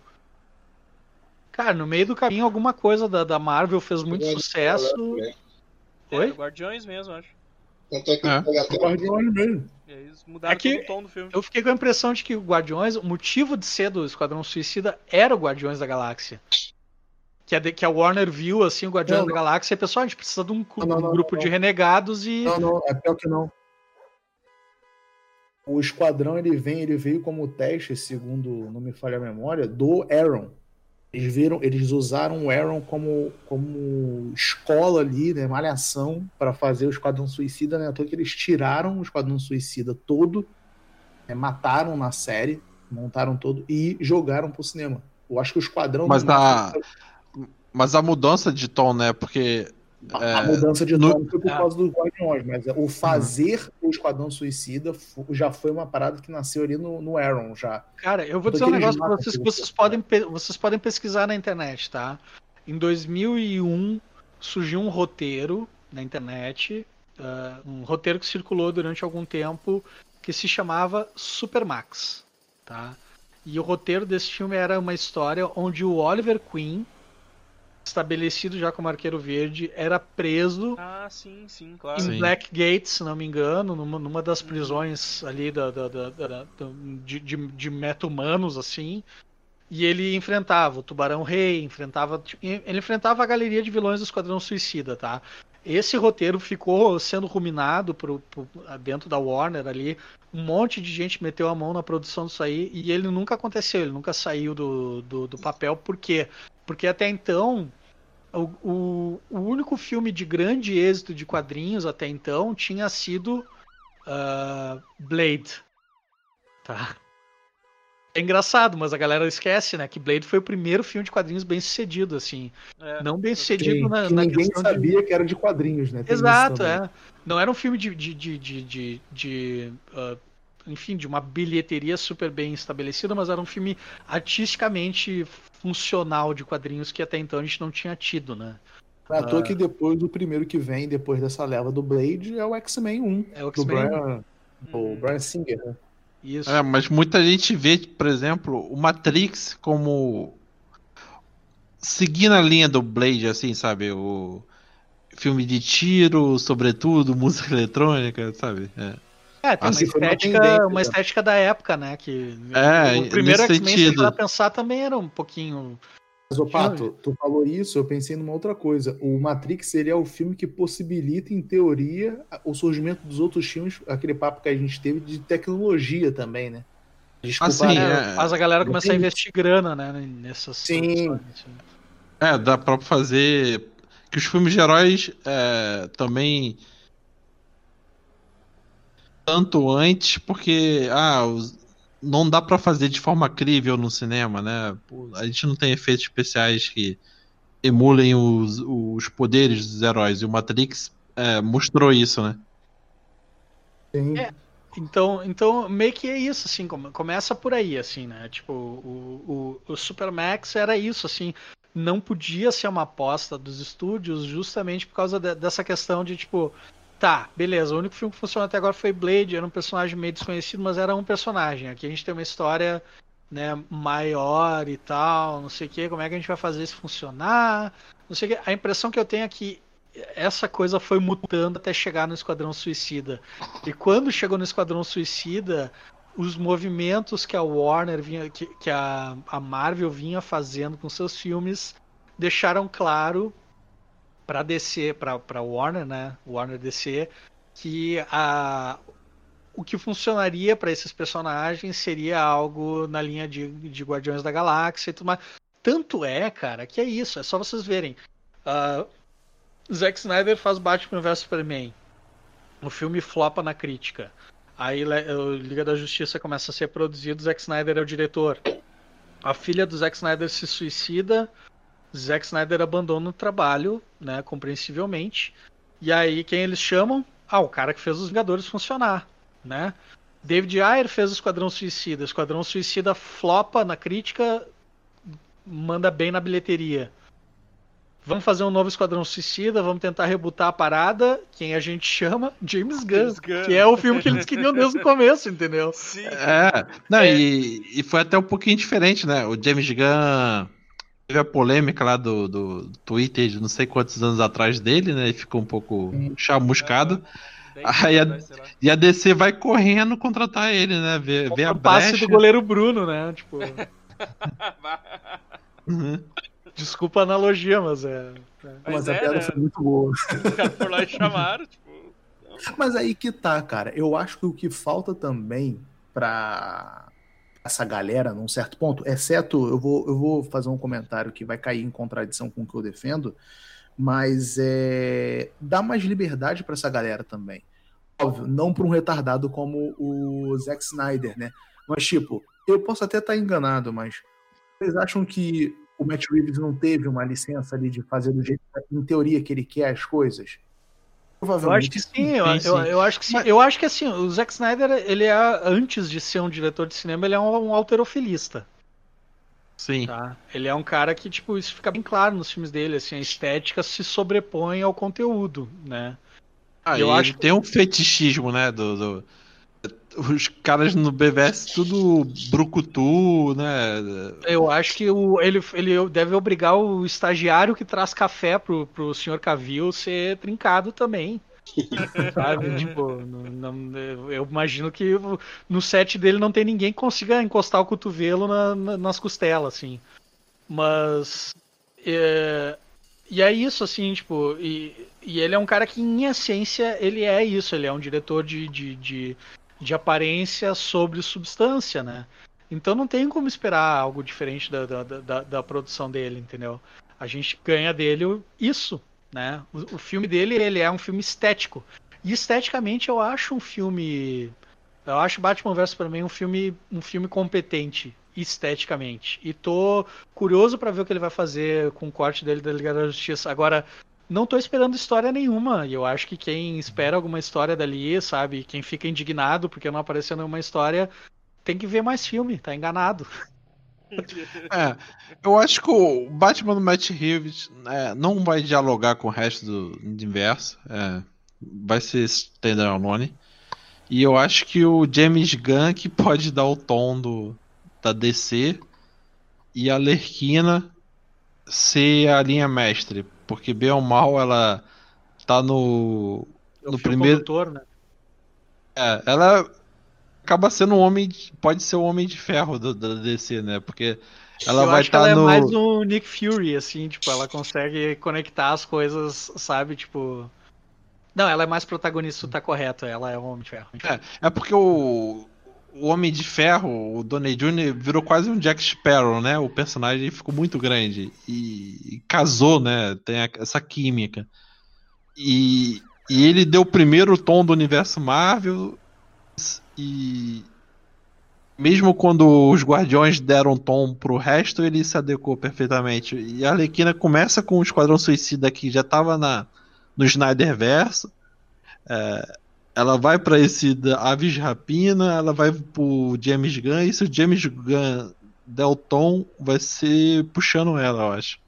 Cara, no meio do caminho alguma coisa da, da Marvel fez muito sucesso. Oi? É, Guardiões mesmo, acho. Tanto é que é. Guardiões mesmo. eles mudaram é que o tom do filme. Eu fiquei com a impressão de que o Guardiões, o motivo de ser do Esquadrão Suicida era o Guardiões da Galáxia. Que a, que a Warner viu, assim, o Guardiões da Galáxia e pessoal, a gente precisa de um, não, não, um grupo de renegados e. Não, não, é pior que não o esquadrão ele vem, ele veio como teste, segundo não me falha a memória, do Aaron. Eles viram, eles usaram o Aaron como, como escola ali, né, malhação para fazer o Esquadrão Suicida, né? Até que eles tiraram o Esquadrão Suicida todo, né, mataram na série, montaram todo e jogaram pro cinema. Eu acho que o Esquadrão. Mas a, mas a mudança de tom, né? Porque a, é, a mudança de nome no... foi por causa dos Guardiões, mas o fazer uhum. o Esquadrão Suicida já foi uma parada que nasceu ali no, no Aaron já. Cara, eu vou dizer um negócio pra vocês que vocês podem, vocês podem pesquisar na internet, tá? Em 2001 surgiu um roteiro na internet, uh, um roteiro que circulou durante algum tempo que se chamava Supermax, tá? E o roteiro desse filme era uma história onde o Oliver Queen estabelecido já como arqueiro verde, era preso ah, sim, sim, claro. em sim. Blackgate, se não me engano, numa, numa das prisões ali da, da, da, da de, de, de meta-humanos, assim. E ele enfrentava o Tubarão Rei, enfrentava. Ele enfrentava a galeria de vilões do Esquadrão Suicida, tá? Esse roteiro ficou sendo ruminado pro, pro, dentro da Warner ali. Um monte de gente meteu a mão na produção disso aí e ele nunca aconteceu, ele nunca saiu do, do, do papel. Por quê? Porque até então o, o, o, único filme de grande êxito de quadrinhos até então tinha sido uh, Blade. Tá. É engraçado, mas a galera esquece, né? Que Blade foi o primeiro filme de quadrinhos bem sucedido, assim. É, não bem sucedido na, que na ninguém sabia de... que era de quadrinhos, né? Tem Exato, é. Não era um filme de, de, de, de, de, de uh, enfim, de uma bilheteria super bem estabelecida, mas era um filme artisticamente funcional de quadrinhos que até então a gente não tinha tido, né? É à toa uh... que depois, o primeiro que vem, depois dessa leva do Blade, é o X-Men 1. É o X-Men Brian, O Brian Singer, né? Isso. É, mas muita gente vê, por exemplo, o Matrix como seguindo a linha do Blade, assim, sabe? O filme de tiro, sobretudo, música eletrônica, sabe? É. É, tem assim, uma, estética, uma estética da época, né? Que é, o primeiro X-Men, se pensar, também era um pouquinho. Mas, ô Pato, tu falou isso, eu pensei numa outra coisa. O Matrix seria o filme que possibilita, em teoria, o surgimento dos outros filmes, aquele papo que a gente teve de tecnologia também, né? Desculpa, assim, né? é... Faz a galera começar a investir grana, né? Nessas Sim. Né? É, dá pra fazer. Que os filmes de heróis é, também tanto antes porque ah, não dá para fazer de forma crível no cinema, né? A gente não tem efeitos especiais que emulem os, os poderes dos heróis. E o Matrix é, mostrou isso, né? Sim. É, então, então, meio que é isso, assim, começa por aí, assim, né? Tipo, o, o, o Supermax era isso, assim, não podia ser uma aposta dos estúdios justamente por causa de, dessa questão de, tipo, Tá, beleza. O único filme que funcionou até agora foi Blade, era um personagem meio desconhecido, mas era um personagem. Aqui a gente tem uma história né, maior e tal, não sei o que, como é que a gente vai fazer isso funcionar, não sei o que. A impressão que eu tenho é que essa coisa foi mutando até chegar no Esquadrão Suicida. E quando chegou no Esquadrão Suicida, os movimentos que a Warner vinha, que, que a, a Marvel vinha fazendo com seus filmes deixaram claro para DC, para Warner, né? Warner DC, que a, o que funcionaria para esses personagens seria algo na linha de, de Guardiões da Galáxia e tudo mais. Tanto é, cara, que é isso, é só vocês verem. Uh, Zack Snyder faz Batman vs Superman. O filme flopa na crítica. Aí o Liga da Justiça começa a ser produzido, Zack Snyder é o diretor. A filha do Zack Snyder se suicida, Zack Snyder abandona o trabalho, né, compreensivelmente. E aí quem eles chamam? Ah, o cara que fez os Vingadores funcionar, né? David Ayer fez o Esquadrão Suicida. O Esquadrão Suicida flopa na crítica, manda bem na bilheteria. Vamos fazer um novo Esquadrão Suicida, vamos tentar rebutar a parada. Quem a gente chama? James Gunn, James Gunn. que é o filme que eles queriam desde o começo, entendeu? Sim. É, não, é. E, e foi até um pouquinho diferente, né? O James Gunn teve a polêmica lá do, do Twitter de não sei quantos anos atrás dele, né? E ficou um pouco chamuscado. É, Aí a, e a DC vai correndo contratar ele, né? Ver, ver a passe brecha. do goleiro Bruno, né? Tipo. uhum. Desculpa a analogia, mas é. é. Mas, a é, piada né? foi muito boa. Os caras foram lá e chamaram, tipo. Mas aí que tá, cara. Eu acho que o que falta também pra essa galera, num certo ponto, exceto, eu vou, eu vou fazer um comentário que vai cair em contradição com o que eu defendo, mas é, dá mais liberdade para essa galera também. Óbvio, não para um retardado como o Zack Snyder, né? Mas, tipo, eu posso até estar tá enganado, mas vocês acham que o Matt Reeves não teve uma licença ali de fazer do jeito, em teoria, que ele quer as coisas? Eu acho que sim, eu, eu, eu, acho que sim. Mas... Eu acho que assim, o Zack Snyder, ele é, antes de ser um diretor de cinema, ele é um, um alterofilista. Sim. Tá? Ele é um cara que, tipo, isso fica bem claro nos filmes dele, assim, a estética se sobrepõe ao conteúdo, né? Ah, eu acho que tem um fetichismo, né, do, do os caras no BVS tudo brucutu, né? Eu acho que o, ele, ele deve obrigar o estagiário que traz café pro, pro senhor Cavil ser trincado também. Sabe? tipo, não, não, eu imagino que no set dele não tem ninguém que consiga encostar o cotovelo na, na, nas costelas, assim. Mas. É, e é isso, assim, tipo. E, e ele é um cara que, em essência, ele é isso. Ele é um diretor de, de, de de aparência sobre substância, né? Então não tem como esperar algo diferente da, da, da, da produção dele, entendeu? A gente ganha dele isso, né? O, o, filme dele ele é um filme estético. E esteticamente eu acho um filme. Eu acho Batman vs Superman um filme, um filme competente esteticamente. E tô curioso para ver o que ele vai fazer com o corte dele da Liga da Justiça. Agora, não tô esperando história nenhuma. E eu acho que quem espera alguma história dali, sabe, quem fica indignado porque não apareceu nenhuma história, tem que ver mais filme, tá enganado. É, eu acho que o Batman do Matt Reeves é, não vai dialogar com o resto do universo. É, vai ser standalone. E eu acho que o James Gunn que pode dar o tom do, da DC e a Lerquina ser a linha mestre porque bem ou mal ela tá no. É no primeiro. Condutor, né? É, ela acaba sendo um homem. Pode ser o um homem de ferro da, DC, né? Porque ela Eu vai estar tá no. Ela é mais um Nick Fury, assim, tipo, ela consegue conectar as coisas, sabe? Tipo. Não, ela é mais protagonista, tá correto, ela é um homem de ferro. É, é porque o, o Homem de Ferro, o Donnie Jr., virou quase um Jack Sparrow, né? O personagem ficou muito grande e, e casou, né? Tem a, essa química. E, e ele deu o primeiro tom do universo Marvel e mesmo quando os Guardiões deram tom pro resto, ele se adequou perfeitamente. E a Arlequina começa com o Esquadrão Suicida que já estava na no Snyderverse. É, ela vai para esse Aves Rapina, ela vai pro James Gunn, e se o James Gunn der o tom, vai ser puxando ela, eu acho.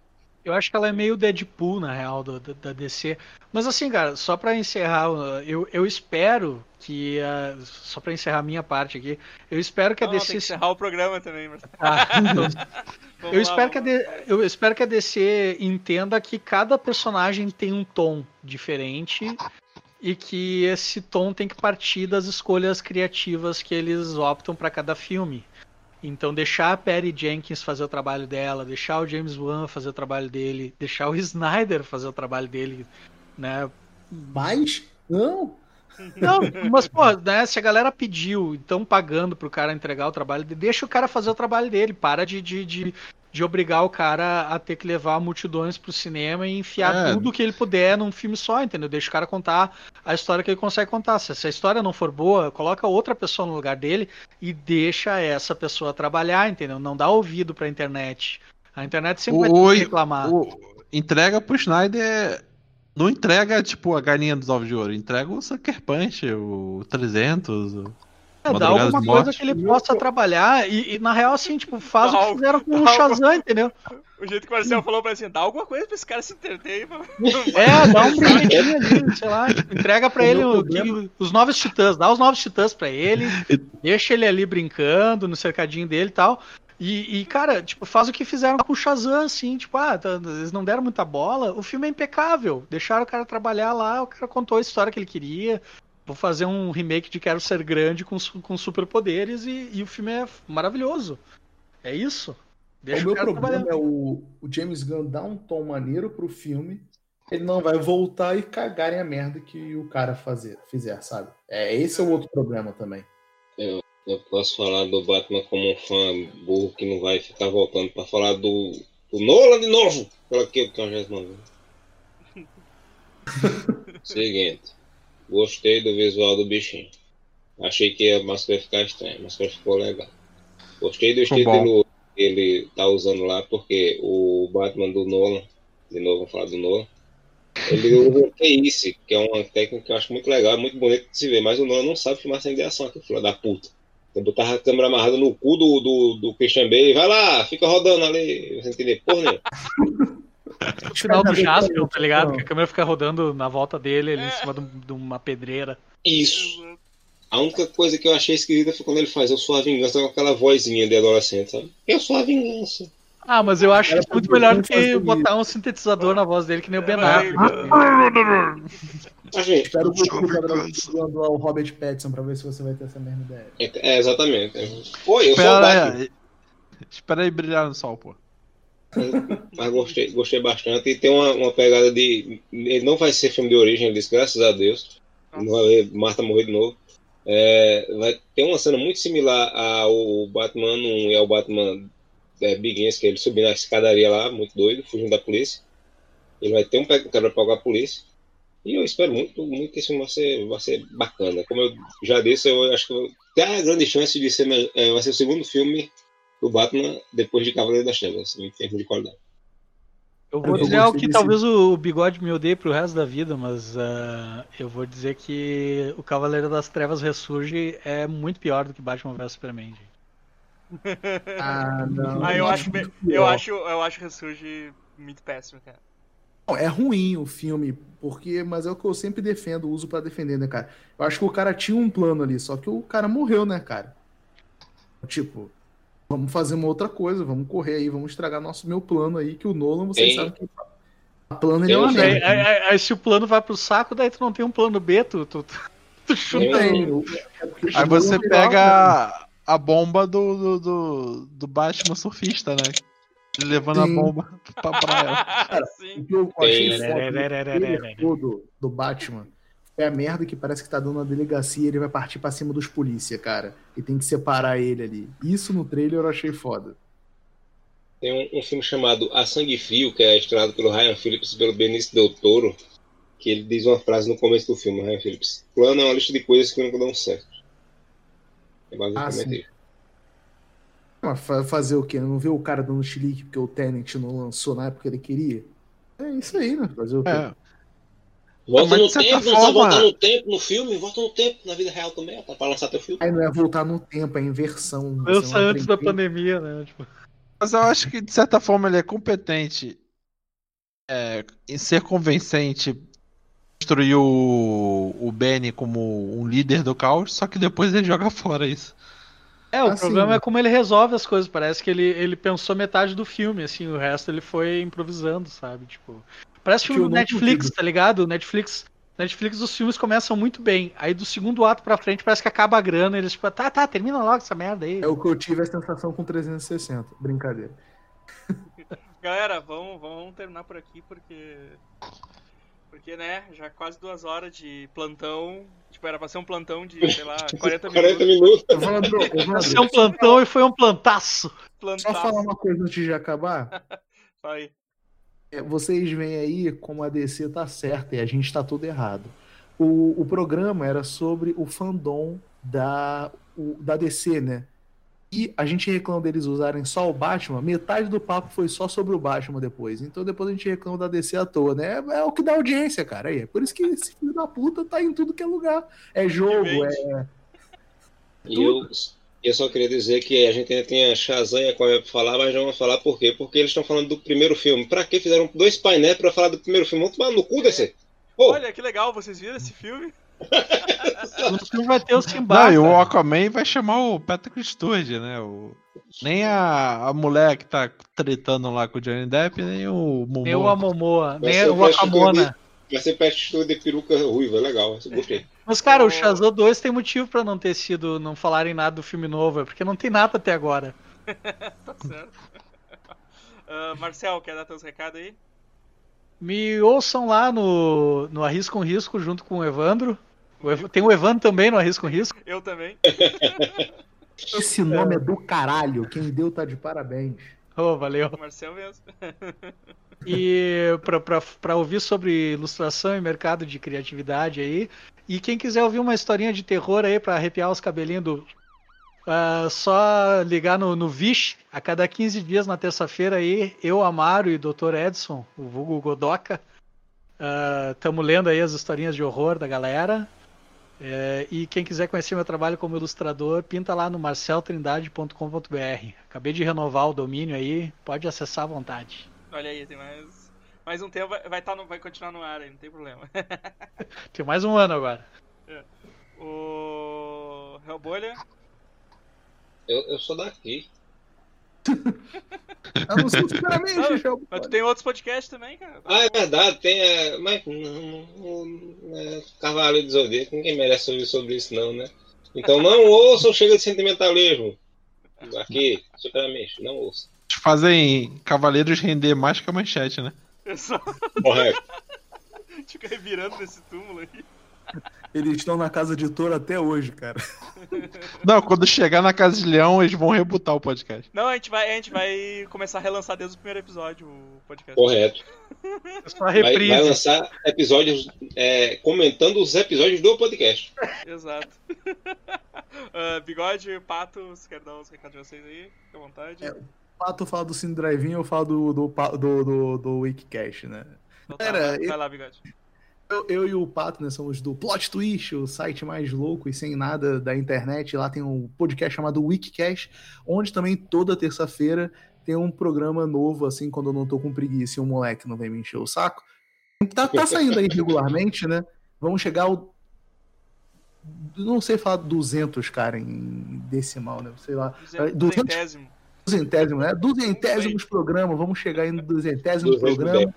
Eu acho que ela é meio Deadpool, na real, do, da DC. Mas assim, cara, só para encerrar, eu, eu espero que. Uh, só para encerrar a minha parte aqui, eu espero que a não, DC. Tem que encerrar o programa também, mas... ah, eu, lá, espero que a D... eu espero que a DC entenda que cada personagem tem um tom diferente e que esse tom tem que partir das escolhas criativas que eles optam para cada filme. Então deixar a Perry Jenkins fazer o trabalho dela, deixar o James Wan fazer o trabalho dele, deixar o Snyder fazer o trabalho dele, né? Mas não. Não, mas pô, né, se a galera pediu, então pagando pro cara entregar o trabalho, deixa o cara fazer o trabalho dele, para de, de, de, de obrigar o cara a ter que levar multidões pro cinema e enfiar É. tudo que ele puder num filme só, entendeu? Deixa o cara contar a história que ele consegue contar. Se, se a história não for boa, coloca outra pessoa no lugar dele e deixa essa pessoa trabalhar, entendeu? Não dá ouvido pra internet. A internet sempre vai ter Oi, que reclamar. O- entrega pro Snyder. Não entrega, tipo, a galinha dos ovos de ouro. Entrega o Sucker Punch, o 300. o- É, dá alguma coisa Morte. que ele possa trabalhar e, e, na real, assim, tipo, faz o que fizeram com o Shazam, entendeu? O jeito que o Marcelo falou pra assim, dá alguma coisa pra esse cara se entreter. É, dá um brinquedinho ali, sei lá, tipo, entrega pra O ele o- que- os novos titãs, dá os novos titãs pra ele, deixa ele ali brincando no cercadinho dele e tal. E, e, cara, tipo, faz o que fizeram com o Shazam, assim, tipo, ah, tá- eles não deram muita bola, o filme é impecável. Deixaram o cara trabalhar lá, o cara contou a história que ele queria. Vou fazer um remake de Quero Ser Grande com, com superpoderes e, e o filme é maravilhoso. É isso. Deixa o meu problema é o, o James Gunn dar um tom maneiro pro filme. Ele não vai voltar e cagarem a merda que o cara fazer, fizer, sabe? É, esse é o outro problema também. Eu posso falar do Batman como um fã burro que não vai ficar voltando pra falar do, do Nolan de novo. Pela que o Cão já mandou. Seguinte. Gostei do visual do bichinho. Achei que a máscara ia ficar estranha, máscara ficou legal. Gostei do estilo que ele tá usando lá, porque o Batman do Nolan, de novo vamos falar do Nolan, ele usa o KISS, que é uma técnica que eu acho muito legal, muito bonito de se ver, mas o Nolan não sabe filmar sem de ação, aquele filho da puta. Eu botava a câmera amarrada no cu do, do, do Christian Bale, vai lá, fica rodando ali, você entender porra nenhuma. O final do Jaspion, tá ligado? não. Que a câmera fica rodando na volta dele, ali É. em cima de um- de uma pedreira. Isso. A única coisa que eu achei esquisita foi quando ele faz Eu sou a vingança com aquela vozinha de adolescente, sabe? Eu sou a vingança. Ah, mas eu acho Era isso muito melhor do que botar um sintetizador na voz dele, que nem o Ben Affleck. A gente, Espero que o quando lá o Robert Pattinson pra ver se você vai ter essa mesma ideia. é, é, exatamente. Oi, eu sou o Batman. Espera, espera aí brilhar no sol, pô. Mas gostei, gostei bastante. E tem uma, uma pegada de. Ele não vai ser filme de origem, ele disse, graças a Deus. Não vai Marta morrer de novo. É, vai ter uma cena muito similar ao Batman 1 e ao Batman é, Begins, que ele subindo a escadaria lá, muito doido, fugindo da polícia. Ele vai ter um quebra-pau com a polícia. E eu espero muito, muito que esse filme vai ser, vai ser bacana. Como eu já disse, eu acho que tem a grande chance de ser, é, vai ser o segundo filme do Batman depois de Cavaleiro das Trevas, em termos de qualidade. Eu vou Eu dizer algo que desse- talvez o bigode me odeie pro resto da vida, mas ah, eu vou dizer que o Cavaleiro das Trevas Ressurge é muito pior do que Batman vs Superman. gente. Ah, não. Ah, eu acho, eu acho, eu acho Ressurge muito péssimo, cara. Não, é ruim o filme, porque, mas é o que eu sempre defendo, uso pra defender, né, cara? Eu acho que o cara tinha um plano ali, só que o cara morreu, né, cara? Tipo, vamos fazer uma outra coisa, vamos correr aí, vamos estragar nosso meu plano aí, que o Nolan, vocês Tem- sabem que a plano ele é uma um- Aí, merda. aí- aí- aí se o plano vai pro saco, daí tu não tem um plano B, tu, tu, tu chuta. O- o Aí você pega a, bomba do, do, do, do Batman surfista, né? Ele levando Sim. a bomba pra praia. O Sim. que eu achei foda do do Batman é a merda que parece que tá dando na delegacia e ele vai partir pra cima dos polícia, cara. E tem que separar ele ali. Isso no trailer eu achei foda. Tem um, um filme chamado A Sangue Frio, que é estrelado pelo Ryan Phillips e pelo Benício Del Toro, que ele diz uma frase no começo do filme, Ryan Phillips. Plano é uma lista de coisas que nunca dão certo. É basicamente Ah, isso. Mas fazer o quê? Não ver o cara dando chilique porque o Tenant não lançou na época que ele queria? É isso aí, né? Fazer o quê? É. Volta no tempo, não sabe forma- voltar no tempo no filme, volta no tempo na vida real também, tá pra lançar teu filme. Aí não é voltar no tempo, é inversão. Você não antes da pandemia, né? Tipo, Mas eu acho que, de certa forma, ele é competente é, em ser convincente, construir o, o Benny como um líder do caos, só que depois ele joga fora isso. É, o Assim, problema é como ele resolve as coisas. Parece que ele, ele pensou metade do filme, assim, o resto ele foi improvisando, sabe? Tipo, parece filme do Netflix, tá ligado? Netflix, Netflix os filmes começam muito bem. Aí do segundo ato pra frente parece que acaba a grana. Eles tipo, tá, tá, termina logo essa merda aí. É o que eu tive a sensação com 360. Brincadeira. Galera, vamos, vamos terminar por aqui porque. Porque, né, já quase duas horas de plantão. Tipo, era pra ser um plantão de, sei lá, 40 minutos. 40 minutos. Evandro, ser um plantão e foi um plantaço. só Plantaço. falar uma coisa antes de acabar. Fala aí. É, Vocês veem aí como a DC tá certa e a gente tá tudo errado. O, o programa era sobre o fandom da, o- da DC, né? E a gente reclama deles usarem só o Batman, metade do papo foi só sobre o Batman depois. Então depois a gente reclama da DC à toa, né? É, é o que dá audiência, cara. Aí, é por isso que esse filho da puta tá em tudo que é lugar. É jogo, é. E eu, eu só queria dizer que a gente ainda tem a Shazam e a Aquaman pra falar, mas não vamos falar por quê? Porque eles estão falando do primeiro filme. Pra que fizeram dois painéis pra falar do primeiro filme? Vamos tomar no cu desse. Pô, Olha que legal, vocês viram esse filme? No filme vai ter o Não, Simba. e o Aquaman vai chamar o Patrick Stewart, né? O... Nem a, a mulher que tá tretando lá com o Johnny Depp, nem o Momoa. Nem o Amomoa, Vai nem ser o o Akamona. vai ser pet estudo de peruca ruiva, legal. Gostei. Mas, cara, O- Shazam 2 tem motivo pra não ter sido, não falarem nada do filme novo, é porque não tem nada até agora. Tá certo. Ah, Marcel, quer dar teus recados aí? Me ouçam lá no, no Arrisca um Risco junto com o Evandro. O Ev- Tem o Evandro também no Arrisca um Risco. Eu também. Esse nome é do caralho. Quem deu tá de parabéns. Oh, valeu. O Marcel mesmo. E pra ouvir sobre ilustração e mercado de criatividade aí. E quem quiser ouvir uma historinha de terror aí pra arrepiar os cabelinhos do. ah, só ligar no, no Vish a cada 15 dias na terça-feira aí, eu, Amaro e Dr. Edson, o vulgo Godoka, estamos lendo aí as historinhas de horror da galera. É, e quem quiser conhecer meu trabalho como ilustrador, pinta lá no marceltrindade.com.br. Acabei de renovar o domínio aí, pode acessar à vontade. Olha aí, tem mais. Mais um tempo, vai, vai, tá no- vai continuar no ar aí, não tem problema. Tem mais um ano agora. o. Hellbolha. Eu, eu sou daqui. Eu não sei sinceramente, Não. Mas tu tem outros podcasts também, cara. Ah, é verdade, tem. É, mas não, não, é Cavaleiro do Zodíaco, ninguém merece ouvir sobre isso, não, né? Então não ouçam Chega de Sentimentalismo. Aqui, superamente, não ouçam. Fazem Cavaleiros render mais que a manchete, né? Só Correto. fico revirando nesse túmulo aí. Eles estão na casa editora até hoje, cara. Não, quando chegar na Casa de Leão, eles vão rebutar o podcast. Não, a gente vai, a gente vai começar a relançar desde o primeiro episódio o podcast. Correto. É só Vai, reprise. vai lançar episódios é, comentando os episódios do podcast. Exato. Ah, bigode, pato, você quer dar os recados de vocês aí? Fique à vontade. É. Pato fala do Cine Drive-In, eu falo do, do, do, do, do Wikicast, né? Então tá, Pera, vai, eu- lá, bigode. Eu, eu e o Pato, né, somos do Plot Twist, o site mais louco e sem nada da internet. Lá tem um podcast chamado Wikicast, onde também toda terça-feira tem um programa novo, assim, quando eu não tô com preguiça e o moleque não vem me encher o saco. Tá, tá saindo aí regularmente, né? Vamos chegar ao. Não sei falar 200, cara, em decimal, né? Sei lá. Duzen- 200 Duzentésimo. Né? Duzentésimos programas, vamos chegar aí no duzentésimo programa.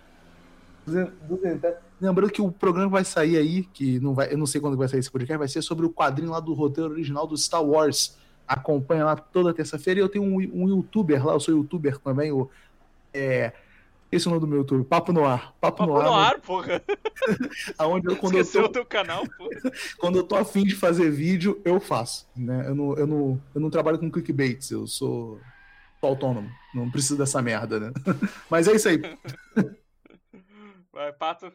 Duzen- duzentésimo. Lembrando que o programa vai sair aí, que não vai, eu não sei quando vai sair esse podcast, vai ser sobre o quadrinho lá do roteiro original do Star Wars. Acompanha lá toda terça-feira. E eu tenho um, um youtuber lá, eu sou youtuber também, o. É, esse é o nome do meu YouTube, Papo no Ar. Papo, Papo no Ar, no ar, porra. Aonde eu, quando, eu Esqueceu tô, o teu canal, porra. quando eu tô afim de fazer vídeo, eu faço. Né? Eu, não, eu, não, eu não trabalho com clickbaits, eu sou, sou autônomo. Não preciso dessa merda, né? Mas é isso aí. Vai, pato.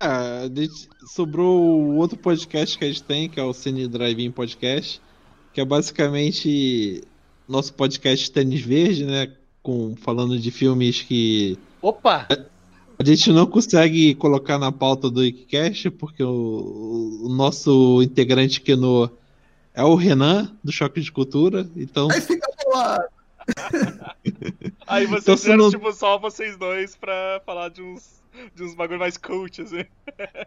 Ah, a gente- sobrou o outro podcast que a gente tem, que é o Cine Drive-In Podcast, que é basicamente nosso podcast Tênis Verde, né? Com, falando de filmes que Opa! a gente não consegue colocar na pauta do Wikicast, porque o, o nosso integrante Keno é o Renan, do Choque de Cultura, então Aí fica lá. Aí vocês Então, fizeram, se não- tipo, só vocês dois pra falar de uns, de uns bagulho mais cult, assim.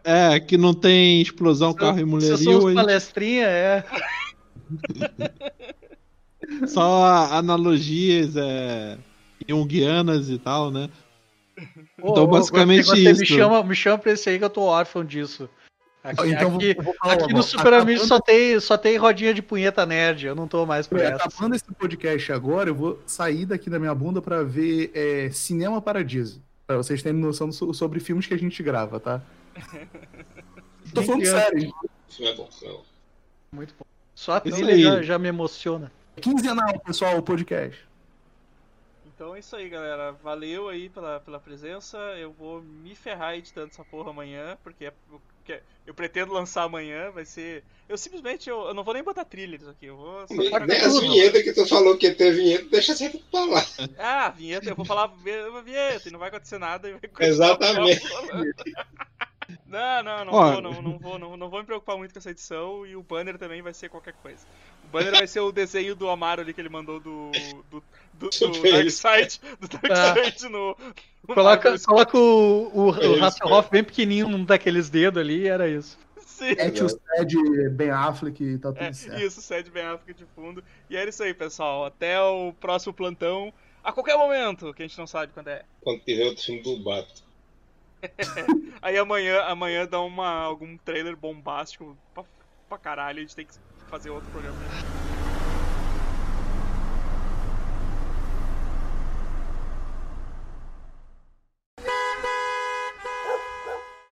é, que não tem explosão, carro e Vocês mulherio, a os gente- palestrinha, é. só analogias é, junguianas e tal, né? Então, basicamente você isso. Me chama, me chama pra esse aí que eu tô órfão disso. Aqui, Então, aqui, vou- vou falar aqui no. Super Amigos Acabando- só tem, só tem rodinha de punheta nerd, eu não tô mais por essa. Acabando esse podcast agora, eu vou sair daqui da minha bunda pra ver é, Cinema Paradiso. Pra vocês terem noção so- sobre filmes que a gente grava, tá? Tô falando criança. sério. O filme é bom, filme é bom. Muito bom. Só a Isso trilha aí. já, já me emociona. Quinzenal, pessoal, o podcast. Então é isso aí, galera. Valeu aí pela, pela presença. Eu vou me ferrar editando essa porra amanhã, porque é- porque eu pretendo lançar amanhã. Vai ser. Eu simplesmente eu, eu não vou nem botar trilha nisso aqui. Eu vou. só Nem, nem as vinhetas que tu falou que ia ter vinheta, deixa sempre pra lá. Ah, vinheta, eu vou falar vi- vinheta e não vai acontecer nada. Exatamente. Não, não, não, Ó. vou, não, não vou, não, não vou me preocupar muito com essa edição e o banner também vai ser qualquer coisa. O banner vai ser o desenho do Amaro ali que ele mandou do do, do, do Super Dark. Side, do Dark Ah. Side no, no Coloca, Marvel. coloca o, o, É o Hasselhoff bem pequenininho num daqueles dedos ali e era isso. Sim. É tio Sed, Ben Affleck e tá tudo É, certo. isso, Sede Ben Affleck de fundo. E é isso aí, pessoal. Até o próximo plantão. A qualquer momento, que a gente não sabe quando é. Quando tiver outro filme do Bato. Aí amanhã, amanhã dá uma, algum trailer bombástico pra, pra caralho. A gente tem que fazer outro programa.